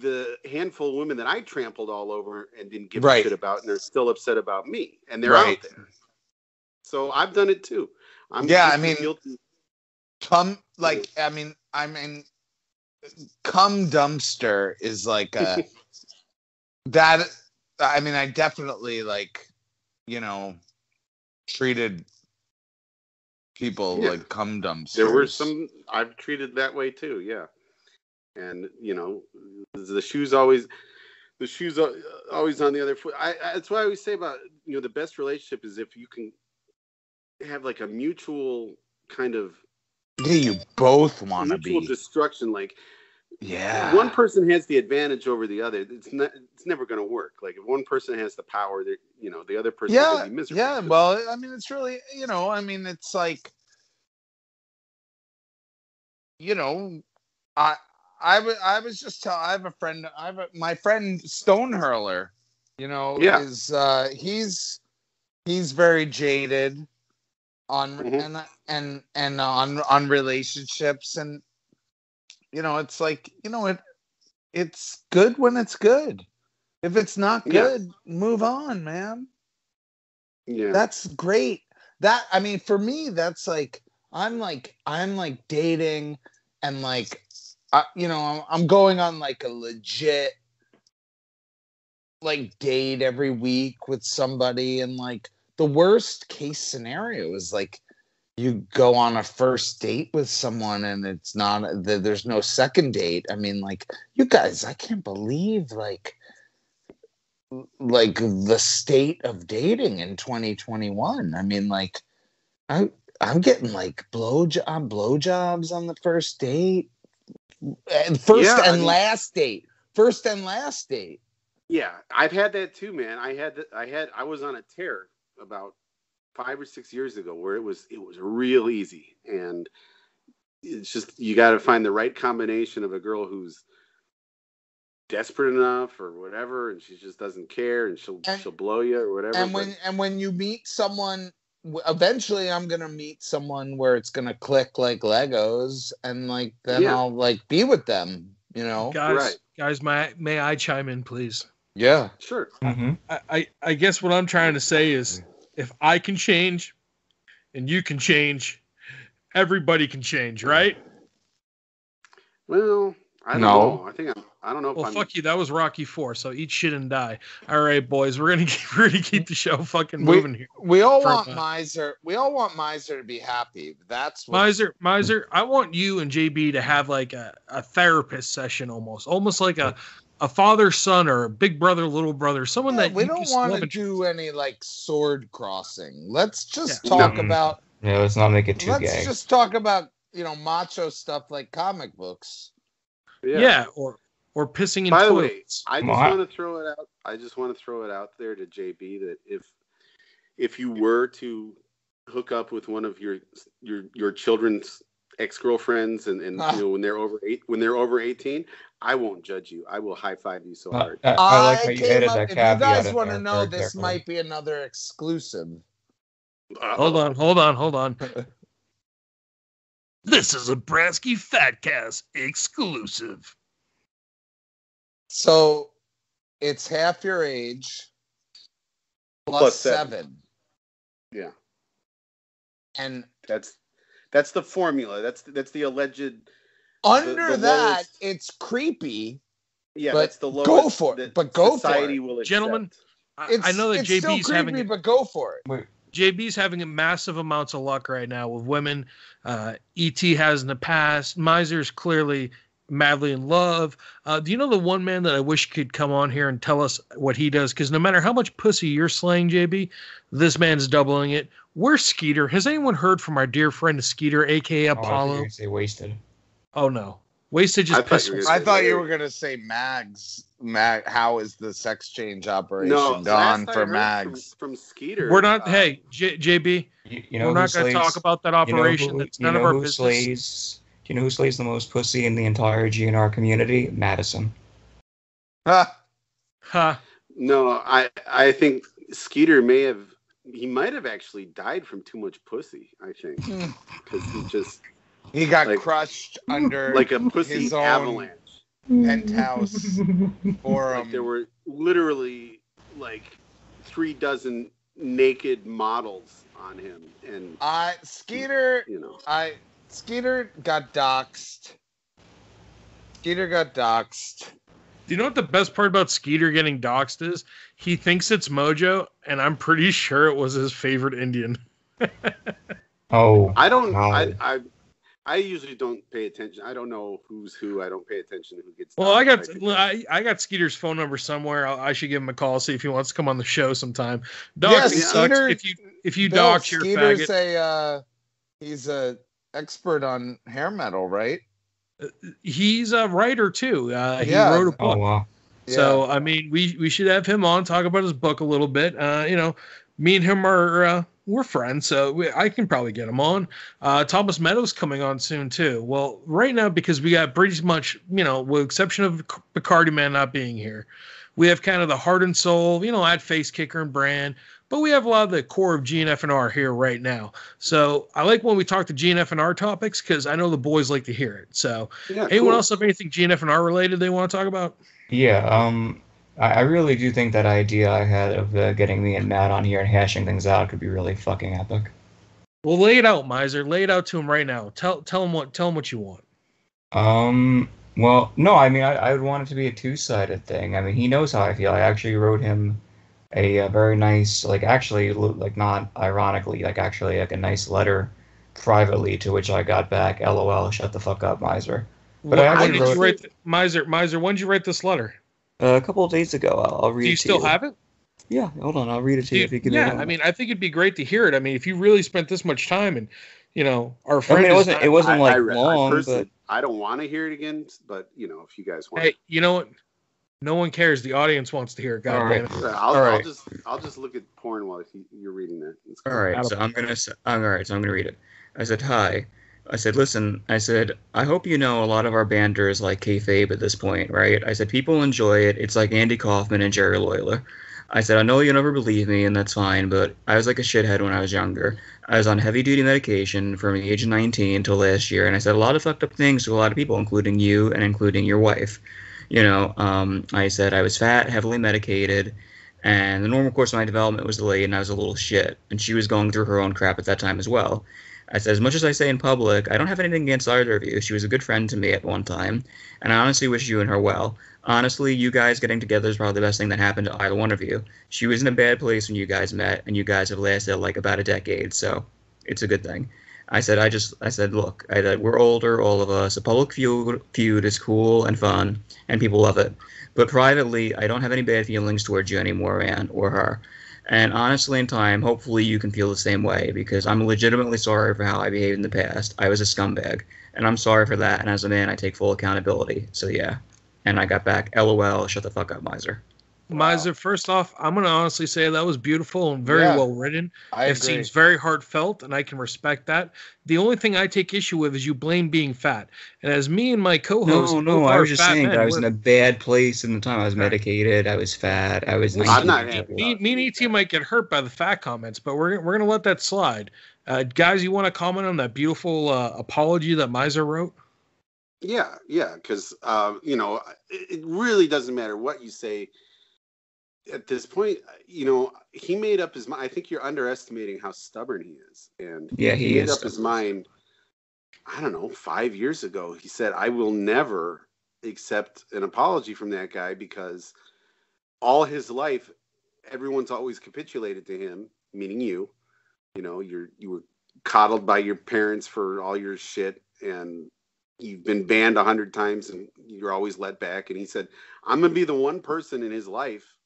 S4: the handful of women that I trampled all over and didn't give
S2: Right.
S4: a shit about, and they're still upset about me, and they're
S2: Right.
S4: out there. So I've done it too. I'm
S2: Yeah,
S4: just
S2: I mean-
S4: guilty.
S2: Come like I mean I mean cum dumpster is like a <laughs> that I mean I definitely like you know treated people
S4: Yeah.
S2: like cum dumpsters.
S4: There were some I've treated that way too. Yeah, and you know, the shoes always, the shoes are always on the other foot. I, I that's why I always say about you know the best relationship is if you can have like a mutual kind of
S2: Yeah, you both want to be.
S4: destruction. Like
S2: yeah.
S4: one person has the advantage over the other. It's not. It's never going to work. Like if one person has the power, that you know the other person
S2: yeah,
S4: be miserable.
S2: yeah. Well, I mean, it's really, you know, I mean, it's like, you know, I I was I was just tell I have a friend I have a, my friend Stone Hurler, you know,
S4: Yeah.
S2: is uh he's he's very jaded on
S4: Mhm.
S2: and and and on on relationships and you know it's like you know it it's good when it's good. If it's not
S4: Yeah.
S2: good, move on, man
S4: Yeah.
S2: that's great that i mean for me that's like i'm like i'm like dating and like I, you know I'm, I'm going on like a legit like date every week with somebody and like the worst case scenario is like you go on a first date with someone and it's not th- there's no second date i mean like you guys i can't believe like like the state of dating in 2021 i mean like i i'm getting like blow job blowjobs on the first date and first
S4: Yeah, I
S2: and
S4: mean-
S2: last date first and last date
S4: Yeah, I've had that too, man. I had. I had. I was on a tear about five or six years ago where it was it was real easy, and it's just you got to find the right combination of a girl who's desperate enough or whatever, and she just doesn't care, and she'll
S2: And-
S4: she'll blow you or whatever.
S2: and
S4: but-
S2: when and when you meet someone eventually i'm gonna meet someone where it's gonna click like legos and like then
S4: Yeah.
S2: i'll like be with them you know
S1: Guys,
S4: Right.
S1: guys, may may I chime in, please?
S2: Yeah
S4: sure,
S3: Mm-hmm.
S1: I, I I guess what I'm trying to say is, if I can change, and you can change, everybody can change, right?
S4: well, I don't
S2: No.
S4: know. I think I'm. I don't know if
S1: Well,
S4: I'm.
S1: fuck you. That was Rocky Four. So eat shit and die. All right, boys, we're gonna <laughs> keep, we're gonna keep the show fucking
S2: We-
S1: moving here.
S2: we all
S1: From,
S2: want
S1: uh,
S2: miser we all want miser to be happy that's what
S1: Miser, Miser, I want you and JB to have like a, a therapist session almost, almost like a, a father son or a big brother little brother, someone
S2: Yeah,
S1: that
S2: we
S1: you
S2: don't want to do any like sword crossing let's just
S1: Yeah.
S2: talk
S3: No.
S2: about
S3: Yeah, let's not make it too
S2: let's
S3: gay.
S2: just talk about you know macho stuff like comic books
S1: yeah. yeah or or pissing in
S4: By the way. I just
S3: Well, I-
S4: want to throw it out. I just want to throw it out there to JB that if if you were to hook up with one of your your your children's ex girlfriends and and
S2: Ah.
S4: you know when they're over eight when they're over eighteen, I won't judge you. I will high five you so
S3: Uh,
S4: hard.
S3: I, I like how you
S2: came
S3: added
S2: up-
S3: that
S2: if you guys want to know this
S3: carefully.
S2: might be another exclusive
S4: Uh,
S1: Hold on, hold on, hold on. <laughs> this is a Bransky Fatcast exclusive.
S2: so it's half your age plus,
S4: Plus
S2: seven.
S4: seven. Yeah,
S2: and
S4: that's that's the formula. That's that's the alleged.
S2: under
S4: the
S2: that
S4: lowest-
S2: it's creepy
S4: Yeah,
S2: But
S4: that's the lowest.
S2: go for it, but go for it.
S4: will accept.
S1: Gentlemen, I, I know that
S2: it's still
S1: JB's having
S2: creepy
S1: a-
S2: but go for it
S3: Wait,
S1: JB's having a massive amounts of luck right now with women. Uh, ET has in the past. Miser's clearly madly in love. Uh, do you know the one man that I wish could come on here and tell us what he does? Because no matter how much pussy you're slaying, JB, this man's doubling it. Where's Skeeter? Has anyone heard from our dear friend Skeeter, aka
S3: oh, I thought you were
S1: Apollo?
S3: gonna say wasted.
S1: Oh no, wasted
S4: I
S1: just
S4: thought you were
S2: i thought you were gonna say mags mag how is the sex change operation
S4: No,
S2: gone for mags
S4: from, from Skeeter.
S1: We're not.
S4: uh,
S1: hey, J- JB,
S3: You, you know
S1: we're
S3: who
S1: not going to
S3: slays-
S1: talk about that
S3: you know
S1: operation.
S3: who-
S1: That's
S3: you
S1: none
S3: know
S1: of our
S3: who
S1: business.
S3: slays. Do you know who slays the most pussy in the entire GNR community? Madison.
S2: Ah,
S1: Ha.
S4: No, I I think Skeeter may have he might have actually died from too much pussy. I think
S2: Hmm.
S4: because he just
S2: he got
S4: Like-
S2: crushed <laughs> under
S4: like a pussy
S2: his own
S4: avalanche.
S2: penthouse <laughs> forum
S4: Like there were literally like three dozen naked models on him, and
S2: I Skeeter
S4: you know
S2: I Skeeter got doxxed. Skeeter got doxxed.
S1: Do you know what the best part about Skeeter getting doxxed is? He thinks it's Mojo, and I'm pretty sure it was his favorite Indian. <laughs>
S3: Oh,
S4: I don't
S3: No.
S4: I I. I usually don't pay attention. I don't know who's who. I don't pay attention to who gets.
S1: Well, I got I, I got Skeeter's phone number somewhere. I'll, I should give him a call see if he wants to come on the show sometime. Doxing
S2: Yeah,
S1: sucks.
S2: Skeeter-
S1: if you if you
S2: Bill,
S1: dox your
S2: Skeeter's
S1: faggot,
S2: a uh, he's a expert on hair metal, right?
S1: he's a writer too. Uh, he
S2: Yeah.
S1: wrote a
S3: oh
S1: book.
S3: wow.
S1: So I mean, we we should have him on talk about his book a little bit. Uh, you know, me and him are uh, we're friends, so we, I can probably get him on. Uh, Thomas Meadows coming on soon too. Well, right now because we got pretty much, you know, with exception of Bacardi Man not being here, we have kind of the heart and soul, you know, at face kicker and brand, but we have a lot of the core of GNF&R here right now. So I like when we talk to GNF&R topics because I know the boys like to hear it. So
S4: Yeah,
S1: anyone
S4: cool.
S1: else have anything GNF&R related they want to talk about?
S3: Yeah, um, I, I really do think that idea I had of uh, getting me and Matt on here and hashing things out could be really fucking epic.
S1: Well, lay it out, Miser. Lay it out to him right now. Tell tell him what tell him what you want.
S3: Um, well, no, I mean, I, I would want it to be a two-sided thing. I mean, he knows how I feel. I actually wrote him a, uh very nice, like, actually, like, not ironically, like, actually, like, a nice letter privately to which I got back, LOL, shut the fuck up, miser. But I
S1: When
S3: actually
S1: did you
S3: wrote-
S1: write th- Miser Miser? When did you write this letter?
S3: Uh, a couple of days ago, I'll, I'll read
S1: Do you
S3: it to
S1: still
S3: you.
S1: have it?
S3: Yeah, hold on, I'll read it to you
S1: you-
S3: if you give
S1: yeah,
S3: me a
S1: I
S3: moment.
S1: mean, I think it'd be great to hear it. I mean, if you really spent this much time and you know our
S3: I
S1: friend
S3: mean, it
S1: is
S3: wasn't,
S1: not-
S3: it wasn't,
S4: I,
S3: like,
S4: I, re-
S3: long,
S4: I personally,
S3: but...
S4: I don't want to hear it again, but you know, if you guys want,
S1: Hey, you know what? No one cares. The audience wants to hear it. God
S3: All
S1: damn
S3: right.
S1: it.
S4: I'll, I'll just I'll just look at porn while he, you're reading that. It's
S3: All
S4: cool.
S3: right, so I'm gonna. s- All right, so I'm gonna read it. I said, "Hi." I said, "Listen." I said, "I hope you know a lot of our banter is like kayfabe at this point, right?" I said, "People enjoy it. It's like Andy Kaufman and Jerry Lawler." I said, "I know you'll never believe me, and that's fine, but I was like a shithead when I was younger. I was on heavy duty medication from the age of 19 until last year, and I said a lot of fucked up things to a lot of people, including you and including your wife. You know, um, I said I was fat, heavily medicated." and the normal course of my development was delayed and I was a little shit. And she was going through her own crap at that time as well. I said, as much as I say in public, I don't have anything against either of you. She was a good friend to me at one time, and I honestly wish you and her well. Honestly, you guys getting together is probably the best thing that happened to either one of you. She was in a bad place when you guys met, and you guys have lasted like about a decade, so it's a good thing. I said, I just, I said, look, I said, we're older, all of us. A public feud, feud is cool and fun, and people love it. But privately, I don't have any bad feelings towards you anymore, Anne, or her. And honestly, in time, hopefully you can feel the same way because I'm legitimately sorry for how I behaved in the past. I was a scumbag, and I'm sorry for that. And as a man, I take full accountability. So yeah. And I got back, LOL, shut the fuck up, miser.
S1: Miser, first off, I'm going to honestly say that was beautiful and very
S2: Yeah.
S1: well written.
S2: I
S1: it
S2: agree.
S1: seems very heartfelt, and I can respect that. The only thing I take issue with is you blame being fat. And as me and my co-host,
S3: No, no,
S1: both
S3: I was just saying that I was in a bad place in the time. I was medicated. I was fat. I was.
S1: I'm
S4: not happy.
S1: me, me and ET might get hurt by the fat comments, but we're we're gonna let that slide. Uh, guys, you want to comment on that beautiful uh, apology that Miser wrote?
S4: Yeah, yeah, because uh, you know it, it really doesn't matter what you say. At this point, you know he made up his mind. I think you're underestimating how stubborn he is, and
S3: Yeah, he
S4: made
S3: is
S4: up his mind. I don't know, five years ago, he said, "I will never accept an apology from that guy because all his life, everyone's always capitulated to him, meaning you. You know, you're you were coddled by your parents for all your shit, and you've been banned a hundred times, and you're always let back." And he said, "I'm gonna be the one person in his life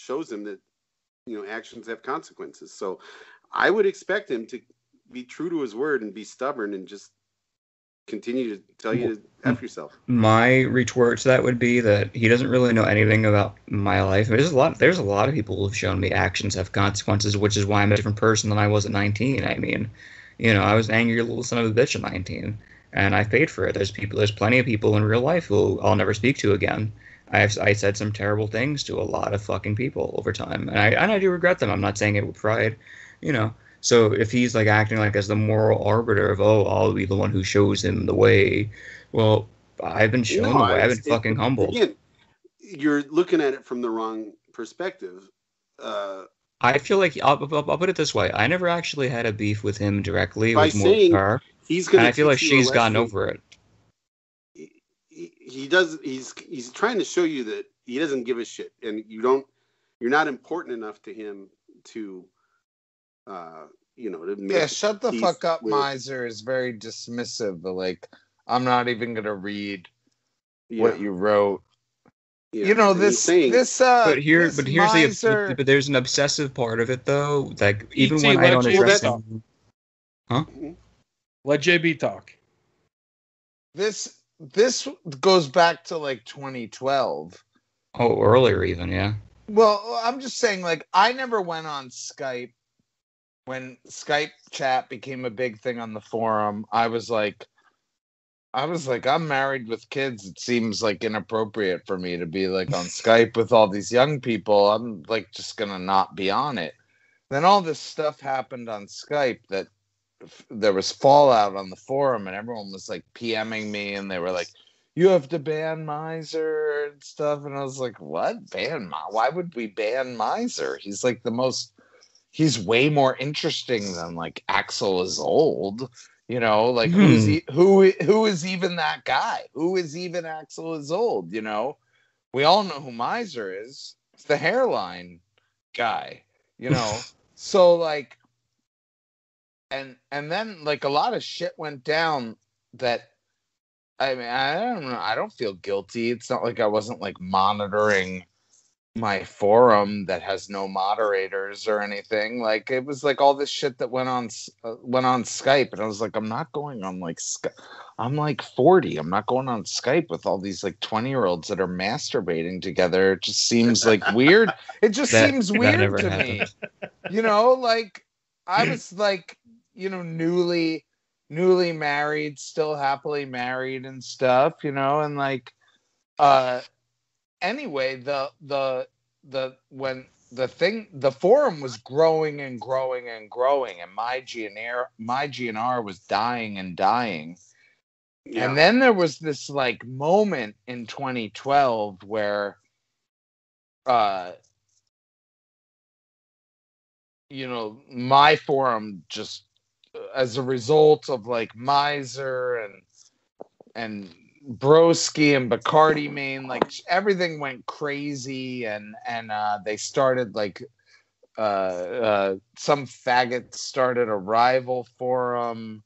S4: shows him that you know actions have consequences." So, I would expect him to be true to his word and be stubborn and just continue to tell you to f yourself.
S3: My retort to that would be that he doesn't really know anything about my life. There's a lot. There's a lot of people who've shown me actions have consequences, which is why I'm a different person than I was at 19. I mean, you know, I was an angry little son of a bitch at 19, and I paid for it. There's people. There's plenty of people in real life who I'll never speak to again. I've I said some terrible things to a lot of fucking people over time, and I and I do regret them. I'm not saying it with pride, you know. So if he's like acting like as the moral arbiter of oh I'll be the one who shows him the way, well I've been shown
S4: No,
S3: the way. I've been fucking
S4: it-
S3: humbled.
S4: Again, you're looking at it from the wrong perspective. Uh,
S3: I feel like I'll, I'll, I'll put it this way: I never actually had a beef with him directly. It
S4: By
S3: was more
S4: saying
S3: her,
S4: he's
S3: and
S4: going
S3: I feel like she's gotten over it.
S4: He, he does. He's he's trying to show you that he doesn't give a shit, and you don't. You're not important enough to him to, uh, you know, to make
S2: Yeah, shut the fuck up,
S4: with-
S2: miser is very dismissive. But like, I'm not even gonna read
S4: yeah,
S2: what you wrote.
S4: yeah.
S2: You know
S4: And
S2: this
S4: saying-
S2: this uh.
S3: But here,
S2: this
S3: but here's the
S2: miser-
S3: but, but there's an obsessive part of it though. Like even
S1: E.T.,
S3: when I don't
S1: you
S3: address
S1: talk.
S3: him,
S1: Let JB talk.
S2: this this goes back to like 2012.
S3: oh earlier even, yeah.
S2: Well, I'm just saying, like, I never went on Skype when Skype chat became a big thing on the forum, I was like, I was like, I'm married with kids. It seems like inappropriate for me to be like on <laughs> Skype with all these young people. I'm like just gonna not be on it. Then all this stuff happened on Skype that there was fallout on the forum, and everyone was like PMing me, and they were like, "You have to ban Miser and stuff." And I was like, "What? Ban? Why would we ban Miser? He's like the most. He's way more interesting than like Axel is old." You know, like who's he, hmm. who who is even that guy? Who is even Axel is old? You know, we all know who Miser is. It's the hairline guy. You know, <laughs> so like, and and then like a lot of shit went down that. I mean, I don't know. I don't feel guilty. It's not like I wasn't like monitoring my forum that has no moderators or anything. Like it was like all this shit that went on uh, went on Skype, and I was like, I'm not going on like Skype. I'm like 40. I'm not going on Skype with all these like 20 year olds that are masturbating together. It just seems like <laughs> weird. It just
S3: That-
S2: seems weird to me. You know, like I was like, you know, newly newly married, still happily married and stuff, you know, and like uh anyway, the the the when the thing the forum was growing and growing and growing and my GNR my GNR was dying and dying.
S4: Yeah.
S2: And then there was this like moment in 2012 where uh you know my forum just as a result of like miser and and broski and bacardi main like everything went crazy and and uh they started like uh uh some faggot started a rival forum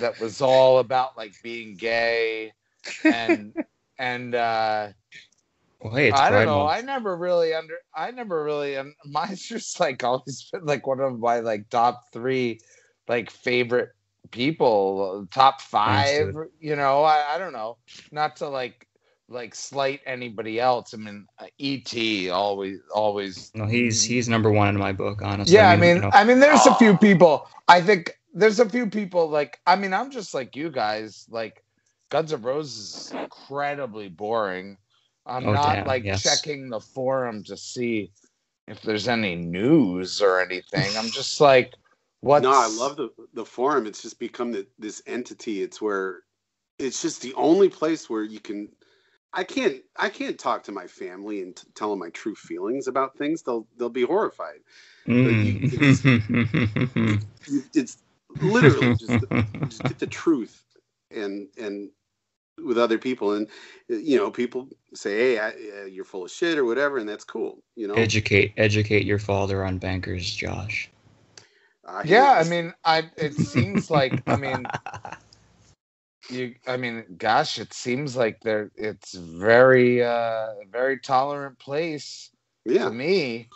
S2: that was all about like being gay and <laughs> and uh
S3: Well, hey,
S2: I don't know.
S3: Month.
S2: I never really under. I never really. And mine's just like always been like one of my like top three, like favorite people, top five. You know, I, I don't know. Not to like like slight anybody else. I mean, uh, E.T. always always.
S3: No, he's he's number one in my book, honestly.
S2: Yeah, I mean,
S3: you know,
S2: I mean, there's a few people. I think there's a few people like. I mean, I'm just like you guys. Like, Guns N' Roses is incredibly boring. I'm
S3: Oh,
S2: not
S3: damn,
S2: like
S3: yes.
S2: checking the forum to see if there's any news or anything. I'm just like, what?
S4: No, I love the the forum. It's just become the, this entity. It's where it's just the only place where you can. I can't. I can't talk to my family and t- tell them my true feelings about things. They'll they'll be horrified.
S3: mm.
S4: You- It's literally just, just get the truth and and with other people and you know people say hey I, uh, you're full of shit or whatever and that's cool you know
S3: educate educate your father on bankers, Josh.
S4: I hear
S2: Yeah, I mean, I. It seems like. I mean, you. I mean, gosh, it seems like there. It's very, uh, very tolerant place.
S4: yeah
S2: to me,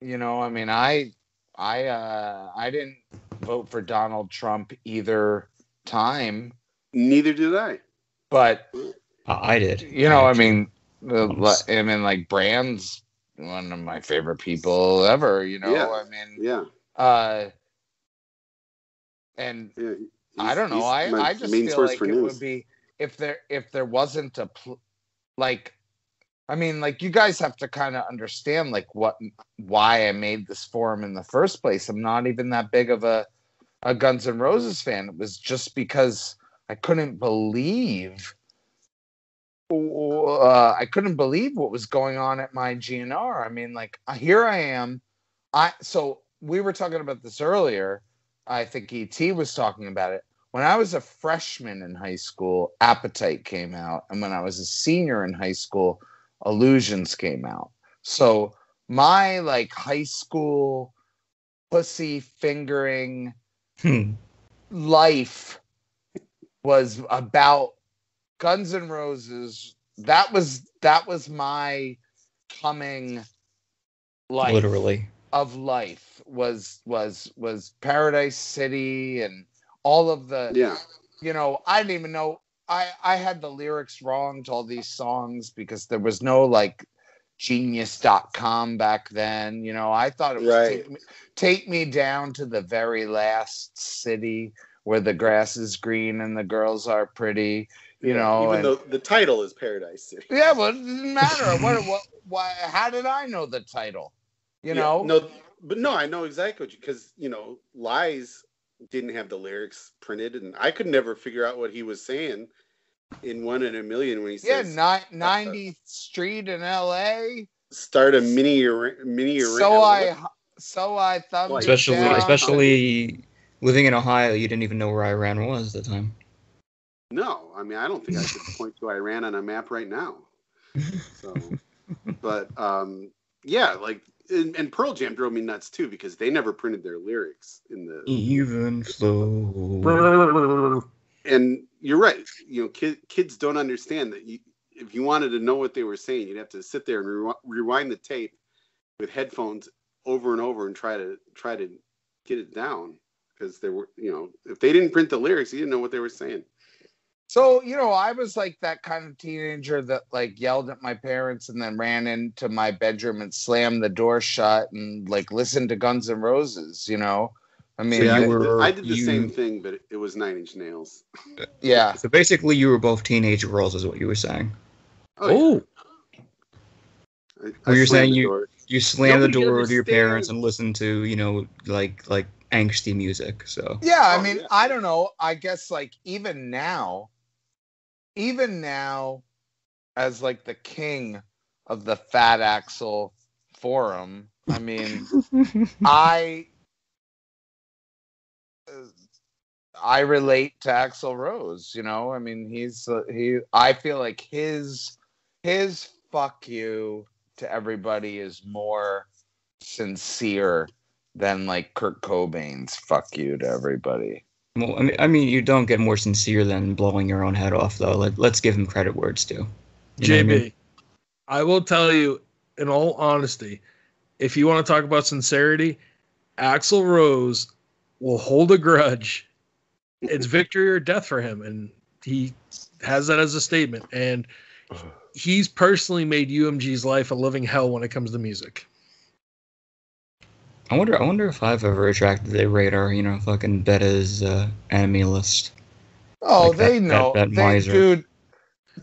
S2: you know, I mean, I, I, uh, I didn't vote for Donald Trump either time,
S4: neither did i
S2: but
S3: I I did.
S2: you know, I
S3: actually.
S2: mean, the, I mean, like Brand's one of my favorite people ever. You know,
S4: Yeah.
S2: I mean,
S4: yeah,
S2: uh, and
S4: yeah.
S2: I don't know. I
S4: my
S2: I just feel like it
S4: news.
S2: would be if there if there wasn't a pl- like. I mean, like you guys have to kind of understand like what why I made this forum in the first place. I'm not even that big of a a Guns N' Roses fan. It was just because I couldn't believe uh, I couldn't believe what was going on at my GNR. I mean, like here I am. I so we were talking about this earlier. I think ET was talking about it. When I was a freshman in high school, Appetite came out, and when I was a senior in high school, Illusions came out. So my like high school pussy fingering
S3: Hmm.
S2: life was about Guns N' Roses. That was that was my coming life
S3: literally.
S2: Of life was was was Paradise City and all of the
S4: yeah
S2: you know I didn't even know I I had the lyrics wrong to all these songs because there was no like genius.com back then. You know, I thought it was
S4: Right.
S2: take, me, take me down to the very last city where the grass is green and the girls are pretty. You know,
S4: even
S2: and-
S4: though the title is Paradise City.
S2: yeah, well, it doesn't matter. what, <laughs> what, why, how did I know the title? You
S4: Yeah,
S2: know,
S4: no, but no, I know exactly because you know, lies didn't have the lyrics printed, and I could never figure out what he was saying in One in a Million when he
S2: yeah,
S4: says,
S2: ni- 90th Street in L.A.
S4: "Start a mini ar- mini arena."
S2: So I, so I thumbed
S4: Like,
S2: it
S3: Especially,
S2: down.
S3: especially living in Ohio, you didn't even know where Iran was at the time.
S4: No, I mean I don't think I could <laughs> point to Iran on a map right now. <laughs> So, but um, yeah, like and, and Pearl Jam drove me nuts too because they never printed their lyrics in the
S3: Even flow. <laughs>
S4: and you're right. You know, kid, kids don't understand that. You, if you wanted to know what they were saying, you'd have to sit there and rewi- rewind the tape with headphones over and over and try to try to get it down because there were, you know, if they didn't print the lyrics, you didn't know what they were saying.
S2: So, you know, I was like that kind of teenager that like yelled at my parents and then ran into my bedroom and slammed the door shut and like listened to Guns N' Roses, you know? I mean,
S3: So you
S4: I,
S3: were-
S4: I did the
S3: you-
S4: same thing, but it, it was Nine Inch Nails. <laughs>
S2: yeah.
S3: So basically, you were both teenage girls, is what you were saying.
S1: Oh,
S4: yeah. I, I
S3: Well, you're saying you-
S4: door.
S3: You slammed the door to your parents and listened to, you know, like like angsty music. So
S2: Yeah, I
S4: Oh,
S2: mean,
S4: yeah.
S2: I don't know. I guess like even now, even now, as like the king of the Fat Axl forum, I mean, <laughs> I uh, I relate to Axl Rose. You know, I mean, he's uh, he. I feel like his his fuck you to everybody is more sincere than like Kurt Cobain's fuck you to everybody.
S3: Well, I mean, I mean, you don't get more sincere than blowing your own head off, though. Let, let's give him credit where it's due. You know I
S1: JB,
S3: mean?
S1: I will tell you, in all honesty, if you want to talk about sincerity, Axl Rose will hold a grudge. It's victory or death for him, and he has that as a statement. And <sighs> he's personally made UMG's life a living hell when it comes to music.
S3: I wonder. I wonder if I've ever attracted the radar. You know, fucking Beta's uh, enemy list.
S2: Oh,
S3: Like that-
S2: they know,
S3: that- that
S2: they,
S3: miser.
S2: dude.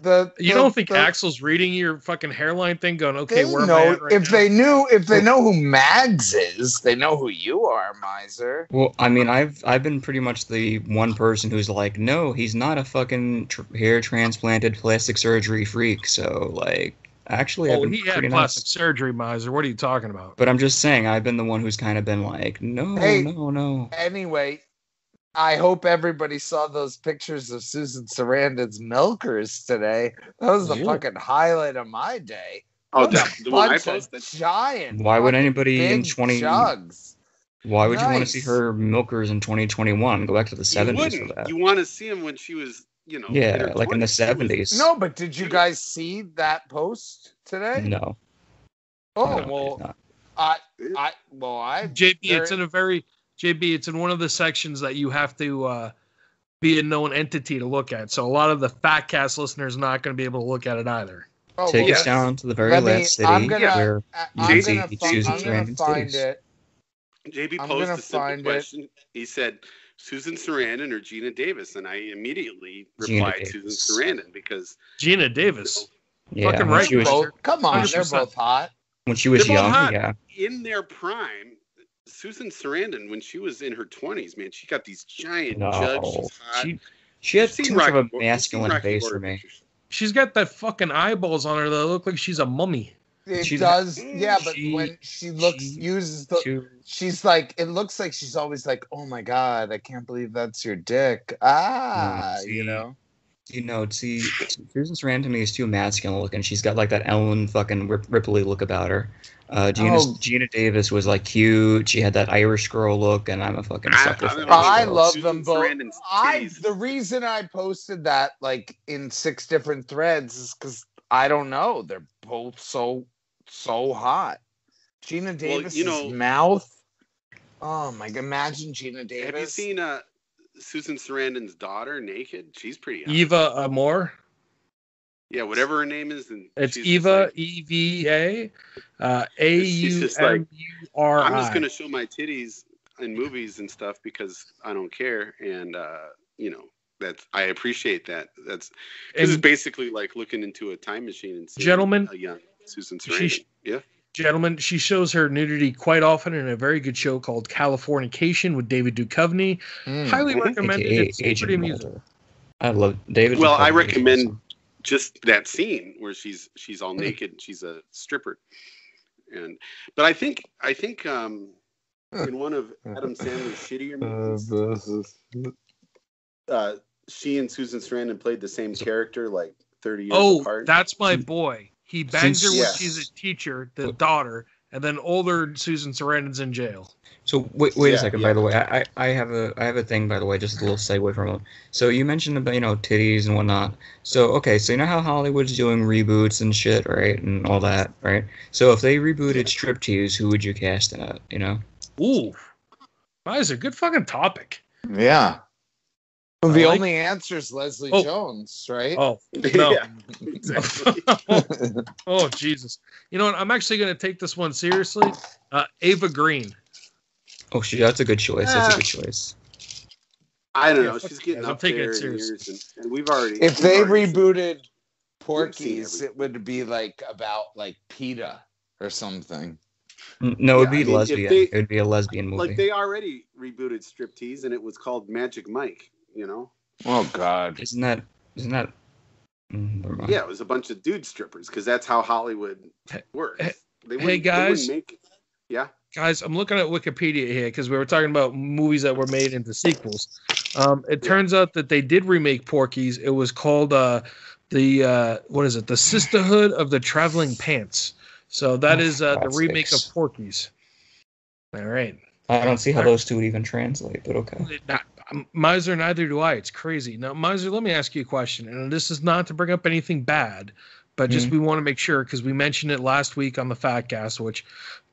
S2: The
S1: You
S2: the-
S1: don't think
S2: the-
S1: Axl's reading your fucking hairline thing, going, "Okay,
S2: they
S1: where am I
S2: know
S1: at right
S2: if
S1: now?"
S2: they knew if they know who Mags is, they know who you are, miser.
S3: Well, I mean, I've I've been pretty much the one person who's like, no, he's not a fucking tr- hair transplanted plastic surgery freak. So like, actually, oh, I've
S1: Oh, he had plastic
S3: nice.
S1: surgery, miser. What are you talking about?
S3: But I'm just saying, I've been the one who's kind of been like, no,
S2: Hey.
S3: no, no.
S2: Anyway, I hope everybody saw those pictures of Susan Sarandon's milkers today. That was the
S1: Yeah.
S2: fucking highlight of my day.
S4: Oh,
S2: What a
S4: the, the one I posted.
S2: Giant.
S3: Why would anybody in 20
S2: jugs?
S3: Why would you want to see her milkers in 2021? Go back to the
S4: You
S3: 70s for that.
S4: You want to see him when she was, you know,
S3: yeah,
S4: her
S3: like in the
S4: 20s. Was-
S3: 70s.
S2: No, but did you guys see that post today?
S3: no.
S2: Oh
S3: no,
S2: well,
S3: not.
S2: I I well I
S1: JB, it's in a very JB. It's in one of the sections that you have to uh, be a known entity to look at. So a lot of the fat cast listeners not going to be able to look at it either.
S2: oh,
S3: Take
S2: well,
S3: us down to the very
S2: Let me-
S3: last city
S2: I'm gonna-
S3: where
S2: I-
S3: You
S2: I'm
S3: can
S2: gonna,
S3: see
S2: fi- I'm gonna find
S3: titties.
S2: it.
S4: JB
S2: I'm
S4: posed
S2: gonna
S4: a simple
S2: find it.
S4: question. He said Susan Sarandon or Geena Davis, and I immediately
S3: Geena
S4: replied Susan
S3: Davis.
S4: Sarandon because
S1: Geena Davis.
S3: yeah,
S1: Fucking right,
S3: she was
S2: Both, come on, they're both hot.
S3: when she was
S4: They're
S3: young,
S4: hot.
S3: yeah.
S4: in their prime, Susan Sarandon, when she was in her twenties, man, she got these giant
S3: No,
S4: jugs.
S3: She she had too much of a
S4: Rocky Horror- you've seen
S3: masculine face for me.
S1: She's got that fucking eyeballs on her that look like she's a mummy.
S2: It
S3: She's-
S2: does, yeah, but
S3: she-
S2: when she looks
S3: she-
S2: uses the
S3: Too-
S2: she's like it looks like she's always like, Oh my god, I can't believe that's your dick. Ah
S3: No,
S2: you know.
S3: you know, see, Susan Sarandon to me is too masculine looking. She's got like that Ellen fucking Rip- Ripley look about her. Uh, Geena,
S2: Oh.
S3: Geena Davis was like cute. She had that Irish girl look, and I'm a fucking
S4: I-
S3: sucker
S4: I
S3: for
S4: don't
S3: that.
S2: I love
S4: Susan
S2: them both.
S4: Sarandon's
S2: I the reason I posted that like in six different threads is because I don't know. They're both so so hot. Geena Davis's
S4: you know-
S2: mouth. Oh my god! Imagine Geena Davis.
S4: Have you seen uh, Susan Sarandon's daughter naked? She's pretty hot.
S1: Eva Amurri.
S4: Yeah, whatever her name is, and
S1: It's Eva
S4: like,
S1: E V A uh, A
S4: She's
S1: U
S4: just like,
S1: M U R
S4: I'm just gonna show my titties in movies and stuff because I don't care, and uh, you know that's I appreciate that. That's this is basically like looking into a time machine and seeing
S1: Gentlemen,
S4: a young Susan
S1: she-
S4: Sarandon. yeah,
S1: gentlemen, she shows her nudity quite often in a very good show called Californication with David Duchovny.
S2: Mm.
S1: Highly
S4: Mhm.
S1: recommend it.
S3: AKA
S1: It's pretty amusing.
S3: I love David.
S4: Well, I
S3: Duchovny is
S4: recommend-
S3: awesome.
S4: just that scene where she's she's all naked, she's a stripper, and but I think I think um, in one of Adam Sandler's shittier movies, uh, she and Susan Sarandon played the same character like 30 years
S1: Oh,
S4: apart.
S1: that's my boy. He bangs her
S3: Since-
S1: when
S4: Yeah.
S1: she's a teacher, the daughter, and then older Susan Sarandon's in jail.
S3: So wait, wait
S4: Yeah,
S3: a second.
S4: yeah.
S3: By the way, I, I I have a I have a thing. By the way, just a little segue from it. So you mentioned about you know titties and whatnot. So okay, so you know how Hollywood's doing reboots and shit, right, and all that, right? So if they rebooted striptease, who would you cast in it? You know?
S1: Ooh, that is a good fucking topic.
S2: Yeah.
S1: I
S2: the
S1: like-
S2: only answer is Leslie
S1: Oh.
S2: Jones, right?
S1: Oh <laughs> no.
S4: yeah, exactly. <laughs> <laughs>
S1: oh Jesus! You know what? I'm actually going to take this one seriously. Uh, Ava Green.
S3: Oh shit, that's a good choice. That's a
S4: Ah.
S3: good choice.
S4: I don't know.
S1: fuck
S4: She's
S1: you
S4: getting
S1: guys. I'm taking it
S4: there in
S1: serious.
S4: years, and, and we've already.
S2: if
S4: we've
S2: they
S4: already
S2: rebooted
S4: seen
S2: Porky's, it would be like about like PETA or something.
S3: No, it'd
S4: Yeah,
S3: be
S4: I mean,
S3: lesbian.
S4: they-
S3: it would be a lesbian movie.
S4: like they already rebooted striptease, and it was called Magic Mike. You know?
S2: Oh God.
S3: Isn't that? Isn't that? Mm.
S4: Yeah, it was a bunch of dude strippers because that's how Hollywood
S1: Hey-
S4: works.
S1: hey-
S4: They
S1: hey,
S4: wouldn't- they
S1: guys.
S4: make, yeah.
S1: Guys, I'm looking at Wikipedia here because we were talking about movies that were made into sequels. Um, it
S4: Yeah.
S1: turns out that they did remake Porky's. It was called uh, the uh, what is it? The Sisterhood of the Traveling Pants. So that
S3: Oh,
S1: is uh, the remake
S3: sakes.
S1: of Porky's. All right.
S3: I don't see how those two would even translate, but okay.
S1: Not, Miser, neither do I. It's crazy. Now, Miser, let me ask you a question. And this is not to bring up anything bad, but just we want to make sure because we mentioned it last week on the fat Fatcast, which,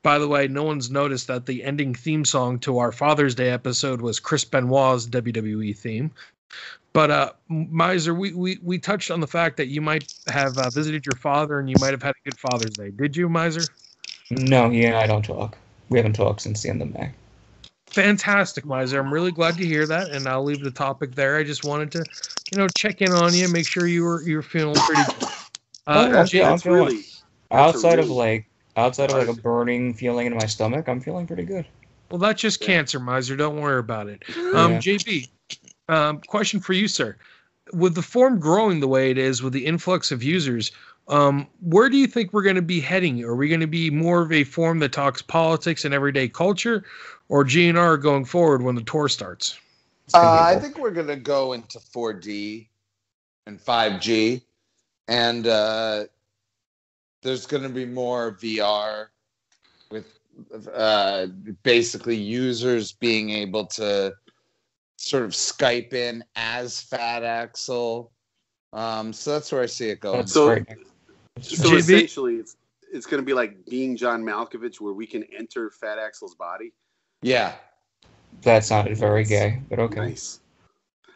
S1: by the way, no one's noticed that the ending theme song to our Father's Day episode was Chris Benoit's WWE theme. But uh, Miser, we, we we touched on the fact that you might have uh, visited your father and you might have had a good Father's Day. Did you, Miser?
S3: No, he and I don't talk. We haven't talked since the end of May.
S1: Fantastic, Miser. I'm really glad to hear that, and I'll leave the topic there. I just wanted to, you know, check in on you, make sure you were you're feeling pretty good. <coughs>
S3: Oh,
S1: Uh,
S3: yeah.
S4: That's,
S3: yeah, I'm
S4: that's
S3: feeling-
S4: really That's
S3: Outside of
S4: really
S3: like outside of like a burning feeling in my stomach, I'm feeling pretty good.
S1: well, that's just
S4: Yeah.
S1: cancer, Miser. Don't worry about it. Um,
S3: Yeah.
S1: JB, um, question for you, sir. With the form growing the way it is, with the influx of users, um, where do you think we're going to be heading? Are we going to be more of a form that talks politics and everyday culture, or GNR going forward when the tour starts?
S2: Uh, I think we're gonna go into 4D and 5G, and uh, there's gonna be more VR with uh, basically users being able to sort of Skype in as Fat Axl. Um, so that's where I see it going.
S3: That's
S4: So-
S3: great.
S4: So
S1: JB?
S4: essentially, it's it's going to be like being John Malkovich, where we can enter Fat Axl's body.
S2: Yeah.
S3: That sounded very gay, but okay.
S4: Nice.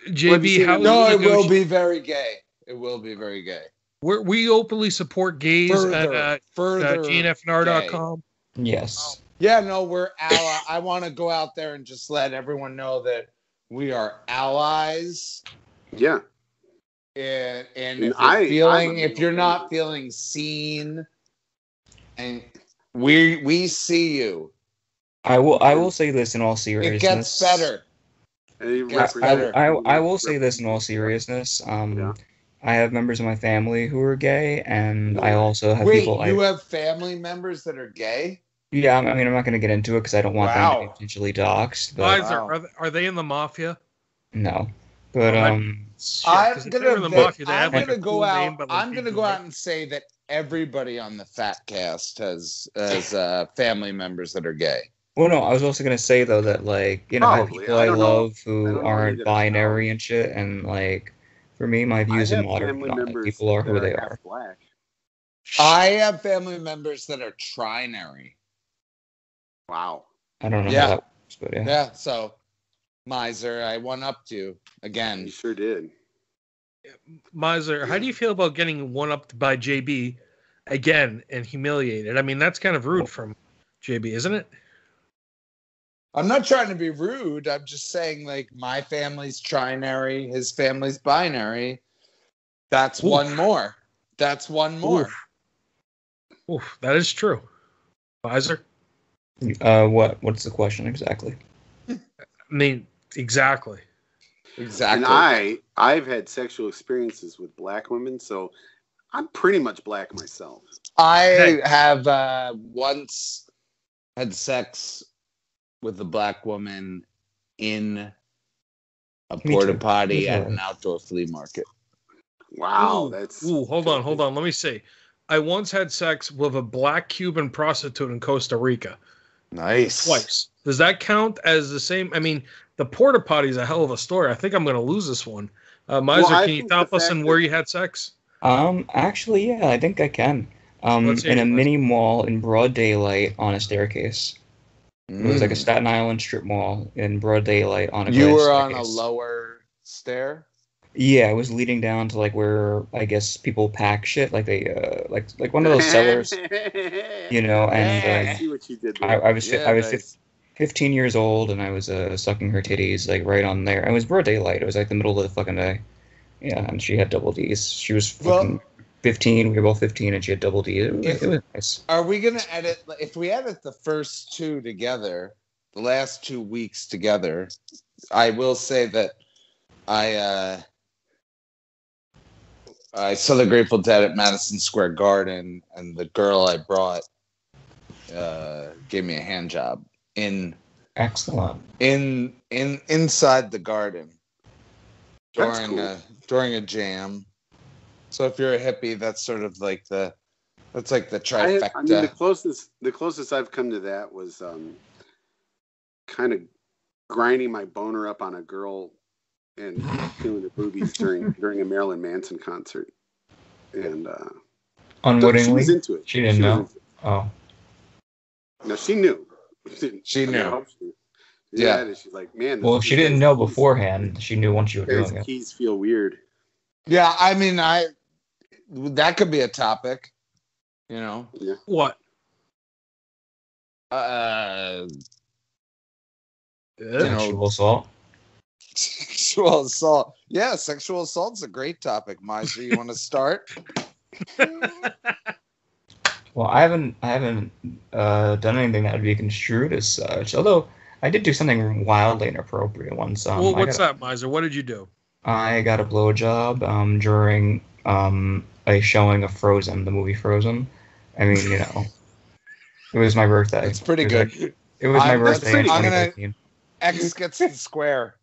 S1: JB,
S4: seen
S1: how
S2: No,
S1: the
S2: it will be very gay. It will be very gay.
S1: We're, we openly support gays
S2: Further,
S1: at uh,
S2: further.
S1: uh, gnfnr.com.
S3: Yes.
S2: Yeah, no, we're ally. I want to go out there and just let everyone know that we are allies.
S4: Yeah.
S2: And,
S4: And
S2: and if you're
S4: I-
S2: feeling,
S4: I'm
S2: if you're not feeling seen, and we we see you,
S3: I will I will say this in all seriousness.
S2: it
S3: seriousness.
S2: gets better.
S4: And
S2: Gets
S3: I,
S4: represents-
S3: I, I, I will say this in all seriousness. Um,
S4: Yeah.
S3: I have members of my family who are gay, and I also have
S2: Wait,
S3: people.
S2: you
S3: I,
S2: have family members that are gay?
S3: yeah, I mean, I'm not going to get into it because I don't want them to be potentially doxxed. But
S1: Miser,
S2: Wow.
S1: are, they, are they in the mafia?
S3: no, but
S1: Well, I-
S3: um,
S1: Shit, 'cause
S2: I'm gonna,
S1: the mafia,
S2: I'm gonna
S1: a
S2: go
S1: cool
S2: out.
S1: name, but, like,
S2: I'm gonna go out and say that everybody on the Fat Cast has has uh, family members that are gay.
S3: Well, no, I was also going to say though that like you know,
S4: Probably.
S3: people
S4: I
S3: I,
S4: don't know-
S3: love
S4: I
S3: who aren't
S4: either, so-
S3: binary and shit, and like for me, my views
S4: I
S3: are
S4: have
S3: moderate.
S4: family
S3: on it. People are who
S4: that
S3: they are.
S4: Black.
S2: I have family members that are trinary.
S4: Wow.
S3: I don't know
S2: Yeah.
S3: how that works, but yeah.
S2: Yeah, so miser, I won up to you
S4: You sure did.
S1: Miser, how do you feel about getting one up by JB again and humiliated? I mean, that's kind of rude from JB, isn't it?
S2: I'm not trying to be rude. I'm just saying, like, my family's trinary, his family's binary. That's
S1: Oof.
S2: one more. That's one more.
S1: Oof. Oof, that is true. Miser?
S3: Uh, what? What's the question exactly?
S1: I mean, exactly.
S2: Exactly.
S4: And I I've had sexual experiences with black women, so I'm pretty much black myself.
S2: I have uh, once had sex with a black woman in a porta potty at an outdoor flea market.
S4: Wow,
S1: Ooh,
S4: that's
S1: Ooh, hold on, hold on. Let me see. I once had sex with a black Cuban prostitute in Costa Rica
S2: Nice.
S1: twice. Does that count as the same? I mean, the porta potty is a hell of a story. I think I'm going to lose this one. Uh, Miser,
S4: Well,
S1: can you
S4: think the
S1: top us
S4: fact
S1: in where you had sex?
S3: Um, actually, yeah, I think I can. Um, in a mini mall in broad daylight on a staircase. It was like a
S2: Mm.
S3: Staten Island strip mall in broad daylight on a.
S2: You were on a lower stair.
S3: Yeah, it was leading down to like where I guess people pack shit, like they uh like like one of those cellars, <laughs> you know.
S4: I
S3: And
S4: see what you did
S3: uh. I, I was
S2: Yeah,
S3: I was
S2: nice.
S3: 15 years old, and I was uh, sucking her titties like right on there. It was broad daylight. It was like the middle of the fucking day. Yeah, and she had double D's. She was
S2: Well-
S3: fucking 15. We were both 15, and she had double D. It was,
S2: If-
S3: it was nice.
S2: Are we gonna edit? If we edit the first two together, the last two weeks together, I will say that I uh I saw the Grateful Dead at Madison Square Garden, and the girl I brought uh gave me a hand job in
S3: Excellent.
S2: in in inside the garden
S4: That's
S2: during
S4: cool.
S2: a during a jam. So if you're a hippie, that's sort of like the that's like the trifecta.
S4: I mean, the closest the closest I've come to that was um, kind of grinding my boner up on a girl and <laughs> feeling the boobies during during a Marilyn Manson concert, and uh, she
S3: Unwittingly.
S4: was into it.
S3: She didn't
S4: was
S3: know? Oh,
S4: No, she knew.
S2: She
S4: I
S2: knew.
S4: She-
S2: Yeah.
S4: Yeah, and she's like, man.
S3: well,
S4: if
S3: she didn't know beforehand. She knew once you were
S4: Guy's
S3: doing it.
S4: keys feel weird.
S2: Yeah, I mean, I that could be a topic. You know,
S1: What?
S2: uh,
S1: Yeah.
S2: You know-
S3: Sexual assault.
S2: sexual assault. Yeah, sexual assault's a great topic. Miser, you want to start? <laughs>
S3: Well, I haven't I haven't uh, done anything that would be construed as such. Although I did do something wildly inappropriate once. Um,
S1: well, what's
S3: got,
S1: that, Miser? What did you do?
S3: I got a blowjob um, during um, a showing of Frozen, the movie Frozen. I mean, you know, it was my birthday.
S2: It's pretty
S3: It
S2: good.
S3: like- it was my
S2: I'm- that's
S3: birthday in
S2: pretty- I'm gonna- X gets the square.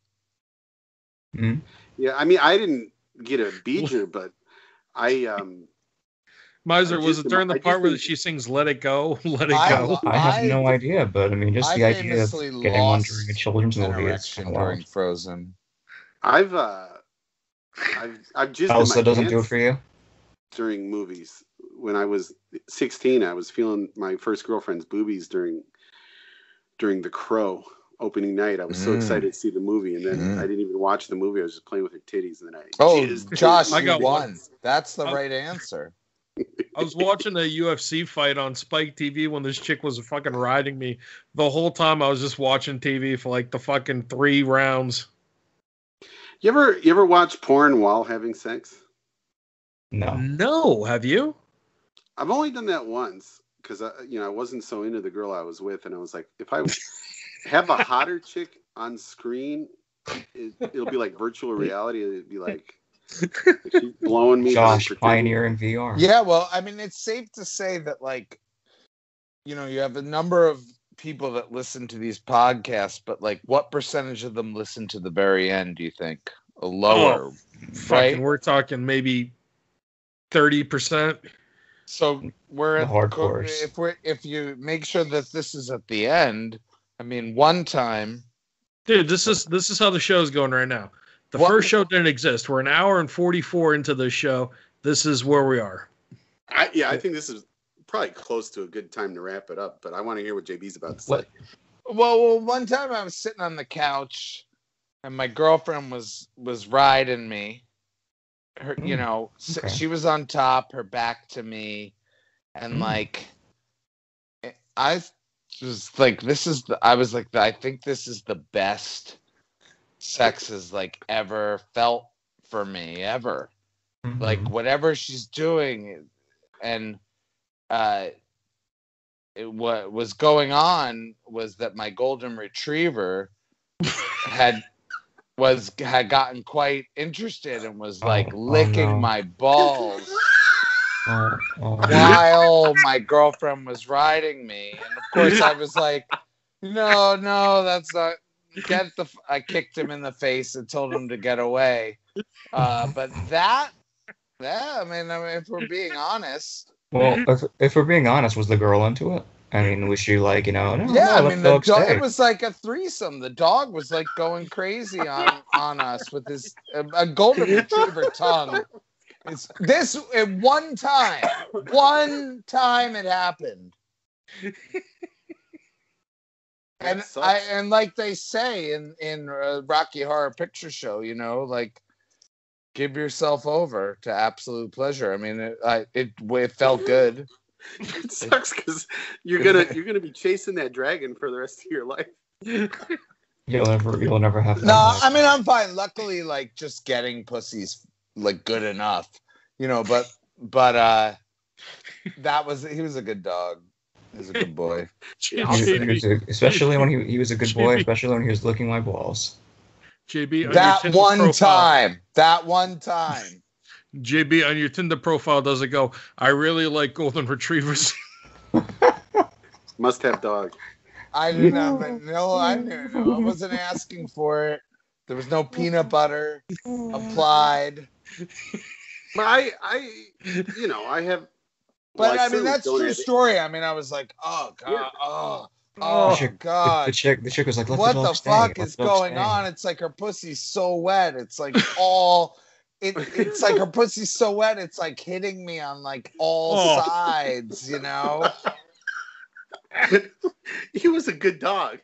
S3: Mhm.
S4: Yeah, I mean, I didn't get a beeger, but I um
S1: Miser, was it during the
S4: I
S1: part where
S4: think-
S1: she sings "Let It Go"? <laughs> Let it
S2: I-
S1: go.
S3: I have no idea, but I mean, just
S2: I
S3: the idea of getting one
S2: lost
S3: during a children's movie is
S2: erection
S3: kind of
S2: during
S3: wild.
S2: Frozen.
S4: I've uh I've I've just
S3: Elsa doesn't do it for you.
S4: During movies. When I was 16, I was feeling my first girlfriend's boobies during during The Crow opening night. I was so
S2: Mm.
S4: excited to see the movie, and then
S2: Mm.
S4: I didn't even watch the movie. I was just playing with her titties, and then I
S2: Oh,
S4: jizzed.
S2: Josh,
S1: I
S2: you
S1: got
S2: won.
S1: one.
S2: That's the
S1: I-
S2: right answer.
S1: I was watching a UFC fight on Spike TV when this chick was fucking riding me. The whole time I was just watching TV for like the fucking three rounds.
S4: You ever you ever watch porn while having sex?
S3: No.
S1: No, have you?
S4: I've only done that once because I, you know, I wasn't so into the girl I was with, and I was like, if I <laughs> have a hotter chick on screen, it, it'll be like virtual <laughs> reality. It'd be like <laughs> she's blowing me. but
S3: Josh,
S4: pretending.
S3: pioneering VR.
S2: Yeah, well, I mean, it's safe to say that, like, you know, you have a number of people that listen to these podcasts, but like, what percentage of them listen to the very end? Do you think a lower?
S1: Oh, fucking,
S2: Right.
S1: we're talking maybe thirty percent.
S2: So we're
S3: The
S2: at
S3: hardcores.
S2: if we are if you make sure that this is at the end. I mean, one time.
S1: Dude, this is this is how the show's going right now. The
S2: What-
S1: first show didn't exist. We're an hour and forty four into the show. This is where we are.
S4: I, yeah, I think this is probably close to a good time to wrap it up. But I want to hear what JB's about to say.
S3: What?
S2: Well, well, one time I was sitting on the couch, and my girlfriend was was riding me, her you
S3: Mm,
S2: know
S3: okay.
S2: she was on top her back to me and
S3: Mm.
S2: like i was like this is the i was like i think this is the best sex has like ever felt for me ever like
S3: Mhm.
S2: whatever she's doing and uh it, what was going on was that my golden retriever <laughs> had was had gotten quite interested and was like
S3: Oh, oh
S2: licking
S3: no.
S2: my balls
S3: Oh, <laughs> oh.
S2: while my girlfriend was riding me and of course i was like no no that's not get the f-" i kicked him in the face and told him to get away uh but that yeah i mean, I mean if we're being honest
S3: Well, if, if we're being honest, was the girl into it? I mean, was she like, you know, no,
S2: yeah,
S3: no,
S2: I mean,
S3: the
S2: the
S3: dog
S2: dog,
S3: stay.
S2: it was like a threesome. The dog was like going crazy on on us with his a, a golden <laughs> retriever tongue. It's this at one time, one time it happened, <laughs> and I and like they say in in uh, Rocky Horror Picture Show, you know, like give yourself over to absolute pleasure. I mean, it I, it it felt good. <laughs>
S4: it sucks because you're gonna you're gonna be chasing that dragon for the rest of your life. <laughs>
S3: You'll never, you'll never have.
S2: No,
S3: that.
S2: I mean I'm fine. Luckily, like just getting pussy's like good enough, you know. But but uh, that was he was a good dog. He was a good boy.
S3: He was- he was a- especially when he, he was a good boy, especially when he was licking my balls.
S1: JB,
S2: that one
S1: profile,
S2: time. That one time.
S1: JB on your Tinder profile does it go? I really like golden retrievers. <laughs>
S4: Must have dog.
S2: I did not. No, I knew. I wasn't asking for it. There was no peanut butter applied.
S4: But I I you know I have.
S2: But
S4: well,
S2: I, mean, that's true
S4: have-
S2: story. I mean, I was like, oh god,
S4: Yeah.
S2: oh,
S3: The
S2: oh
S3: chick-
S2: god.
S3: The, chick, the chick was like, Let
S2: what
S3: the,
S2: the
S3: dog stay,
S2: fuck
S3: let
S2: is going
S3: stay."
S2: on? It's like her pussy's so wet. It's like all <laughs> it, <laughs> it's like her pussy's so wet, it's like hitting me on like all
S1: Oh.
S2: sides, you know? <laughs>
S4: he was a good dog.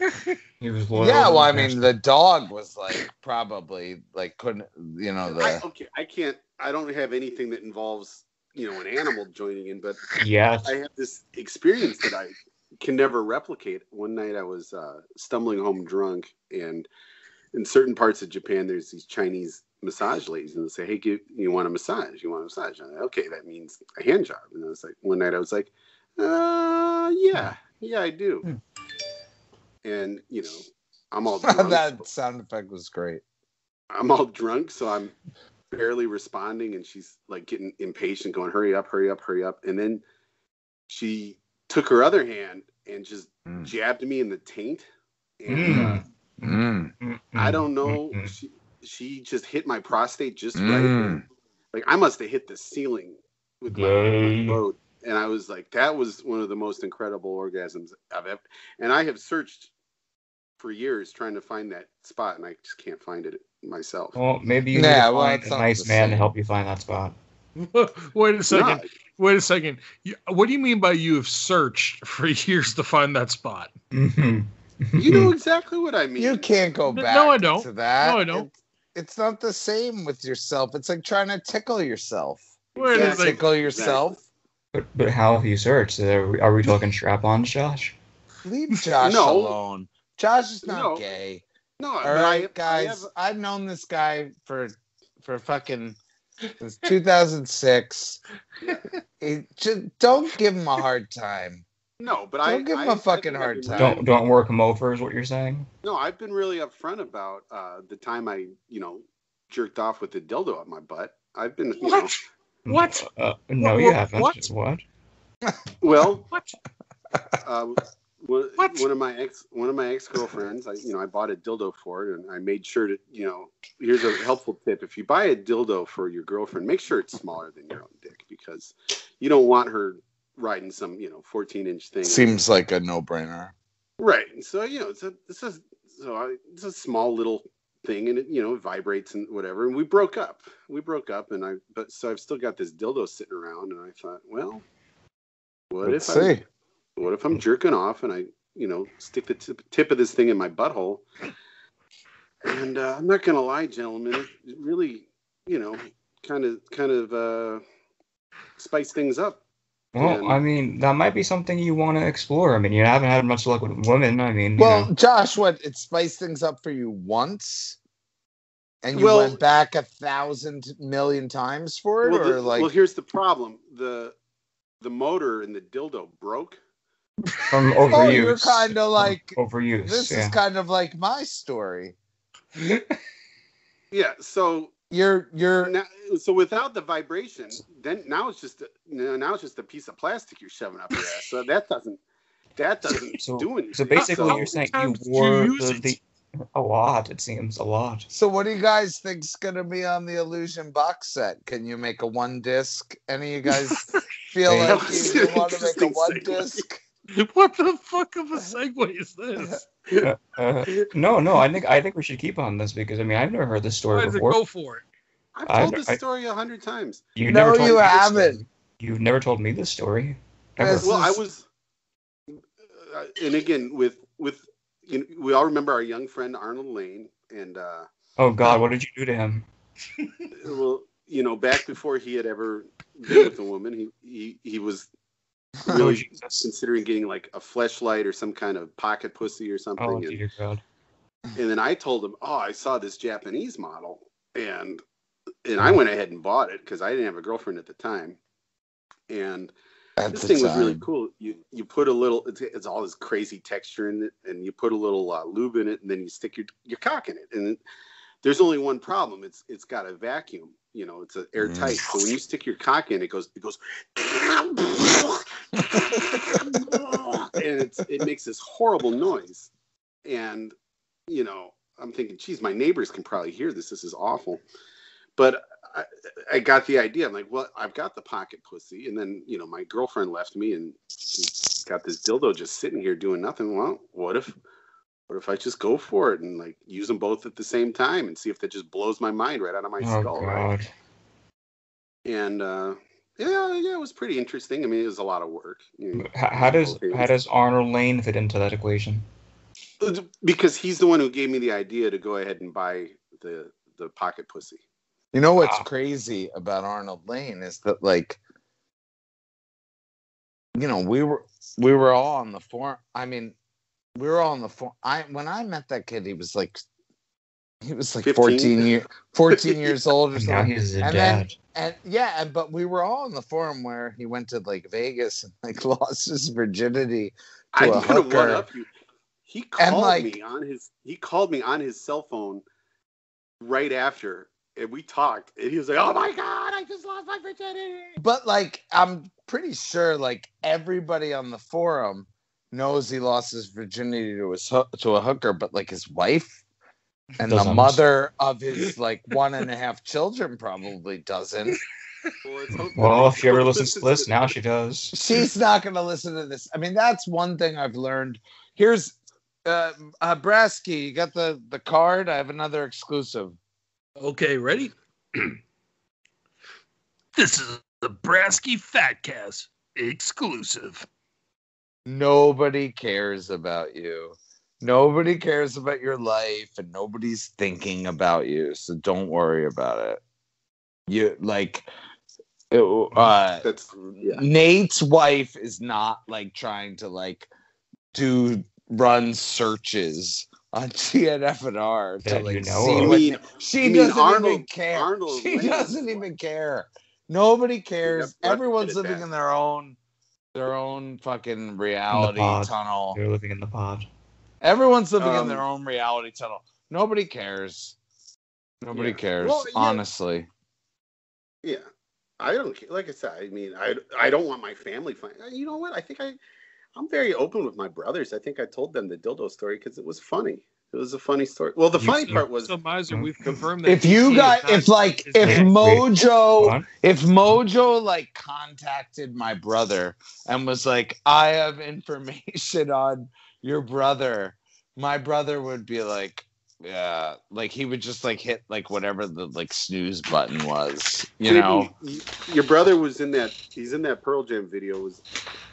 S4: <laughs>
S3: He was loyal.
S2: yeah, well, I mean the dog was like probably like couldn't you know
S4: I,
S2: the
S4: okay, I can't. I don't have anything that involves you know an animal joining in, but
S3: yeah,
S4: I have this experience that I can never replicate. One night I was uh, stumbling home drunk, and in certain parts of Japan, there's these Chinese massage ladies, and say, "Hey, give, you want a massage? You want a massage?" Like, okay, that means a hand job. And I was like, one night I was like, "Uh, yeah, yeah, I do."
S3: Hmm.
S4: And you know, I'm all <laughs> drunk.
S2: that sound effect was great.
S4: I'm all drunk, so I'm barely responding, and she's like getting impatient, going, "Hurry up, hurry up, hurry up!" And then she took her other hand and just
S2: Mm.
S4: jabbed me in the taint, and
S3: Mm.
S4: uh,
S2: Mm.
S4: I don't know,
S3: mm, mm.
S4: she she just hit my prostate just right.
S2: Mm.
S4: Like I must have hit the ceiling with my,
S3: Yay.
S4: my load, and I was like, that was one of the most incredible orgasms I've ever. And I have searched for years trying to find that spot, and I just can't find it myself.
S3: Well, maybe you
S2: Nah,
S3: need to
S2: well,
S3: find a nice man to help you find that spot. <laughs>
S1: Wait a second.
S4: No,
S1: Wait a second. You, what do you mean by you have searched <laughs> for years to find that spot?
S3: Mhm.
S4: you know <laughs> exactly what I mean.
S2: You can't go back.
S1: No,
S2: back
S1: I don't.
S2: to that.
S1: No, I don't.
S2: It- it's not the same with yourself. It's like trying to tickle yourself.
S1: Wait a
S2: Can't
S4: Exactly.
S2: tickle yourself.
S3: But but how have you searched? Are we, are we talking strap-ons, Josh?
S2: Leave Josh
S4: No.
S2: alone. Josh is not
S4: No.
S2: gay.
S4: No,
S2: All
S4: but
S2: right,
S4: I,
S2: guys.
S4: I have,
S2: I've known this guy for for fucking since 2006. <laughs> It, just, don't give him a hard time.
S4: No, but I
S2: Don't give him
S4: I-
S2: a fucking hard time.
S3: Don't don't work him over, is what you're saying?
S4: No, I've been really upfront about uh, the time I, you know, jerked off with the dildo up my butt. I've been, you know,
S1: What? What?
S3: Uh, no,
S1: What-
S3: you haven't.
S1: what?
S3: What?
S4: well, <laughs>
S1: What?
S4: uh, one,
S1: What?
S4: one of my ex, one of my ex girlfriends, I, you know, I bought a dildo for it, and I made sure to, you know, here's a helpful tip: if you buy a dildo for your girlfriend, make sure it's smaller than your own dick because you don't want her riding some, you know, 14 inch thing.
S2: Seems like a no-brainer.
S4: Right. So you know, it's a it's a so I, it's a small little thing, and it you know it vibrates and whatever. And we broke up. We broke up, and I but so I've still got this dildo sitting around, and I thought, well, what
S2: Let's
S4: if I
S2: see.
S4: what if I'm jerking off and I you know stick the tip, tip of this thing in my butthole? And uh, I'm not gonna lie, gentlemen, it really you know kind of kind of uh, spice things up.
S3: Well,
S4: And-
S3: I mean, that might be something you want to explore. I mean, you haven't had much luck with women. I mean, you
S2: Well,
S3: know.
S2: Josh, what it spiced things up for you once, and you
S4: Well-
S2: went back a thousand million times for it,
S4: Well,
S2: or
S4: the-
S2: like
S4: well, here's the problem: the the motor in the dildo broke.
S3: from <laughs>
S2: oh,
S3: overuse.
S2: you're kind of
S3: From
S2: like
S3: overuse.
S2: this
S3: yeah.
S2: is kind of like my story. <laughs>
S4: Yeah, so
S2: You're you're
S4: now, so without the vibration, then now it's just a, now it's just a piece of plastic you're shoving up your ass. So that doesn't that doesn't
S3: So-
S4: do anything.
S3: So basically,
S1: How
S3: you're saying you
S1: times do you
S3: wore the, the a lot. It seems a lot.
S2: so what do you guys think's gonna be on the illusion box set? Can you make a one disc? Any of you guys <laughs> feel like
S4: That
S2: you, want to make a one disc?
S1: What the fuck of a segue is this? <laughs>
S3: Uh, <laughs> no, no. I think I think we should keep on this because I mean I've never heard this story
S1: Why
S3: before.
S1: go for it?
S4: I've
S3: I-
S4: told this
S3: I-
S4: story a hundred times.
S3: You
S2: No,
S3: never told
S2: you
S3: me
S2: haven't.
S3: story. You've never told me this story. Ever.
S4: Well, I was, uh, and again with with you know, we all remember our young friend Arnold Lane, and uh,
S3: Oh God, what did you do to him? <laughs>
S4: well, you know, back before he had ever been with a woman, he he he was <laughs> really
S3: Jesus.
S4: considering getting like a fleshlight or some kind of pocket pussy or something.
S3: Oh
S4: and,
S3: dear God.
S4: and then I told him, "Oh, I saw this Japanese model," and and I went ahead and bought it because I didn't have a girlfriend at the time, and
S2: At
S4: this
S2: the
S4: thing was really cool. You you put a little, it's, it's all this crazy texture in it, and you put a little uh, lube in it, and then you stick your your cock in it, and there's only one problem. It's it's got a vacuum. You know, it's a airtight. So when you stick your cock in, it goes it goes, <laughs> and it's it makes this horrible noise, and you know, I'm thinking, geez, my neighbors can probably hear this. This is awful. But I, I got the idea. I'm like, well, I've got the pocket pussy. And then, you know, my girlfriend left me and she's got this dildo just sitting here doing nothing. Well, what if, what if I just go for it and like use them both at the same time and see if that just blows my mind right out of my
S3: Oh
S4: skull, right?
S3: God.
S4: And uh, yeah, yeah, it was pretty interesting. I mean, it was a lot of work. You know,
S3: How, how does
S4: both
S3: how does Arnold Lane fit into that equation?
S4: Uh, because he's the one who gave me the idea to go ahead and buy the the pocket pussy.
S2: You know what's
S3: Wow.
S2: crazy about Arnold Lane is that like you know, we were we were all on the forum. I mean, we were all on the forum. I when I met that kid, he was like he was like
S4: 15?
S2: 14 year 14 <laughs> years old or
S3: And now
S2: something.
S3: he's a
S2: And then-
S3: dad.
S2: And yeah, and but we were all in the forum where he went to like Vegas and like <laughs> lost his virginity. To
S4: I'm
S2: a hooker.
S4: up. He called
S2: like-
S4: me on his he called me on his cell phone right after and we talked and he was like, Oh my god, I just lost my virginity.
S2: But like I'm pretty sure like everybody on the forum knows he lost his virginity to his to a hooker, but like his wife and the
S3: Doesn't.
S2: mother of his like one and a half children probably doesn't.
S4: Well,
S3: Well, if she ever listens to this, now she does.
S2: She's not going to listen to this. I mean, that's one thing I've learned. Here's uh, uh Brasky, you got the the card. I have another exclusive.
S1: Okay, ready? <clears throat> this is the Brasky Fatcast exclusive.
S2: Nobody cares about you. Nobody cares about your life and nobody's thinking about you. So don't worry about it. You like it, uh
S4: That's yeah.
S2: Nate's wife is not like trying to like do run searches on <laughs> GNFNR to
S3: That
S2: like
S3: you know
S2: see what
S4: I mean,
S2: she
S4: you
S2: doesn't even care.
S4: Arnold
S2: she
S4: Lane
S2: doesn't even care. Nobody cares. Everyone's living in their own their own fucking reality
S3: pod.
S2: tunnel.
S3: They're living in the pod.
S2: Everyone's living in
S4: Um,
S2: their own reality tunnel. Nobody cares. Nobody
S4: Yeah.
S2: cares,
S4: Well, yeah.
S2: honestly.
S4: Yeah. I don't care. Like I said, I mean, I I don't want my family find. You know what? I think I I'm very open with my brothers. I think I told them the dildo story because it was funny. It was a funny story. Well, the
S3: You
S4: funny
S3: see-
S4: part was
S1: So Miser,
S3: Hmm?
S1: we've confirmed that
S2: If you got if like if
S1: not-
S2: Mojo if Mojo like contacted my brother and was like, I have information on your brother, my brother would be like, yeah, like he would just like hit like whatever the like snooze button was, you know.
S4: your brother was in that. He's in that Pearl Jam video. Was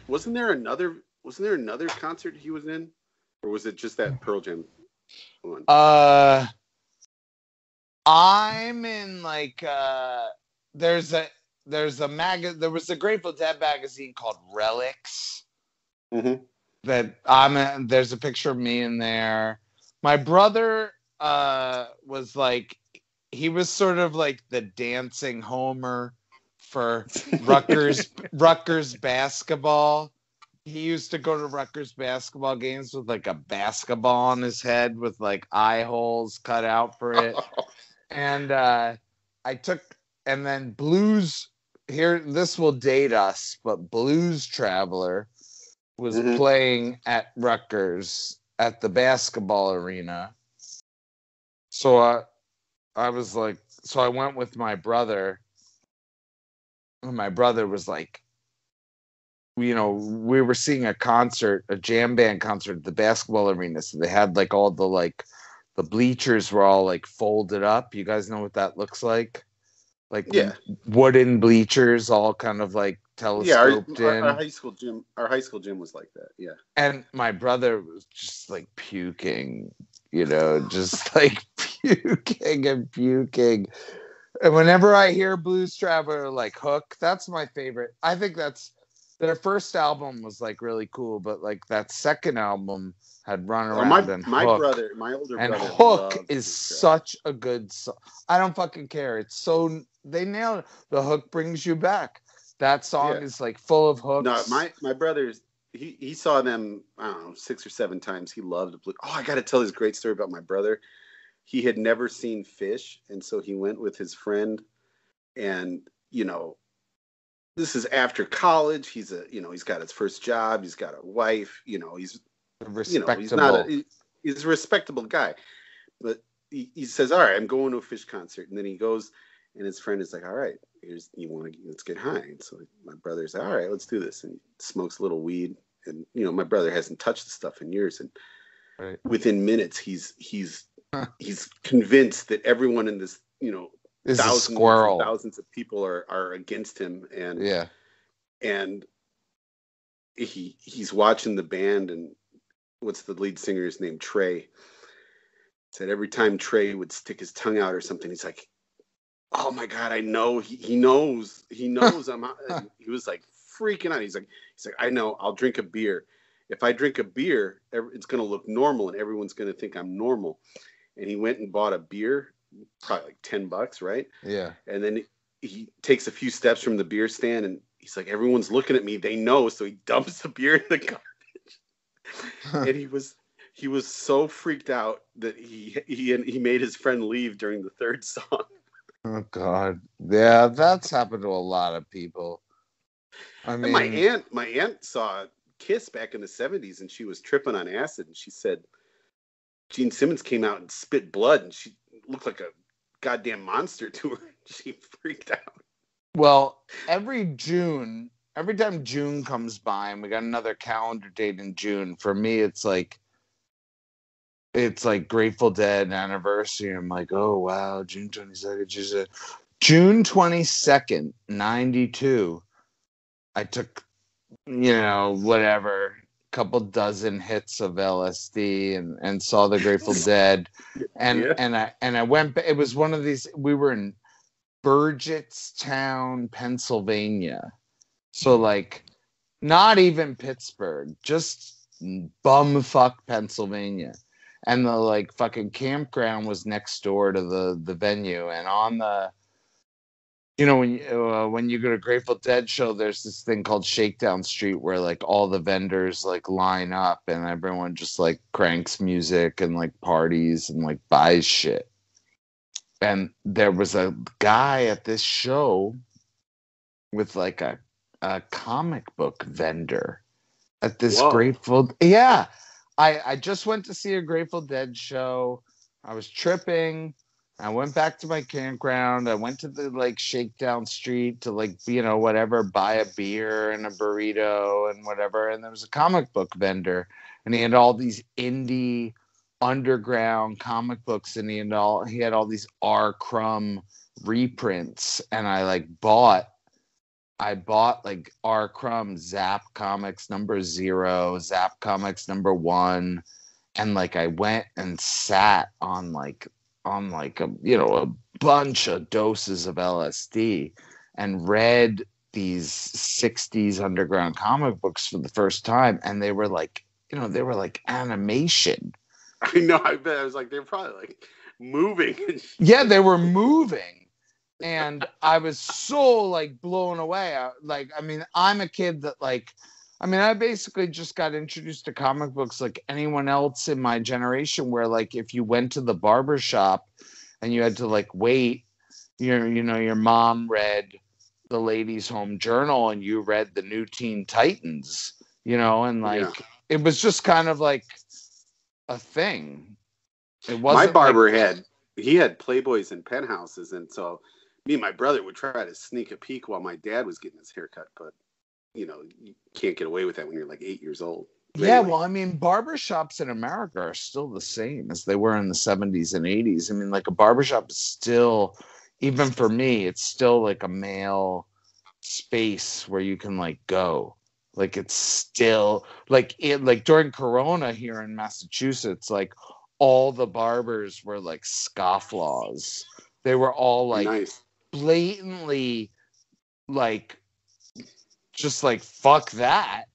S4: wasn't there another? Wasn't there another concert he was in, or was it just that Pearl Jam one?
S2: Uh, I'm in like uh there's a there's a mag there was a Grateful Dead magazine called Relics
S4: Mhm.
S2: That I'm in, there's a picture of me in there. My brother uh was like he was sort of like the dancing Homer for <laughs> Rutgers Rutgers basketball. He used to go to Rutgers basketball games with like a basketball on his head with like eye holes cut out for it. <laughs> and uh I took and then Blues here this will date us, but Blues Traveler was
S4: Mhm.
S2: playing at Rutgers at the basketball arena. So I I was like so I went with my brother and my brother was like you know, we were seeing a concert, a jam band concert at the basketball arena. So they had like all the like the bleachers were all like folded up. You guys know what that looks like? Like
S4: Yeah.
S2: wooden bleachers, all kind of like
S4: Yeah, our,
S2: telescoped
S4: our,
S2: in.
S4: our high school gym, our high school gym was like that. Yeah.
S2: and my brother was just like puking, you know, just <laughs> like puking and puking. And whenever I hear Blues Traveler like Hook, that's my favorite. I think that's their first album was like really cool, but like that second album had Run
S4: Well,
S2: Around
S4: my
S2: and
S4: my
S2: Hook.
S4: brother, my older
S2: and
S4: brother,
S2: Hook is such a good song. I don't fucking care. It's so they nailed it. The hook brings you back. That song
S4: Yeah.
S2: is like full of hooks.
S4: No, my my brother's he he saw them I don't know six or seven times. He loved blue. Oh, I got to tell this great story about my brother. He had never seen Phish, and so he went with his friend, and you know, this is after college. He's a you know he's got his first job. He's got a wife. You know he's you
S2: respectable.
S4: know he's not a, he's a respectable guy, but he, he says, "All right, I'm going to a Phish concert," and then he goes, and his friend is like, "All right, here's you want to let's get high." And so my brother's like, "All right, let's do this," and he smokes a little weed, and you know my brother hasn't touched the stuff in years, and
S2: Right.
S4: within minutes he's he's he's convinced that everyone in this you know
S2: is a
S4: thousands thousands of people are are against him, and
S2: Yeah.
S4: and he he's watching the band. And what's the lead singer's name trey. Said every time trey would stick his tongue out or something he's like oh my god i know he, he knows he knows i'm he was like freaking out. He's like he's like i know i'll drink a beer. If i drink a beer it's going to look normal and everyone's going to think i'm normal. And he went and bought a beer probably like 10 bucks right?
S2: Yeah.
S4: and then he takes a few steps from the beer stand and he's like everyone's looking at me. They know. So he dumps the beer in the garbage. <laughs> And he was he was so freaked out that he he and he made his friend leave during the third song
S2: Oh God. Yeah, that's happened to a lot of people. I
S4: and
S2: mean,
S4: my aunt my aunt saw kiss back in the 70s and she was tripping on acid and she said gene simmons came out and spit blood and she looked like a goddamn monster to her <laughs> she freaked out
S2: well, every June, every time June comes by and we got another calendar date in June, for me it's like it's like Grateful Dead anniversary. I'm like, oh wow, June 22nd. June- June 22nd, 92. I took, you know, whatever, couple dozen hits of LSD and and saw the Grateful <laughs> Dead. And
S4: Yeah.
S2: and I and I went it was one of these we were in Burgettstown, Pennsylvania. So mm-hmm. like not even Pittsburgh, just bumfuck Pennsylvania. And the like fucking campground was next door to the the venue. And on the you know when you uh, when you go to Grateful Dead show there's this thing called Shakedown Street where like all the vendors like line up and everyone just like cranks music and like parties and like buys shit. And there was a guy at this show with like a, a comic book vendor at this
S4: Whoa.
S2: grateful yeah i i just went to see a grateful dead show. I was tripping. I went back to my campground. I went to the like shakedown street to like you know whatever buy a beer and a burrito and whatever. And there was a comic book vendor and he had all these indie underground comic books and he had all he had all these R Crumb reprints. And I like bought I bought like R Crumb Zap Comics number 0, Zap Comics number 1 and like I went and sat on like on like a you know a bunch of doses of LSD and read these 60s underground comic books for the first time and they were like you know they were like animation
S4: I know. I bet. I was like, they're probably like moving.
S2: Yeah they were moving and i was so like blown away I, like i mean i'm a kid that like i mean i basically just got introduced to comic books like anyone else in my generation where like if you went to the barber shop and you had to like wait your you know your mom read the ladies home journal and you read the new teen titans you know and like
S4: Yeah.
S2: it was just kind of like a thing it wasn't
S4: barber
S2: like,
S4: had he had playboys and penthouses, and so me and my brother would try to sneak a peek while my dad was getting his haircut. But you know, you can't get away with that when you're like eight years old. But
S2: Yeah,
S4: anyway.
S2: well, I mean, barbershops in America are still the same as they were in the 70s and 80s. I mean, like a barbershop is still, even for me, it's still like a male space where you can like go. Like it's still like it like during Corona here in Massachusetts, like all the barbers were like scofflaws. They were all like
S4: nice.
S2: Blatantly like just like fuck that.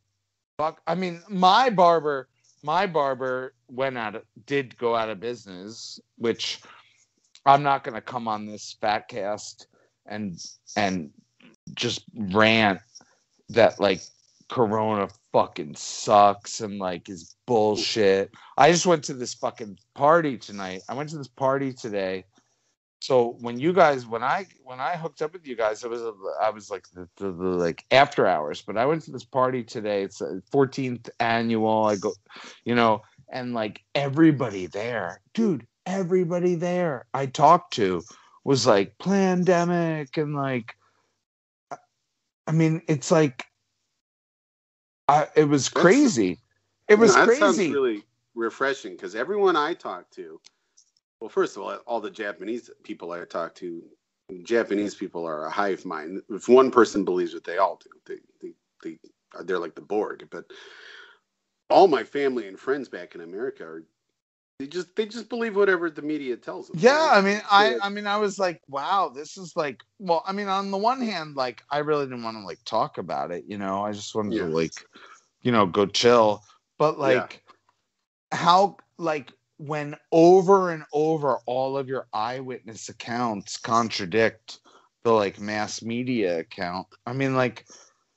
S2: Fuck i mean my barber my barber went out of did go out of business which i'm not going to come on this fat cast and and just rant that like corona fucking sucks and like is bullshit. I just went to this fucking party tonight. I went to this party today so when you guys when i when i hooked up with you guys it was a, i was like the, the, the like after hours but i went to this party today. It's a 14th annual. I go you know and like everybody there dude everybody there i talked to was like pandemic and like I- mean it's like I, it was
S4: That's-
S2: crazy. It was
S4: No, that sounds
S2: crazy.
S4: really refreshing because everyone I talked to, well, first of all, all the Japanese people I talk to, Japanese people are a hive mind. If one person believes it, they all do. They they they they're like the Borg. But all my family and friends back in America are they just they just believe whatever the media tells them.
S2: Yeah, I mean, I I mean, I was like, wow, this is like, well, I mean, on the one hand, like, I really didn't want to like talk about it, you know, I just wanted
S4: Yeah.
S2: to like, you know, go chill, but like, how like when over and over all of your eyewitness accounts contradict the like mass media account. I mean, like,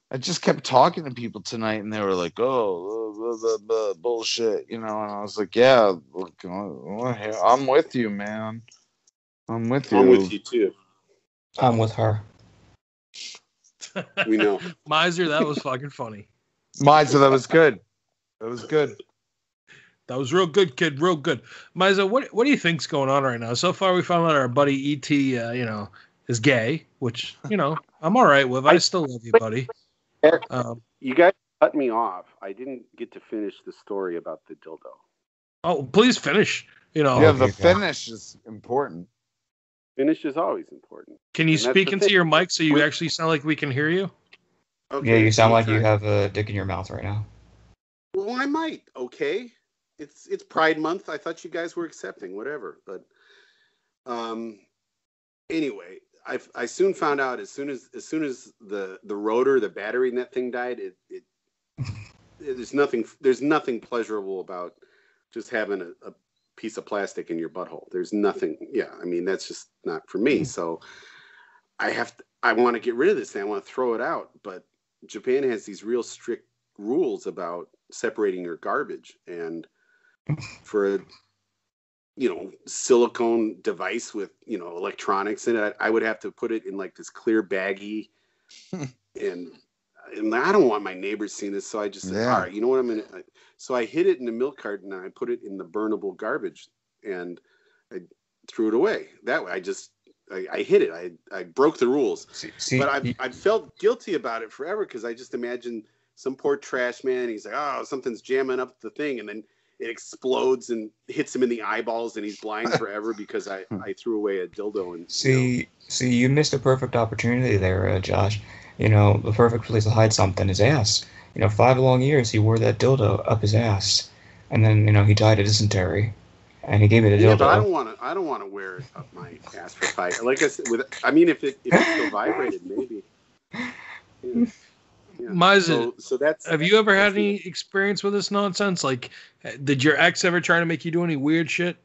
S2: I just kept talking to people tonight, and they were like, "Oh, blah, blah, blah, bullshit," you know. And I was like, "Yeah, look, uh, I'm with you, man. I'm with you."
S4: I'm with you too.
S3: I'm with her.
S4: We know. <laughs>
S1: Miser, that was fucking funny.
S2: Miser, that was good. That was good.
S1: That was real good, kid. Real good. Miza, what what do you think's going on right now? So far, we found out our buddy ET, uh, you know, is gay, which you know I'm all right with. I still love you, buddy. Um,
S4: You guys cut me off. I didn't get to finish the story about the dildo.
S1: oh, please finish. You know,
S2: yeah, the finish is important.
S4: Finish is always important.
S1: can you
S4: and
S1: speak into
S4: thing.
S1: your mic so you
S4: We-
S1: actually sound like we can hear you?
S3: Yeah, you sound like you have a dick in your mouth right now.
S4: Well, I might. Okay, it's it's Pride Month. I thought you guys were accepting, whatever. But um, anyway, I I soon found out as soon as as soon as the the rotor, the battery in that thing died. It it there's nothing there's nothing pleasurable about just having a, a piece of plastic in your butthole. There's nothing. Yeah, I mean that's just not for me. So I have to, I want to get rid of this thing. I want to throw it out, but Japan has these real strict rules about separating your garbage and for a you know silicone device with you know electronics in it i, I would have to put it in like this clear baggie <laughs> and, and i don't want my neighbors seeing this so i just said
S2: Yeah.
S4: all right you know what i'm gonna so i hid it in the milk carton and i put it in the burnable garbage and i threw it away that way i just i, I hid it I, I broke the rules
S3: See, see
S4: but I've,
S3: y-
S4: I've felt guilty about it forever because I just imagine some poor trash man. He's like, oh, something's jamming up the thing, and then it explodes and hits him in the eyeballs, and he's blind <laughs> forever because I, I threw away a dildo. And you know,
S3: see, see, you missed a perfect opportunity there, uh, Josh. You know, the perfect place to hide something is ass. You know, five long years he wore that dildo up his ass, and then you know he died of dysentery. and he gave me the
S4: Yeah, but I
S3: dildo.
S4: don't want to. I don't want to wear it up my ass for fight. Like I said, with I mean, if it if it still vibrated, maybe. <laughs> Yeah. Yeah.
S1: Mize,
S4: So, so that's.
S1: Have you ever had
S4: that's the-
S1: any experience with this nonsense? Like, did your ex ever try to make you do any weird shit?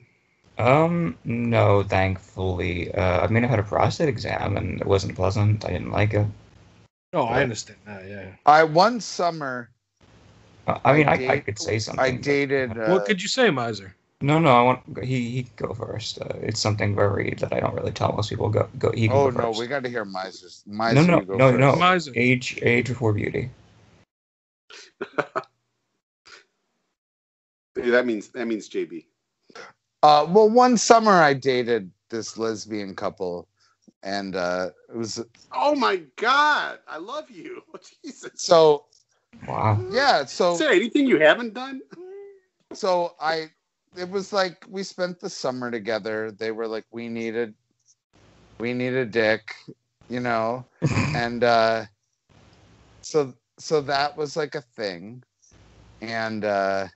S3: Um, no, thankfully. Uh, I mean, I had a prostate exam and it wasn't pleasant. I didn't like it.
S1: Oh, I understand that. Yeah.
S2: I one summer
S3: Uh, I mean,
S2: I
S3: I, I could say something.
S2: I dated. Uh,
S1: what could you say, Miser?
S3: No, no, I want he he go first. Uh, it's something very that I don't really tell most people. Go go. He can
S2: oh
S3: go
S2: no, we got to hear Miser's. Miser,
S3: No, no,
S2: you go
S3: no, no.
S1: Miser.
S3: Age age before beauty. <laughs>
S4: That means that means JB.
S2: Uh, well, one summer I dated this lesbian couple, and uh, it was
S4: Oh my God! I love you. <laughs> Jesus.
S2: so
S3: Wow.
S2: yeah. So
S4: Is there anything you haven't done?
S2: so I it was like we spent the summer together. They were like we needed we need a dick, you know, <laughs> and uh, so so that was like a thing, and uh,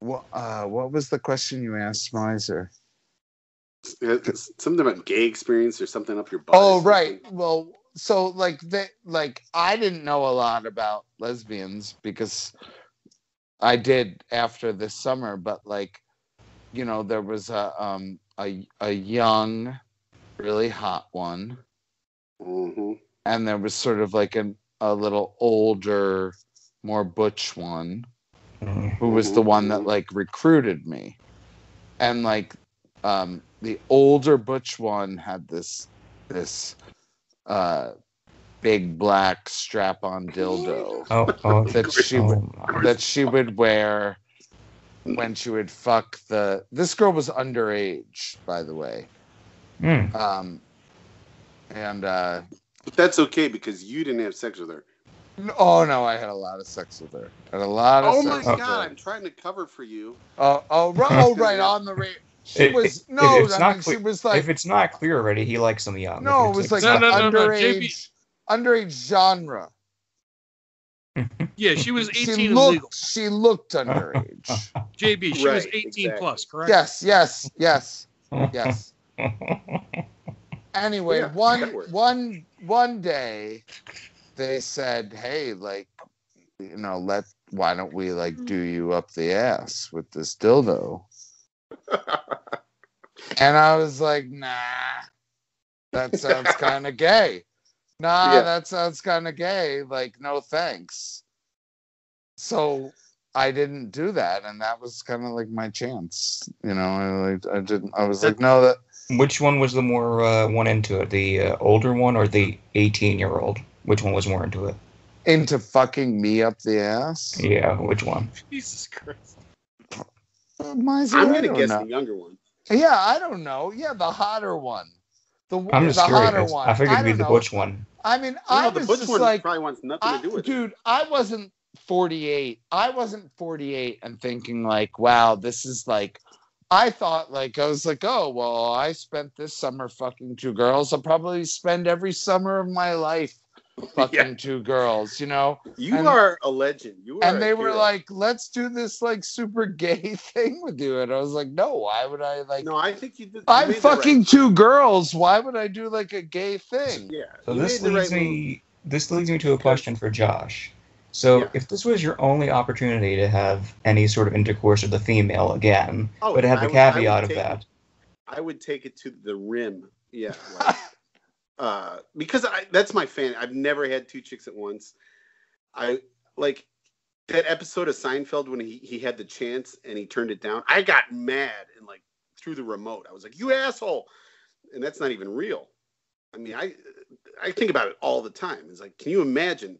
S2: what uh, what was the question you asked, Miser?
S4: Something about gay experience or something up your butt.
S2: Oh right. Well, so like they like I didn't know a lot about lesbians because I did after this summer, but like you know there was a um a a young, really hot one,
S4: Mhm.
S2: and there was sort of like an a little older, more butch one
S3: Mhm.
S2: who was the one that like recruited me and like um the older butch one had this this uh big black strap on dildo
S3: Oh, oh, <laughs>
S2: that she
S3: oh,
S2: would
S3: my.
S2: that she would wear when she would fuck the this girl was underage by the way
S3: Mm.
S2: um and uh
S4: But that's okay because you didn't have sex with her.
S2: oh no i had a lot of sex with her had a lot of
S4: Oh
S2: sex
S4: my
S2: with
S4: God!
S2: her.
S4: I'm trying to cover for you.
S2: oh oh right, oh <laughs> right on the rate she
S3: If-
S2: was
S3: if-
S2: no
S3: if it's
S2: i
S3: not
S2: mean
S3: clear-
S2: she was like
S3: if it's not clear already, he likes them young.
S2: No, it was
S3: it's
S2: like
S1: No,
S2: the
S1: no, no, no,
S2: underage,
S1: JB.
S2: underage genre.
S1: Yeah, she was <laughs> 18 and legal.
S2: looked, she looked underage. <laughs>
S1: JB, she was 18
S4: exactly.
S1: plus, correct?
S2: yes, yes, yes, yes. <laughs> Anyway,
S4: Yeah,
S2: one
S4: that works.
S2: one one day, they said, "Hey, like, you know, let why don't we like do mm. you up the ass with this dildo?" And I was like, "Nah, that sounds kind of gay." Nah,
S4: Yeah.
S2: that's sounds kind of gay. Like, no thanks. So I didn't do that, and that was kind of like my chance. You know, I like I didn't. I was like, no, that
S3: Which one was the more uh, one into it? The uh, older one or the 18 year old? Which one was more into it?
S2: into fucking me up the ass.
S3: Yeah, which one?
S1: Jesus Christ.
S2: Uh,
S4: I'm gonna
S2: don't
S4: guess
S2: know.
S4: the younger one.
S2: Yeah, I don't know. Yeah, the hotter one. The
S3: I'm
S2: the
S3: just
S2: hotter
S3: curious.
S2: one.
S3: I figured it'd be the
S2: know.
S3: butch one.
S2: I mean,
S4: You
S2: I
S4: know, the
S2: was
S4: butch
S2: just
S4: one
S2: like,
S4: probably wants nothing
S2: I,
S4: to do with it.
S2: dude, I wasn't 48. I wasn't 48 and thinking like, wow, this is like. I thought like I was like, oh well, I spent this summer fucking two girls. I'll probably spend every summer of my life <laughs> fucking
S4: Yeah.
S2: two girls. You know,
S4: You
S2: and-
S4: are a legend. You are
S2: and they were
S4: hero.
S2: like, let's do this like super gay <laughs> thing with you. And I was like, no, why would I like
S4: "No, I think you did." you
S2: I'm fucking
S4: right-
S2: two girls. Why would I do like a gay thing?
S4: Yeah.
S3: So
S4: you
S3: this leads
S4: right move.
S3: me. This leads me to a question for Josh. So,
S4: Yeah.
S3: if this was your only opportunity to have any sort of intercourse with a female again,
S4: Oh,
S3: but to have the
S4: I would- would
S3: caveat of
S4: take-
S3: that,
S4: I would take it to the rim. Yeah. <laughs> Like, uh, because I, that's my fan. I've never had two chicks at once. I like that episode of Seinfeld when he, he had the chance and he turned it down. I got mad and like threw the remote. I was like, "You asshole!" And that's not even real. I mean, I I think about it all the time. It's like, can you imagine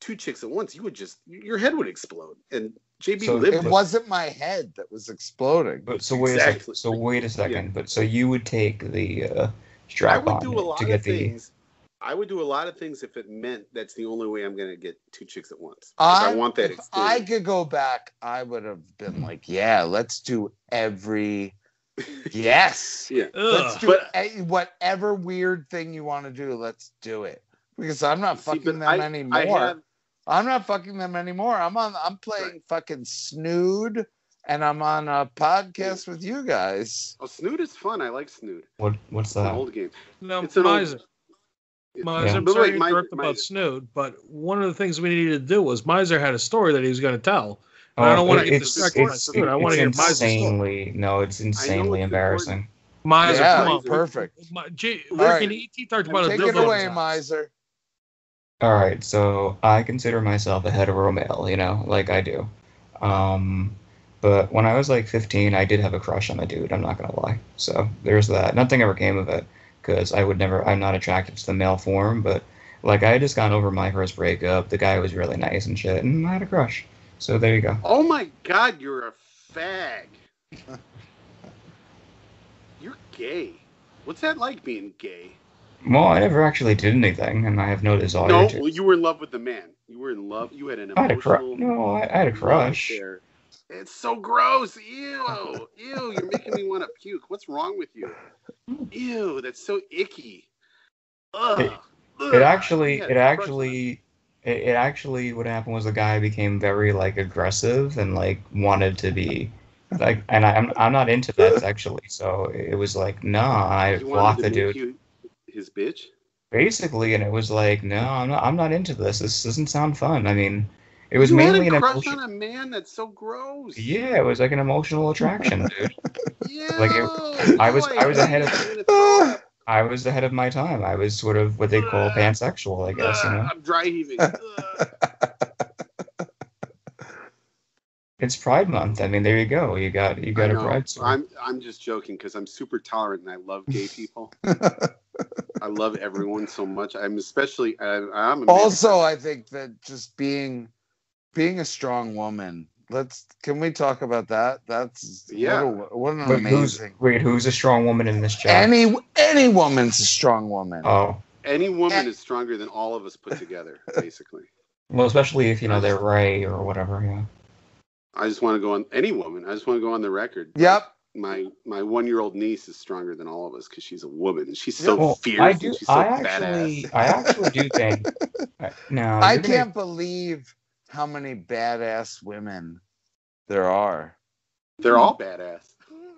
S4: two chicks at once? You would just your head would explode. And JB
S3: So
S4: lived
S2: It
S4: it.
S2: wasn't my head that was exploding.
S3: but so wait a second. So wait a second. But so you would take the uh,
S4: I
S3: strap
S4: would
S3: on
S4: do a lot
S3: to get
S4: of
S3: the.
S4: things. I would do a lot of things if it meant that's the only way I'm going to get two chicks at once. I,
S2: I,
S4: want that
S2: if I could go back, I would have been like, yeah, let's do every <laughs> yes.
S4: yeah.
S2: Let's do
S4: But-
S2: a- whatever weird thing you want to do. Let's do it because I'm not
S4: See,
S2: fucking
S4: but
S2: them
S4: I-
S2: anymore.
S4: I have,
S2: I'm not fucking them anymore. I'm on. I'm playing fucking snood. And I'm on a podcast with you guys.
S4: Oh, Snood is fun. I like Snood.
S3: What what's
S4: It's an
S3: that?
S4: old game.
S1: No,
S4: It's an
S1: Miser.
S4: It's-
S1: Miser,
S3: Yeah.
S1: I'm
S4: But
S1: sorry
S4: wait,
S1: to
S4: Mi-
S1: interrupt
S4: Mi-
S1: about Snood, but one of the things we needed to do was Miser had a story that he was going to tell. I
S3: Oh,
S1: don't wanna
S3: it-
S1: get
S3: it's,
S1: distracted by
S3: it's,
S1: Snood. I wanna
S3: it's
S1: hear Miser's story.
S3: insanely no, it's insanely
S4: it's
S3: embarrassing.
S1: Miser,
S2: Yeah,
S1: come on.
S2: perfect.
S1: My, J,
S2: All
S1: Rick
S2: right.
S1: and ET talked about a
S2: Take it away,
S1: his
S2: miser.
S3: All right, so I consider myself a hetero male, you know, like I do. Um, but when I was like 15, I did have a crush on a dude. I'm not gonna lie. So there's that. Nothing ever came of it because I would never. I'm not attracted to the male form, but like I had just gone over my first breakup. The guy was really nice and shit, and I had a crush. So there you go.
S4: Oh my God, you're a fag. <laughs> you're gay. What's that like being gay?
S3: Well, I never actually did anything, and I have no desire
S4: no,
S3: to.
S4: well, you were in love with the man. You were in love. You had an
S3: I had a crush.
S4: emotional.
S3: No, I, I had a crush.
S4: there. It's so gross. Ew. Ew. You're making me want to puke. What's wrong with you? Ew. That's so icky. Ugh.
S3: It-
S4: Ugh.
S3: It actually, it
S4: a crush on
S3: actually, it, it actually, what happened was the guy became very like aggressive and like wanted to be, like, and I, I'm I'm not into that <laughs> actually. so it was like, nah, I blocked the dude
S4: his bitch.
S3: basically, and it was like, no, I'm not, I'm not into this. This doesn't sound fun. I mean, it was
S4: you
S3: mainly
S4: had
S3: an
S4: a crush
S3: emotion.
S4: on a man that's so gross.
S3: Yeah, it was like an emotional attraction, dude.
S4: Ew. <laughs>
S3: Like, it- I was-
S4: Ew,
S3: I was ahead of-
S4: I'm gonna throw up.
S3: I was ahead of my time. I was sort of what they call uh, pansexual, I guess. You
S4: uh,
S3: know,
S4: I'm dry heaving.
S3: It's Pride Month. I mean, there you go. You got you got a. Pride. song.
S4: I'm I'm just joking because I'm super tolerant and I love gay <laughs> people. I love everyone so much. I'm especially I, I'm a man.
S2: also, I think that just being being a strong woman. Let's can we talk about that? That's
S4: Yeah.
S2: What, a, what an
S3: Wait, who's,
S2: amazing.
S3: wait, who's a strong woman in this chat?
S2: Any any woman's a strong woman.
S3: Oh,
S4: any woman
S2: And-
S4: is stronger than all of us put together. <laughs> Basically,
S3: well, especially if you know they're Ray or whatever. Yeah.
S4: I just want to go on any woman. I just want to go on the record.
S2: Yep.
S4: My my one year old niece is stronger than all of us because she's a woman and she's so
S3: Well,
S4: fierce
S3: I
S4: and
S3: do.
S4: she's so
S3: I
S4: badass.
S3: actually, I actually do think. <laughs> no,
S2: I
S3: you're gonna-
S2: can't believe how many badass women there are.
S4: They're all badass.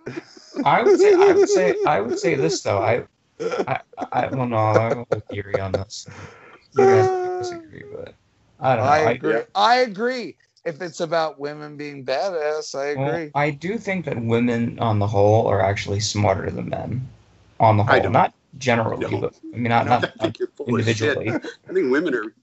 S4: <laughs>
S3: I would say. I would say. <laughs> I would say this though. I. I. I well, no. I have a theory on this. You guys disagree, but I don't know.
S2: I
S3: I,
S2: agree. I agree. If it's about women being badass, I
S3: well,
S2: agree.
S3: I do think that women, on the whole, are actually smarter than men. On the
S4: I
S3: whole,
S4: don't.
S3: not generally,
S4: No.
S3: but I mean, not
S4: I
S3: not, not
S4: think you're full of shit.
S3: individually.
S4: I think women are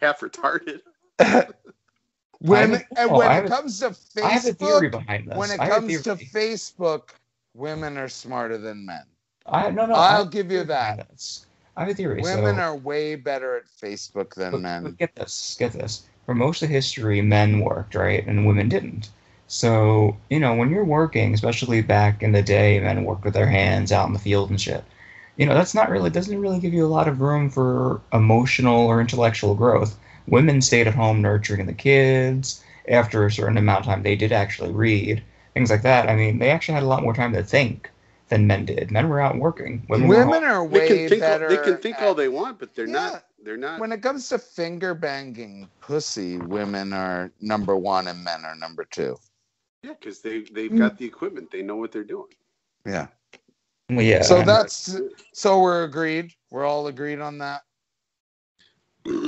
S4: half retarded. <laughs>
S2: when
S3: a-
S2: and
S3: oh,
S2: when it
S3: a-
S2: comes to
S3: I have a theory
S2: Facebook, when it
S3: I have a
S2: comes to. Facebook, women are smarter than men.
S3: I no no.
S2: I'll give you that.
S3: I have a theory.
S2: Women
S3: so,
S2: are way better at Facebook than
S3: but,
S2: men.
S3: but get this, get this. For most of history, men worked, right, and women didn't. So you know, when you're working, especially back in the day, men worked with their hands out in the field and shit. You know, that's not really doesn't really give you a lot of room for emotional or intellectual growth. Women stayed at home nurturing the kids. After a certain amount of time, they did actually read things like that. I mean, they actually had a lot more time to think than men did. Men were out working. Women, were
S2: Women
S3: home.
S2: are
S4: They
S2: way
S4: can think
S2: better.
S4: they can think
S2: at-
S4: all they want, but they're
S2: Yeah.
S4: not. They're not.
S2: when it comes to finger banging pussy, women are number one and men are number two.
S4: Yeah, because they they've
S2: Mm.
S4: got the equipment. They know what they're doing.
S2: Yeah.
S3: Well, yeah.
S2: So
S3: and-
S2: that's so we're agreed. We're all agreed on that.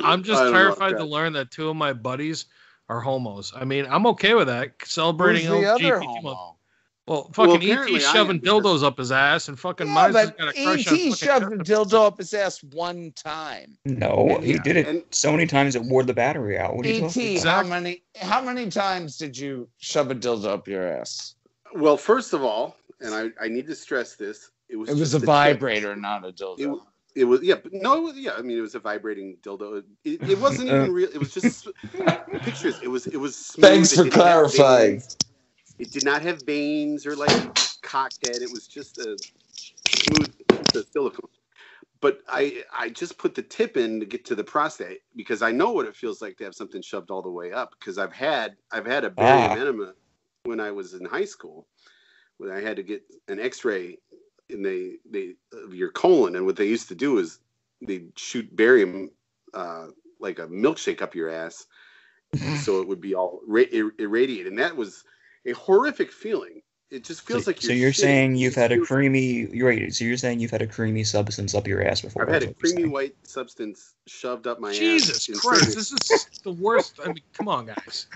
S1: I'm just
S4: I
S1: terrified to learn that two of my buddies are homos. I mean, I'm okay with that.
S2: Celebrating Who's
S1: Celebrating
S2: the other
S1: LGBT month.
S2: homo?
S1: Well, fucking
S4: apparently
S1: ET shoving
S4: am,
S1: dildos up his ass and fucking
S2: Yeah,
S1: Miser's
S2: but
S1: got a crush
S2: ET
S1: fucking
S2: shoved a dildo up his ass one time.
S3: No, he
S4: Yeah,
S3: did it
S4: and-
S3: so many times it wore the battery out. What are
S2: ET,
S3: talking about?
S2: how many how many times did you shove a dildo up your ass?
S4: Well, first of all, and I, I need to stress this. It was
S2: It was a
S4: the tip.
S2: vibrator, not a dildo.
S4: it was yeah, but no, it was yeah. I mean, it was a vibrating dildo. It, it wasn't even real. It was just pictures. It was it was. Smooth.
S2: Thanks for
S4: didn't
S2: clarifying.
S4: It did not have veins or like cockhead. It was just a smooth silicone. But I I just put the tip in to get to the prostate because I know what it feels like to have something shoved all the way up because I've had I've had a barium
S3: Ah.
S4: enema when I was in high school when I had to get an X-ray and they they of your colon and what they used to do is they shoot barium uh, like a milkshake up your ass <laughs> so it would be all ra- ir- irradiated and that was a horrific feeling. It just feels
S3: so,
S4: like
S3: so
S4: you're.
S3: you're
S4: shitting.
S3: saying you've had a creamy. You're right. So you're saying you've had a creamy substance up your ass before.
S4: I've had a creamy white substance shoved up my
S1: Jesus
S4: ass.
S1: Christ, this is the worst. I mean, come on, guys.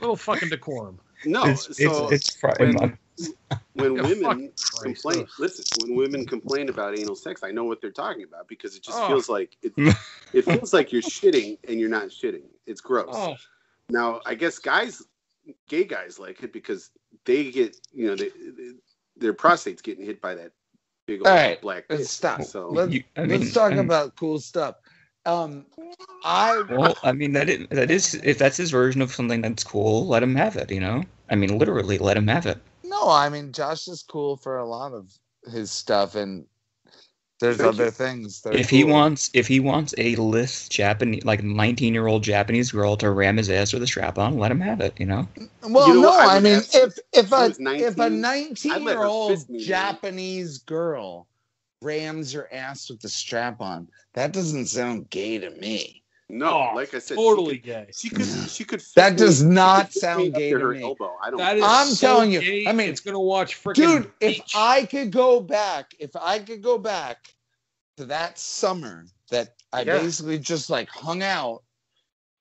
S1: Little fucking decorum.
S4: No,
S3: It's
S4: so
S3: it's it's fri-
S4: when- <laughs> when
S1: Yeah,
S4: women
S1: fucking Christ,
S4: complain, listen, when women complain about anal sex, I know what they're talking about because it just
S1: Oh.
S4: feels like it, <laughs> it feels like you're shitting and you're not shitting. It's gross.
S1: Oh,
S4: Now, I guess guys, gay guys like it because they get, you know, they, they- their prostate's getting hit by that big old
S2: All right,
S4: black.
S2: let's
S4: dick.
S2: stop.
S4: So
S2: Let-
S3: You- I mean,
S2: Let's talk
S3: I'm-
S2: about cool stuff. Um, I
S3: Well, I mean that is, that is if that's his version of something that's cool, let him have it. You know, I mean literally let him have it.
S2: No, I mean Josh is cool for a lot of his stuff, and there's
S4: Thank
S2: other
S4: you.
S2: things. That are
S3: if he wants if he wants a list Japanese like 19 year old Japanese girl to ram his ass with a strap on, let him have it. You know.
S2: Well,
S4: You know
S2: no.
S4: I
S2: I, mean, if if
S4: if
S2: a
S4: 19,
S2: if a
S4: I'd
S2: 19
S4: let
S2: year
S4: her
S2: old
S4: fist me.
S2: Japanese girl rams your ass with the strap on, that doesn't sound gay to me.
S4: No,
S1: Oh,
S4: like I said,
S1: totally
S4: she
S1: gay.
S4: she could, she could.
S2: That
S4: fit me-
S2: does not sound gay
S4: to
S2: to
S4: her
S2: me.
S4: elbow. I don't.
S1: That is
S2: I'm
S1: so
S2: telling you,
S1: gay,
S2: I mean,
S1: it's gonna watch freaking
S2: Dude, if I could go back, if I could go back to that summer that I
S4: Yeah.
S2: basically just like hung out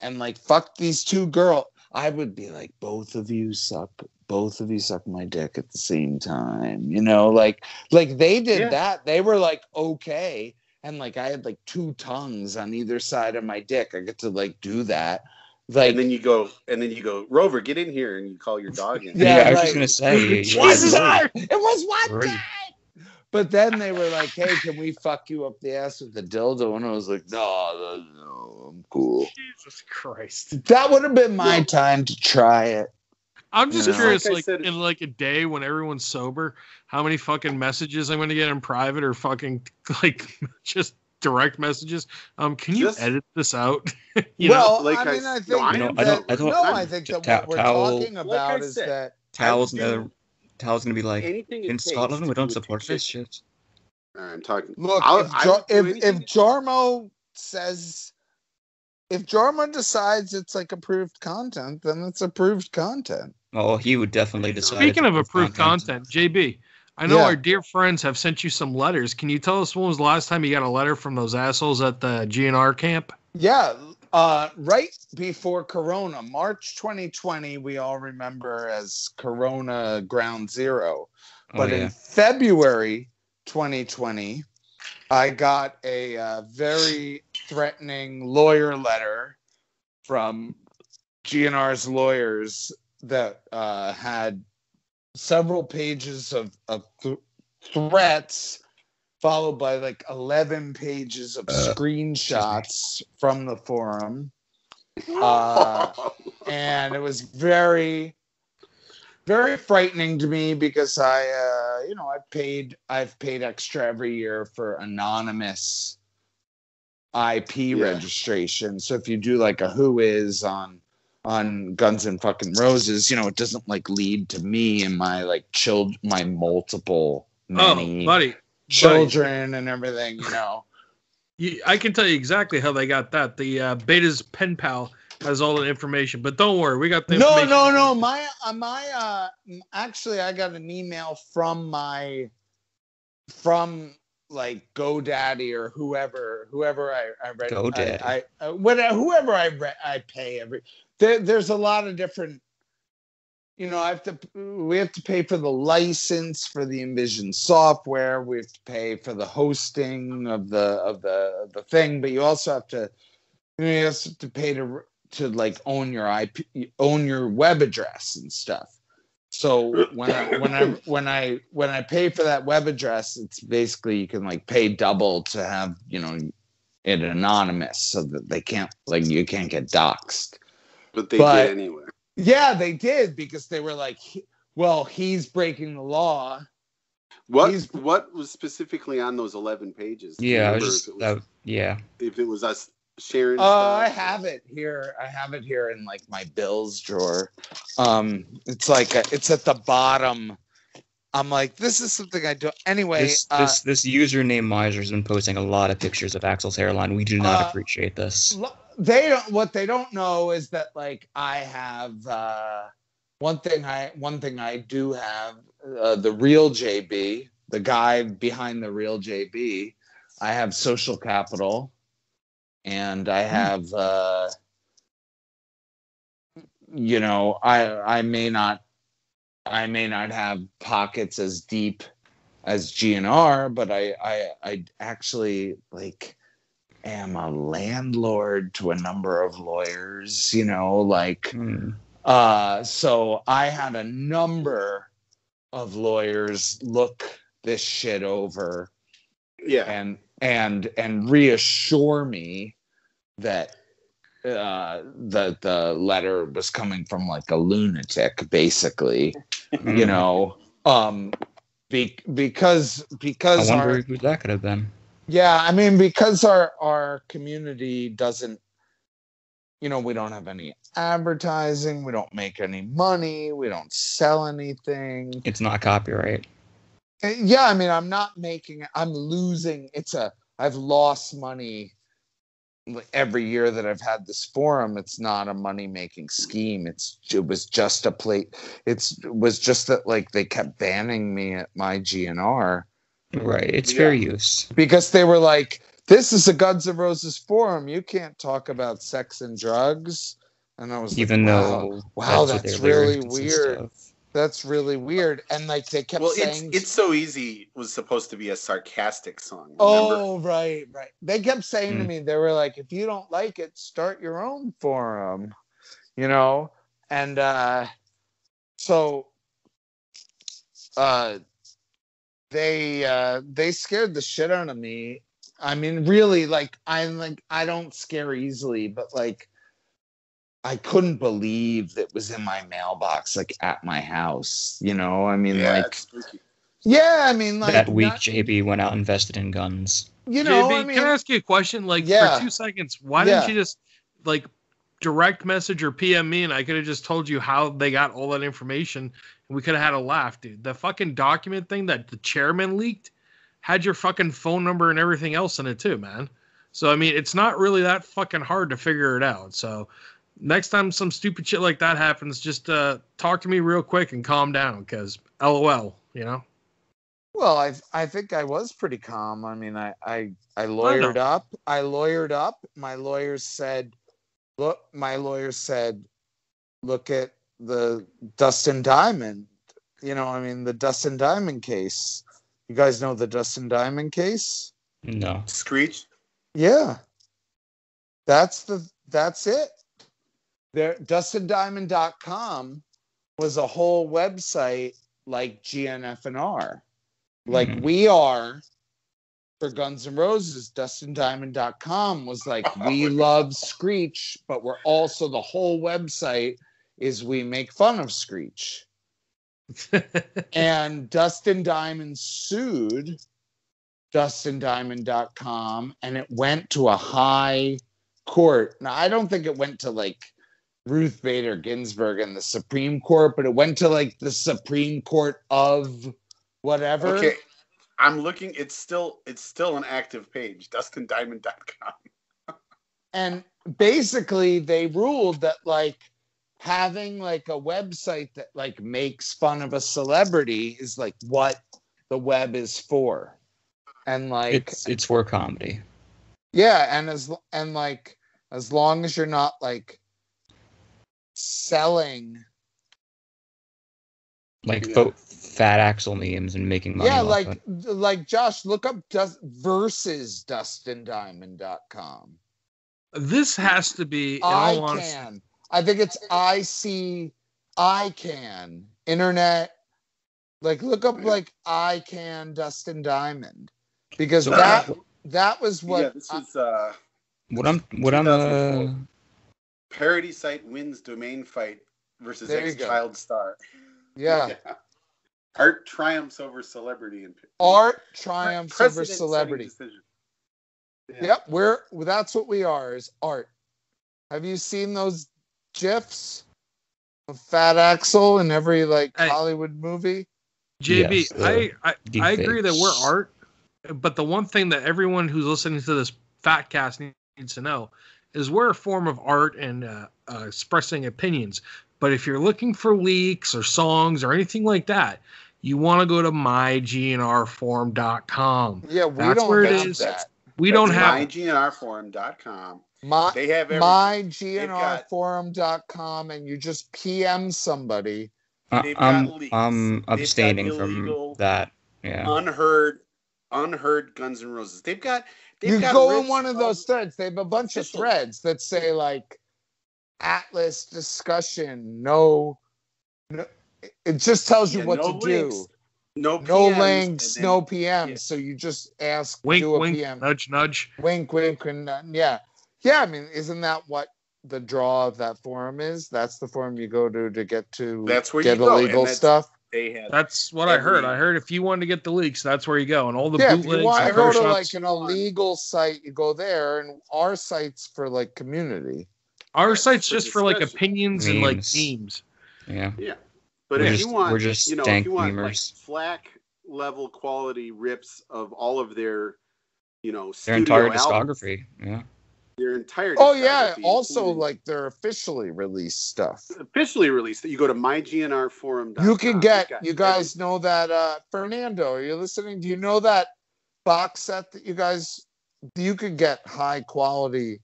S2: and like fucked these two girls, I would be like, both of you suck, both of you suck my dick at the same time. You know, like like they did
S4: Yeah.
S2: that. They were like okay. And like I had like two tongues on either side of my dick. I get to like do that. Like
S4: and then you go, and then you go, Rover, get in here, and you call your dog in. <laughs>
S2: Yeah,
S3: I was
S2: like-
S3: just gonna say. you
S2: One
S3: guys-
S2: It was one
S3: Great.
S2: time! But then they were like, hey, can we fuck you up the ass with the dildo? And I was like, no, no, no, I'm cool.
S1: Jesus Christ.
S2: That would have been my
S4: No.
S2: time to try it.
S1: I'm just
S2: You know?
S1: curious,
S4: Like
S1: like,
S4: said-
S1: in like a day when everyone's sober, how many fucking messages I'm gonna get in private or fucking <laughs> like <laughs> just direct messages. Um, can you
S4: Just-
S1: edit this out? <laughs> you know?
S2: well,
S4: like
S2: I
S4: I
S2: mean, I think
S4: no, I
S2: that,
S3: I don't- I don't-
S2: no,
S4: I'm-
S2: think that
S3: Ta-
S2: what we're
S3: towel-
S2: talking
S4: Like
S2: about
S4: I
S2: is
S4: said,
S2: that
S3: Towel's
S4: I
S3: gonna Towel's gonna be like in Scotland we don't support this
S4: petition.
S3: shit.
S4: I'm talking.
S2: look,
S4: I'll-
S2: if,
S4: I
S2: Jar-
S4: would do
S2: if, if Jarmo says if Jarmo decides it's like approved content, then it's approved content.
S3: Oh, he would definitely decide.
S1: Speaking of approved content, JB, I know
S2: Yeah.
S1: our dear friends have sent you some letters. Can you tell us when was the last time you got a letter from those assholes at the GNR camp?
S2: Yeah, uh, right before Corona, March 2020, we all remember as Corona Ground Zero.
S3: Oh,
S2: But
S3: yeah.
S2: in February 2020, I got a uh, very threatening lawyer letter from GNR's lawyers that uh, had several pages of, of th- threats followed by like 11 pages of screenshots from the forum. <laughs> Uh, and it was very very frightening to me because i uh you know i've paid i've paid extra every year for anonymous ip registration. So if you do like a who is on on guns and fucking roses you know it doesn't like lead to me and my like child my multiple many
S1: Oh, buddy,
S2: children and everything you know <laughs>
S1: you, I can tell you exactly how they got that. The uh, Beta's pen pal has all the information, but don't worry, we got the
S2: no no no my uh, my uh actually i got an email from my from like godaddy or whoever whoever i i read
S3: GoDaddy.
S2: i, I uh, whatever whoever i re- i pay every there, there's a lot of different you know i have to we have to pay for the license for the Invision software we have to pay for the hosting of the of the the thing but you also have to you, know, you have to pay to to like own your ip own your web address and stuff so when I when I when I when I pay for that web address, it's basically you can like pay double to have you know it anonymous so that they can't like you can't get doxxed.
S4: But they
S2: but-
S4: did anyway.
S2: Yeah, they did because they were like, well, he's breaking the law.
S4: What
S2: He's-
S4: what was specifically on those eleven pages?
S3: Yeah, I was just
S4: if, it was,
S3: that, yeah.
S4: if it was us sharing.
S2: Uh. I have it here. I have it here in like my bills drawer. Um, it's like a, it's at the bottom. I'm like, this is something I do anyway.
S3: This
S2: uh,
S3: this this username miser has been posting a lot of pictures of Axl's hairline. We do not
S2: Uh,
S3: appreciate this.
S2: Lo- they don't what they don't know is that like i have uh one thing I one thing I do have uh, the real JB, the guy behind the real JB. I have social capital, and I have uh, you know I I may not I may not have pockets as deep as GNR, but I I I actually like am a landlord to a number of lawyers. You know, like.
S3: Hmm.
S2: Uh, so I had a number of lawyers look this shit over
S4: Yeah.
S2: and and and reassure me that uh that the letter was coming from like a lunatic basically you
S3: Hmm.
S2: know um be, because because I
S3: wonder
S2: our,
S3: who that could have been.
S2: Yeah, I mean, because our our community doesn't, you know, we don't have any advertising, we don't make any money, we don't sell anything.
S3: It's not copyright.
S2: Uh, Yeah, I mean, I'm not making, I'm losing. It's a, I've lost money every year that I've had this forum. It's not a money making scheme. It's it was just a plate. It's it was just that like they kept banning me at my GNR
S3: Right. It's
S4: Yeah.
S3: fair use.
S2: because they were like, "This is a Guns N' Roses forum. You can't talk about sex and drugs." And I was
S3: Even
S2: like,
S3: though
S2: wow,
S3: what
S2: that's
S3: their lyrics
S2: really weird. That's really weird. And like they kept
S4: Well, it's
S2: saying,
S4: it's so easy was supposed to be a sarcastic song. Remember?
S2: "Oh, right, right." They kept saying to
S3: Mm.
S2: me, they were like, "If you don't like it, start your own forum," you know. And uh, so, uh, they uh, they scared the shit out of me. I mean, really, like I'm like I don't scare easily, but like I couldn't believe that was in my mailbox, like at my house. You know, I mean,
S4: yeah,
S2: like yeah, I mean, like
S3: that week,
S2: not-
S3: JB went out and invested in guns.
S2: you know,
S1: JB,
S2: I mean,
S1: can I ask you a question? Like
S2: Yeah.
S1: for two seconds, why
S2: Yeah.
S1: didn't you just like direct message or PM me and I could have just told you how they got all that information and we could have had a laugh, dude. The fucking document thing that the chairman leaked had your fucking phone number and everything else in it too, man. So I mean, it's not really that fucking hard to figure it out. So next time some stupid shit like that happens, just uh talk to me real quick and calm down because LOL, you know.
S2: Well, I I think I was pretty calm. I mean, I I I lawyered up. I lawyered up. My lawyers said, "Look, my lawyer said, look at the Dustin Diamond. You know, I mean, the Dustin Diamond case. You guys know the Dustin Diamond case?
S3: No.
S4: Screech.
S2: Yeah. That's the that's it. There DustinDiamond.com was a whole website like GNFNR. Like
S3: Mhm.
S2: we are for Guns N' Roses, DustinDiamond.com was like <laughs> we love Screech, but we're also the whole website is we make fun of Screech. <laughs> and Dustin Diamond sued DustinDiamond.com and it went to a high court. Now, I don't think it went to like Ruth Bader Ginsburg and the Supreme Court, but it went to like the Supreme Court of whatever.
S4: Okay. I'm looking. It's still it's still an active page. DustinDiamond.com.
S2: and basically they ruled that like having like a website that like makes fun of a celebrity is like what the web is for and like
S3: It's it's for comedy.
S2: yeah and as and like as long as you're not like selling
S3: Like
S4: Yeah.
S3: Fo- fat Axl memes and making money.
S2: yeah like
S3: it.
S2: like josh look up dust versus dustindiamond.com
S1: this has to be
S2: I
S1: all honesty,
S2: can. I think it's I see I can internet. Like look up like I can Dustin Diamond because
S3: So-
S2: that that was what
S4: yeah, this is uh,
S3: What I'm what I'm uh
S4: parody site wins domain fight versus ex child star.
S2: yeah. <laughs>
S4: Art triumphs over celebrity and
S2: Art triumphs over celebrity.
S4: Yeah.
S2: Yep, we're that's what we are is art. Have you seen those gifs of Fat Axl in every like
S1: Hey.
S2: Hollywood movie?
S1: JB,
S3: Yes,
S1: I, I I agree that we're art, but the one thing that everyone who's listening to this fat cast needs to know is we're a form of art, and uh, uh, expressing opinions. But if you're looking for leaks or songs or anything like that, you want to go to mygnrforum.com.
S2: Yeah, we
S1: That's
S2: don't
S1: where it
S2: have
S1: is.
S2: that.
S1: We don't have
S4: mygnrforum.com.
S2: My,
S4: They have everything. They've
S2: mygnrforum.com and you just PM somebody.
S4: Uh,
S3: I'm. I'm
S4: They've got
S3: abstaining from that. Yeah.
S4: Unheard, unheard Guns N' Roses. They've got. They've
S2: you
S4: got
S2: go in one of those threads. They have a bunch of threads that say like Atlas discussion, no, no it just tells you
S4: Yeah,
S2: what
S4: no
S2: to
S4: links,
S2: do.
S4: No,
S2: No
S4: PMs,
S2: links,
S4: then-
S2: no PMs.
S4: yeah.
S2: So you just ask,
S1: wink,
S2: do a
S1: wink,
S2: PM.
S1: nudge, nudge.
S2: Wink, wink, and uh, yeah, yeah. I mean, isn't that what the draw of that forum is? That's the forum you go to to get to
S4: That's where
S2: get
S4: you go, and
S2: illegal
S4: that's-
S2: stuff.
S4: They have.
S1: That's what I heard.
S4: Every-
S1: I heard if you wanted to get the leaks, that's where you go, and all the
S2: yeah, if
S1: bootlegs
S2: you want
S1: and
S2: to go to like an illegal site, you go there, and our site's for like community.
S1: Our site's
S4: for
S1: just for like
S4: discussion.
S1: opinions and like
S3: Memes.
S1: memes.
S3: Yeah.
S4: Yeah, but
S3: We're
S4: if
S3: just-
S4: you want,
S3: we're just
S4: you know, if you want like
S3: memers.
S4: Level quality rips of all of their, you know,
S3: Their
S4: studio
S3: entire
S4: albums,
S3: discography. Yeah.
S4: their entire.
S2: Oh yeah, also
S4: including
S2: like their officially released stuff.
S4: officially released. That you go to mygnrforum.
S2: You can get you guys know that uh Fernando, are you listening? Do you know that box set that you guys you could get high quality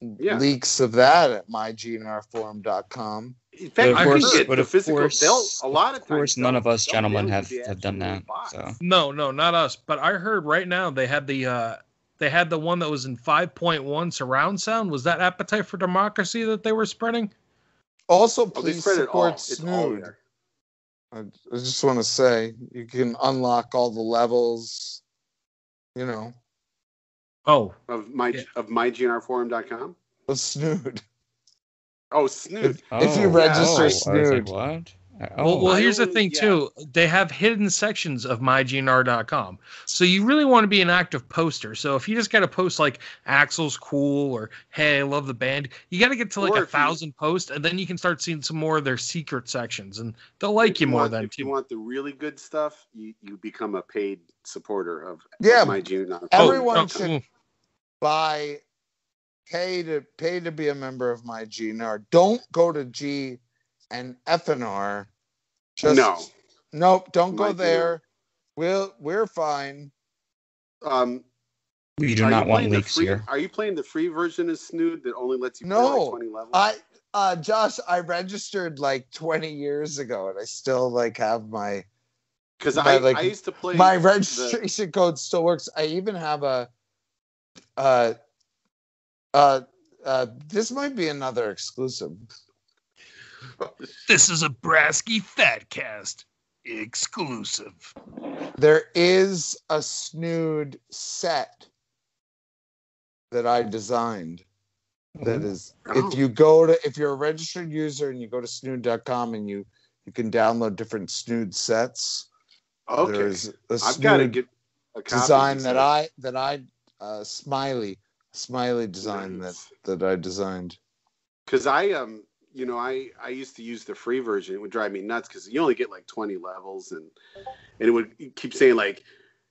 S4: Yeah.
S2: leaks of that at mygnrforum.com.
S4: In fact,
S3: But
S1: of
S4: you can
S1: course-
S4: get
S3: but
S4: the
S3: of
S4: physical.
S3: course-
S4: they'll a lot of
S3: Of
S4: times.
S3: course, none of us gentlemen have have done that.
S4: box.
S3: So
S1: No, no, not us. But I heard right now they had the uh they had the one that was in 5.1 surround sound. Was that Appetite for Democracy that they were spreading?
S2: Also,
S4: Oh,
S2: please
S4: spread it all.
S2: support
S4: It's
S2: Snood. I, I just want to say you can unlock all the levels. You know,
S1: Oh,
S4: of my
S1: Yeah.
S4: of mygnrforum.com.
S2: a Snood.
S4: Oh, Snood.
S2: If, if you
S3: Oh,
S2: register
S3: oh, I was like,
S2: Snood,
S3: what?
S1: well, well here's the thing
S4: yeah.
S1: too. They have hidden sections of mygnr.com. So you really want to be an active poster. So if you just got to post like Axl's cool or hey, I love the band, you got to get to like
S4: Or
S1: a
S4: if you-
S1: thousand posts, and then you can start seeing some more of their secret sections, and they'll like
S4: If
S1: you more
S4: want,
S1: then
S4: if
S1: too.
S4: you want the really good stuff, you, you become a paid supporter of,
S2: Yeah,
S4: mygnr.
S2: everyone
S1: oh,
S2: should-
S1: mm.
S2: buy pay to pay to be a member of my GNR. Don't go to G and FNR. Just
S4: no.
S2: nope, don't go
S4: GNR.
S2: there. We'll we're fine.
S4: Um,
S3: we do not want
S4: playing the
S3: leaks
S4: free,
S3: here.
S4: Are you playing the free version of Snood that only lets you play
S2: No,
S4: like 20 levels?
S2: I uh Josh, I registered like 20 years ago and I still like have my
S4: Because I,
S2: like,
S4: I used to play
S2: my
S4: the-
S2: registration code still works. I even have a uh uh uh this might be another exclusive.
S1: This is a Brasky Fatcast exclusive.
S2: There is a snood set that I designed. That is,
S4: Oh.
S2: if you go to, if you're a registered user and you go to snood.com and you you can download different snood sets.
S4: okay.
S2: There's a
S4: I've got to get a copy.
S2: design that I that I uh, smiley smiley design that that I designed.
S4: because I um you know I I used to use the free version. It would drive me nuts because you only get like 20 levels and and it would keep saying like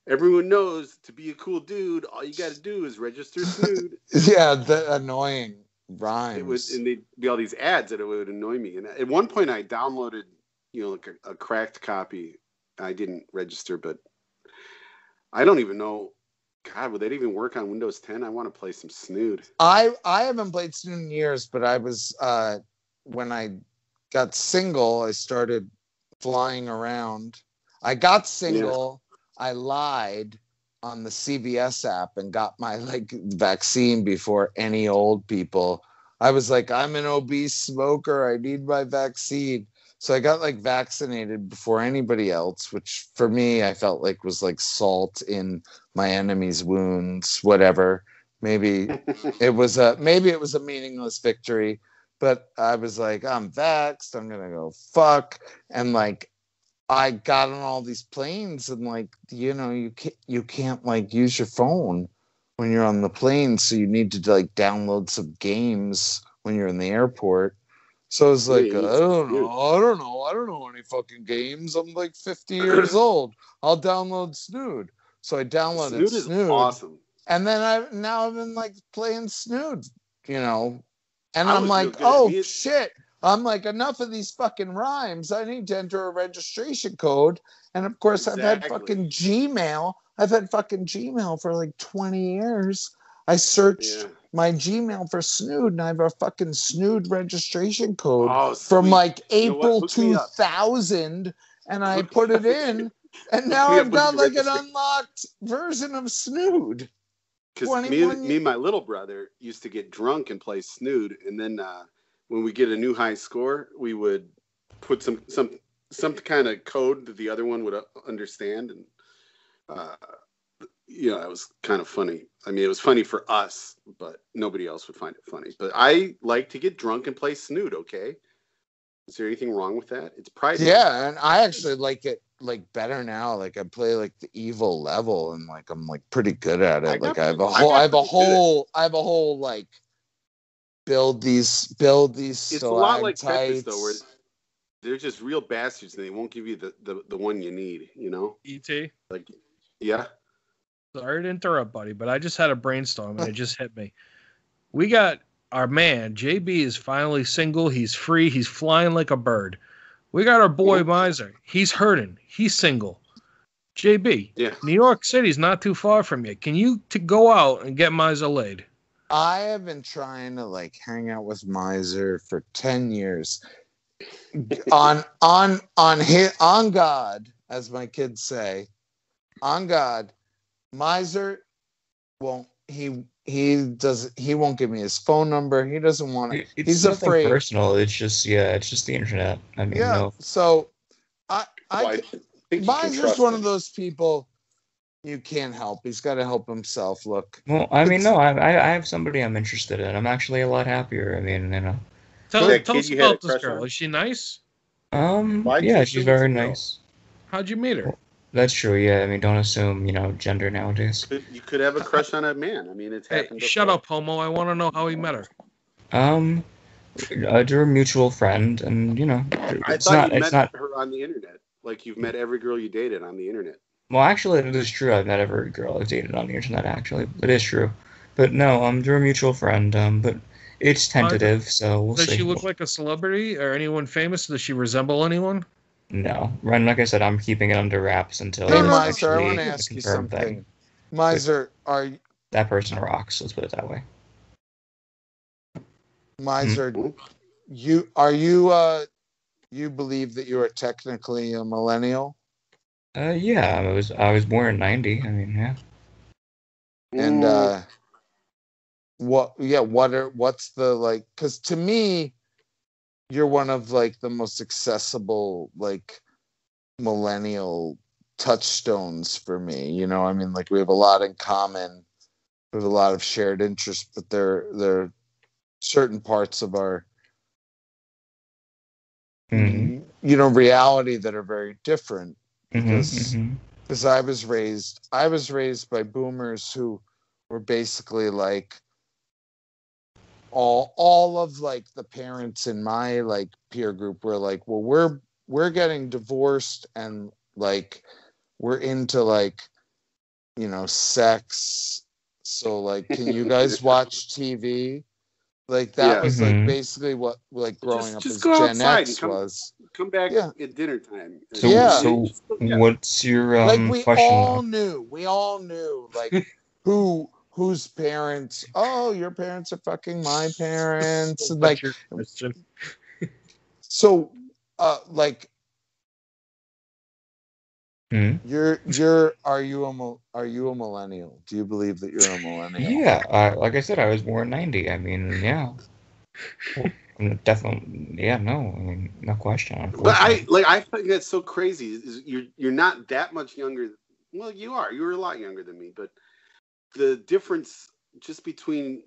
S4: everyone knows to be a cool dude all you got to do is register Snood. <laughs>
S2: Yeah, the annoying rhymes.
S4: it would and they'd be all these ads that it would annoy me. And at one point I downloaded you know like a, a cracked copy. I didn't register, but I don't even know. God, would that even work on Windows 10? I want to play some Snood.
S2: I I haven't played Snood in years, but I was uh when I got single, I started flying around. I got single, I lied on the CVS app and got my like vaccine before any old people. I was like, I'm an obese smoker, I need my vaccine. So I got like vaccinated before anybody else, which for me I felt like was like salt in my enemy's wounds, whatever. Maybe <laughs> it was a maybe it was a meaningless victory but i was like i'm vaxxed i'm gonna go fuck and like i got on all these planes and like you know you can't you can't like use your phone when you're on the plane so you need to like download some games when you're in the airport so I was
S4: Yeah,
S2: like, I don't know, I don't know, I don't know any fucking games. I'm like 50 years <clears throat> old. I'll download Snood. So I downloaded
S4: Snood is
S2: Snood
S4: awesome.
S2: and then I now I've been like playing Snood, you know, And
S4: I
S2: I'm like,
S4: real good at
S2: oh
S4: being-
S2: shit. I'm like, enough of these fucking rhymes. I need to enter a registration code. And of course, I've had fucking Gmail. I've had fucking Gmail for like 20 years. I searched
S4: Yeah.
S2: My Gmail for Snood and I have a fucking Snood registration code
S4: Oh,
S2: from like
S4: You know?
S2: April
S4: me up.
S2: 2000 and I put it <laughs> in and now I've got like an unlocked version of Snood.
S4: Because me, and- me and my little brother used to get drunk and play snood, and then uh, when we get a new high score, we would put some some some kind of code that the other one would uh, understand, and uh, you know, it was kind of funny. I mean, it was funny for us, but nobody else would find it funny. But I like to get drunk and play snood. Okay, is there anything wrong with that? It's pride.
S2: Yeah, and I actually like it like better now. Like I play like the evil level and like I'm like pretty good at it.
S4: got
S2: Like I have a
S4: pretty- I
S2: whole I have a
S4: pretty good at it.
S2: whole I have a whole like build these build these
S4: It's a lot like Tetris
S2: stalactites.
S4: though, where they're just real bastards, and they won't give you the the, the one you need. You know,
S1: Et.
S4: like yeah.
S1: Sorry to interrupt, buddy, but I just had a brainstorm and it <laughs> just hit me. We got our man, JB is finally single. He's free. He's flying like a bird. We got our boy Miser. He's hurting. He's single. JB,
S4: Yeah.
S1: New York City's not too far from you. Can you to go out and get Miser laid?
S2: I have been trying to like hang out with Miser for 10 years. on on on his, on God, as my kids say, on God, Miser won't he he does he won't give me his phone number. He doesn't want to.
S3: It- It's
S2: He's
S3: nothing
S2: afraid.
S3: personal. It's just yeah, it's just the internet. I mean,
S2: Yeah.
S3: no.
S2: So I
S4: Well,
S2: I
S4: I think
S2: Miser's one
S4: him.
S2: of those people you can't help. He's got to help himself. Look.
S3: Well, I mean, no. I, I I have somebody I'm interested in. I'm actually a lot happier. I mean, you know.
S1: Tell,
S4: That
S1: tell
S4: kid
S1: us
S4: you had a
S1: about this girl.
S4: on?
S1: Is she nice?
S3: Um.
S4: Why'd
S3: yeah, she's very nice.
S1: How'd you meet her?
S3: That's true. Yeah. I mean, don't assume you know gender nowadays.
S4: Could- You could have a crush on a man. I mean, it's
S1: Hey,
S4: happened.
S1: shut
S4: before.
S1: up, homo. I want to know how he met her.
S3: Um. Uh, through a mutual friend, and you know, it's
S4: I
S3: it's
S4: thought
S3: not.
S4: you
S3: It's
S4: met
S3: not.
S4: her on the internet. Like you've met every girl you dated on the internet.
S3: Well, actually, it is true. I've met every girl I've dated on the internet. Actually, it is true. But no, um, through a mutual friend. Um, but it's tentative, so we'll
S1: Does
S3: see.
S1: she look like a celebrity or anyone famous? Does she resemble anyone?
S3: No, Ryan. Like I said, I'm keeping it under wraps until.
S2: Hey,
S3: it's
S2: Miser, I
S3: actually
S2: want to ask you something. Miser, are you-
S3: That person rocks. Let's put it that way.
S2: Miser,
S4: Mhm.
S2: you are you uh you believe that you are technically a millennial
S3: Uh, yeah, I was I was born in '90. I mean, yeah.
S2: and uh what yeah what are what's the like because to me you're one of like the most accessible like millennial touchstones for me you know? I mean like we have a lot in common. We have a lot of shared interests but there there are certain parts of our
S3: Mhm,
S2: you know reality that are very different.
S3: Mhm,
S2: Because- because I was raised I was raised by boomers who were basically like all all of like the parents in my like peer group were like well we're we're getting divorced and like we're into like you know sex so like can you <laughs> guys watch TV like that
S4: Yeah.
S2: was like
S3: Mhm.
S2: basically what like growing
S4: Just-
S2: up
S4: just
S2: as
S4: go
S2: Gen X
S4: come-
S2: was
S4: Come back
S2: Yeah.
S4: at dinner time.
S3: So,
S2: Yeah.
S3: so
S4: Yeah.
S3: what's your um,
S2: like we
S3: question?
S2: all knew we all knew like <laughs> who whose parents oh your parents are fucking my <laughs> parents and like
S1: your <laughs>
S2: so uh like
S3: Hmm?
S2: you're you're are you a are you a millennial do you believe that you're a millennial
S3: Yeah, uh, like I said, I was born '90. I mean, yeah. Well, definitely, yeah, no, I mean, no question.
S4: But I
S3: unfortunately.
S4: like I think that's so crazy. Is you're you're not that much younger. Well, you are. You're a lot younger than me, but the difference just between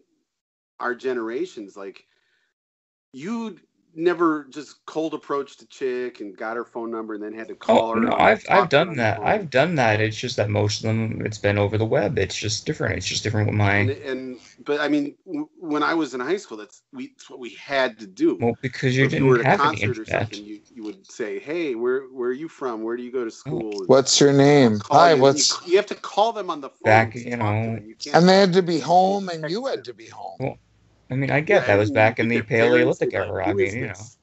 S4: our generations, like you never just cold approached a chick and got her phone number and then had to oh, call
S3: Oh
S4: her.
S3: no, I've I've done that.
S4: phone.
S3: I've done that. It's just that most of them, it's been over the web. It's just different. It's just different with
S4: And,
S3: my.
S4: and but I mean, w- when I was in high school, that's we that's what we had to do.
S3: Well, because you
S4: if you were
S3: didn't
S4: at a
S3: have any
S4: concert or
S3: internet.
S4: something, you, you would say, "Hey, where where are you from? Where do you go to oh. school?" And
S2: what's your name hi
S4: you.
S2: what's
S4: you, you have to call them on the phone.
S3: Back, you know.
S4: You
S2: and they had to be home and you had to be home
S3: Well, I mean, I get that was back in the <laughs> Paleolithic era. I mean, you know. <laughs>
S4: this?"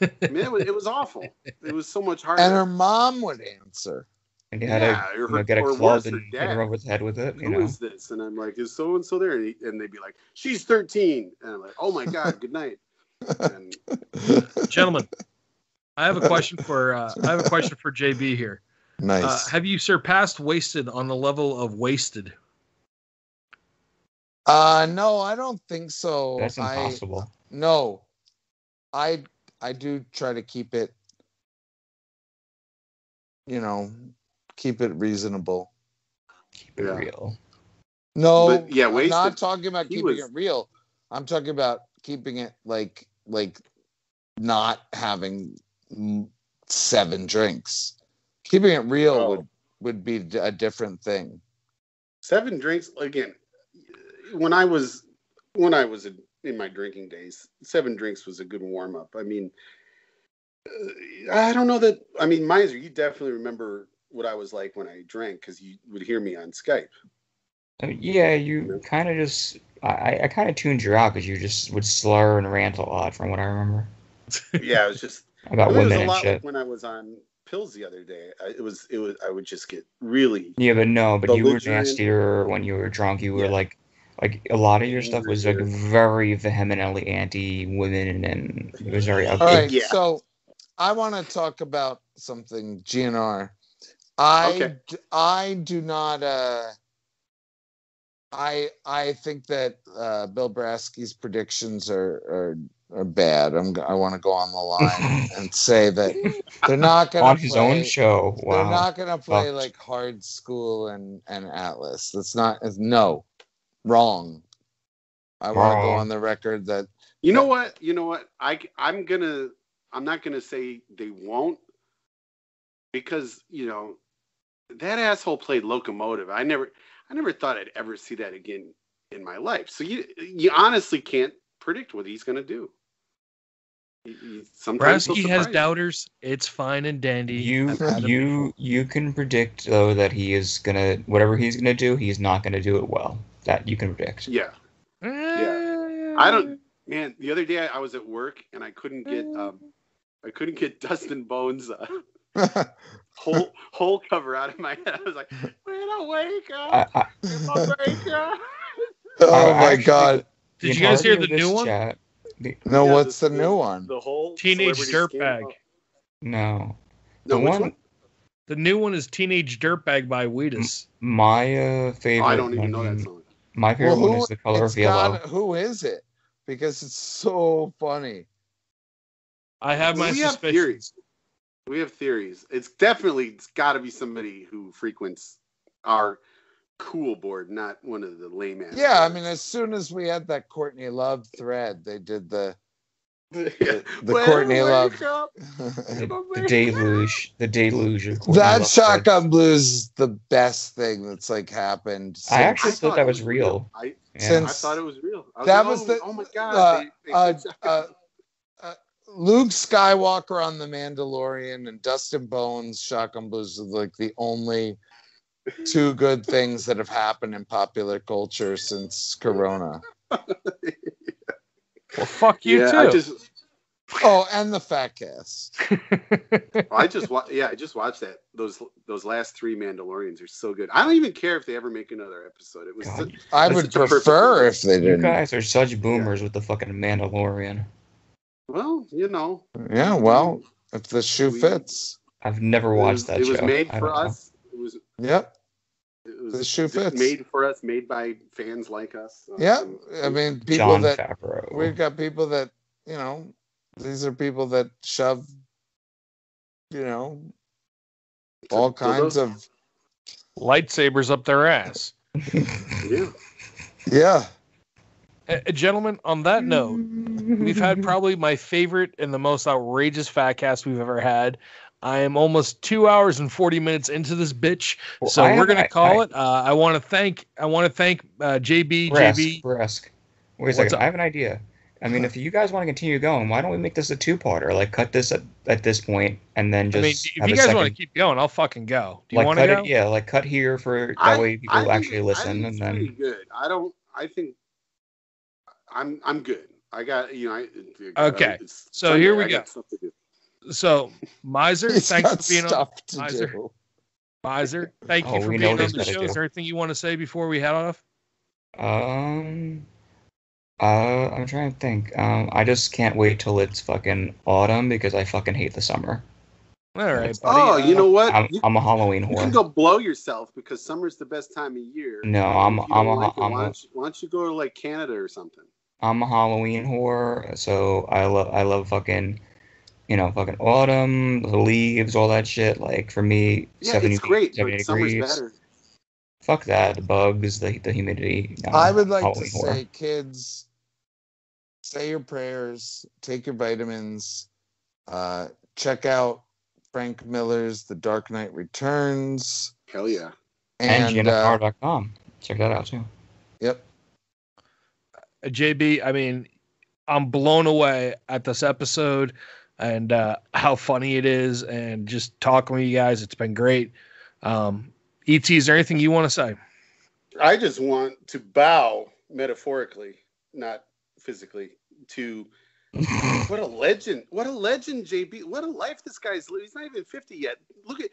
S4: I mean, it was, it was awful. It was so much harder.
S2: And her mom would answer.
S3: And you had
S4: Yeah,
S3: to
S4: or
S3: you know,
S4: her-
S3: get a
S4: or
S3: club
S4: her
S3: and hit
S4: dad.
S3: her over the head with it. You
S4: Who is
S3: know,
S4: this? And I'm like, is so and so there? And, he, and they'd be like, she's 13. And I'm like, oh my god, good night. And <laughs>
S1: Gentlemen, I have a question for uh, I have a question for JB here.
S2: nice.
S1: Uh, have you surpassed wasted on the level of wasted?
S2: Uh no, I don't think so.
S3: that's
S2: I
S3: impossible.
S2: no. I I do try to keep it you know, keep it reasonable.
S3: Keep it
S4: Yeah.
S3: real.
S2: No,
S4: But, yeah,
S2: I'm
S4: wasted-
S2: not talking about keeping
S4: was-
S2: it real. I'm talking about keeping it like like not having seven drinks. Keeping it real
S4: Oh.
S2: would would be a different thing.
S4: seven drinks again. When I was when I was in, in my drinking days, seven drinks was a good warm up. I mean, uh, I don't know that. I mean, Miser, you definitely remember what I was like when I drank because you would hear me on Skype.
S3: Yeah, you kind of just. I, I kind of tuned you out because you just would slur and rant a lot, from what I remember <laughs>
S4: Yeah, it was just <laughs>
S3: about
S4: there was
S3: women
S4: a
S3: and
S4: lot
S3: shit.
S4: like when I was on pills the other day. I, it was it was I would just get really
S3: Yeah, but no, but you were nastier when you were drunk. You were
S4: Yeah.
S3: like, like a lot of your stuff was like very vehemently anti-women, and it was very ugly.
S2: All right,
S4: Yeah.
S2: so I want to talk about something, GNR. I
S4: Okay.
S2: d- I do not. Uh, I I think that uh, Bill Brasky's predictions are are, are bad. I'm I want to go on the line <laughs> and say that they're not going to
S3: On
S2: to
S3: his
S2: play,
S3: own show.
S2: They're not going to play
S3: Fucked.
S2: like Hard Skool and and Atlas. That's not. it's- No, wrong. I want to go on the record that
S4: You know what? You know what? I I'm gonna I'm not gonna say they won't because you know that asshole played locomotive. I never I never thought I'd ever see that again in my life. So you you honestly can't predict what he's gonna do. He- he- Sometimes he'll
S1: Brasky has doubters. It's fine and dandy.
S3: You
S1: I've had them
S3: you you can predict though that he is gonna whatever he's gonna do, he's not gonna do it well. That you can predict.
S4: Yeah,
S1: before.
S4: I don't- man. The other day I was at work and I couldn't get um I couldn't get <laughs> Dust N' Bones uh, <laughs> whole whole cover out of my head. I was like, when I wake up.
S3: I, I,
S4: Breaker. <laughs>
S2: oh
S3: I
S2: my
S3: actually-
S2: god.
S1: Did you guys hear the new one?
S3: Chat, the,
S2: No,
S4: Yeah,
S2: what's the
S4: the-
S2: new one?
S4: The whole
S1: Teenage
S4: celebrity
S1: Dirtbag.
S3: no.
S4: No,
S3: The
S4: which
S3: one-
S4: one?
S1: The new one is Teenage Dirtbag by Wheatus.
S3: My uh,
S4: Oh,
S3: favorite.
S4: I don't even know that song.
S3: My favorite
S2: Well,
S3: one
S2: who-
S3: is the color
S2: it's
S3: of yellow.
S2: gotta- who is it? Because it's so funny.
S1: I have my
S4: we have theories. We have theories. It's definitely it's got to be somebody who frequents our cool board, not one of the lame ass.
S2: Yeah, I mean, as soon as we had that Courtney Love thread, they did the
S4: Yeah.
S2: the
S4: Well,
S2: Courtney Love.
S4: up. <laughs>
S3: The, the deluge. The deluge. of Courtney
S2: that
S3: Love
S2: Shotgun Blues is the best thing that's like happened.
S3: I actually
S2: since-
S3: thought that was real.
S4: I,
S3: Yeah.
S2: Since-
S4: I thought it was real. I was
S2: That
S4: like,
S2: was
S4: oh,
S2: the-
S4: oh my god.
S2: uh,
S4: they- they
S2: uh,
S4: put Shotgun-
S2: uh, uh, Luke Skywalker on The Mandalorian and Dust N' Bones Shotgun Blues are like the only two good things that have happened in popular culture since Corona. <laughs>
S1: Well, fuck you
S4: yeah,
S1: too.
S4: I just
S2: Oh, and the Fat Cast. <laughs>
S4: I just wa- yeah, I just watched that. Those those last three Mandalorians are so good. I don't even care if they ever make another episode. It was
S3: God,
S4: so-
S2: I would
S4: such a perfect
S2: prefer if they
S3: You
S2: didn't.
S3: You guys are such boomers with the fucking Mandalorian.
S4: well, you know.
S2: Yeah, well, if the shoe
S4: We-
S2: fits.
S3: I've never
S4: it
S3: watched
S4: was,
S3: that
S4: it was made for
S3: don't know.
S4: us. It was
S2: Yep.
S4: It was
S2: The shoe fits.
S4: made for us, made by fans like us.
S2: Yeah.
S4: Um,
S2: I mean, people
S3: Jon
S2: that
S3: Favreau.
S2: we've got people that, you know, these are people that shove, you know, all
S4: so those-
S2: kinds of,
S1: Lightsabers up their ass. <laughs>
S4: yeah.
S2: yeah.
S1: Uh, gentlemen, on that note, we've had <laughs> probably my favorite and the most outrageous fat cast we've ever had. I am almost two hours and forty minutes into this bitch,
S3: Well,
S1: so
S3: I
S1: we're gonna
S3: I-
S1: call
S3: I-
S1: it. Uh, I want to thank. I want to thank uh, JB.
S3: Bresk,
S1: JB.
S3: Bresk. Wait a
S1: What's
S3: second.
S1: up?
S3: I have an idea. I mean, if you guys want to continue going, why don't we make this a two-parter? Like, cut this at, at this point, and then
S1: I
S3: just
S1: mean, if
S3: have
S1: you guys
S3: second.
S1: want to keep going, I'll fucking go. Do you
S3: like,
S1: want to go?
S3: it. Yeah, like cut here for that
S4: I-
S3: way people
S4: think
S3: actually
S4: it- I
S3: listen,
S4: think
S3: and
S4: it's pretty
S3: then
S4: good. I don't. I think. I'm I'm good. I got you know. I, I-
S1: Okay.
S4: it's
S1: So
S4: Sunday,
S1: here we
S4: I
S1: go. So, Miser,
S2: He's
S1: thanks
S2: got
S1: for being on.
S2: stuff to
S1: Miser.
S2: do.
S1: Miser, thank you
S3: Oh,
S1: for being on the show.
S3: do.
S1: Is there anything you want to say before we head off?
S3: Um, uh, I'm trying to think. Um, I just can't wait till it's fucking autumn because I fucking hate the summer.
S1: All right, buddy.
S4: Oh,
S1: Uh,
S4: you know what?
S3: I'm,
S4: you,
S3: I'm a Halloween
S4: you can go blow yourself because summer's the best time of year.
S3: No, I'm-
S4: if you
S3: I'm
S4: don't
S3: a-
S4: like it,
S3: I'm
S4: why,
S3: a-
S4: don't you, why don't you go to like Canada or something?
S3: I'm a Halloween whore, so I love I love fucking, you know, fucking autumn, the leaves, all that shit. Like for me,
S4: Yeah,
S3: 70,
S4: it's great,
S3: 70
S4: but
S3: degrees.
S4: better.
S3: Fuck that, the bugs, the the humidity. No,
S2: I would like to
S3: Halloween whore.
S2: say, kids, say your prayers, take your vitamins, uh, check out Frank Miller's The Dark Knight Returns,
S4: Hell yeah.
S3: and,
S2: and uh,
S3: GNFR.com. Check that out too.
S2: yep,
S1: Uh, JB, I mean, I'm blown away at this episode and uh, <laughs> how funny it is, and just talking with you guys. It's been great. Um, Et, is there anything you want to say?
S4: I just want to bow metaphorically, not physically, to <laughs> what a legend. What a legend, JB. What a life this guy's living. He's not even 50 yet. Look at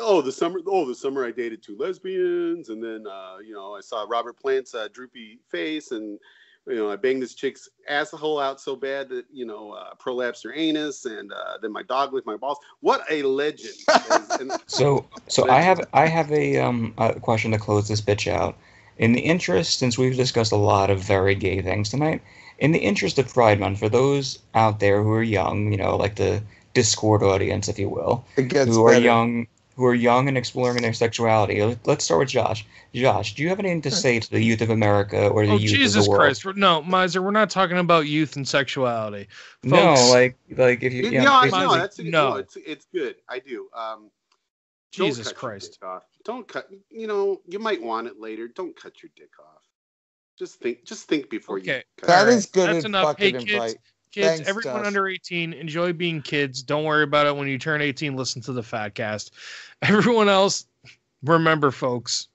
S4: oh, the summer oh, the summer I dated two lesbians and then uh, you know, I saw Robert Plant's uh, droopy face and you know, I banged this chick's asshole out so bad that, you know, uh, prolapsed her anus and uh, then my dog licked my balls. What a legend. <laughs> And-
S3: So, so I have I have a um a question to close this bitch out. In the interest, since we've discussed a lot of very gay things tonight, in the interest of Pride Month, for those out there who are young, you know, like the Discord audience, if you will,
S2: it gets
S3: who are
S2: better.
S3: young, who are young and exploring their sexuality. Let- Let's start with Josh. Josh, do you have anything to say to the youth of America or the
S1: Oh,
S3: youth
S1: Jesus
S3: of the world?
S1: Christ. We're- No, Miser, we're not talking about youth and sexuality.
S3: No, like like if you,
S4: You
S3: yeah,
S4: know, no, that's
S1: no.
S4: no, it's it's good. I do. Um,
S1: Jesus Christ.
S4: off. Don't cut. You know, you might want it later. Don't cut your dick off. Just think. Just think before you.
S1: Okay.
S4: Cut
S2: That
S1: All
S2: is good
S1: That's enough. Hey, kids,
S2: invite.
S1: Kids,
S2: Thanks,
S1: everyone
S2: Josh.
S1: under 18, enjoy being kids. Don't worry about it when you turn 18. Listen to the Fatcast. <laughs> Everyone else, remember, folks,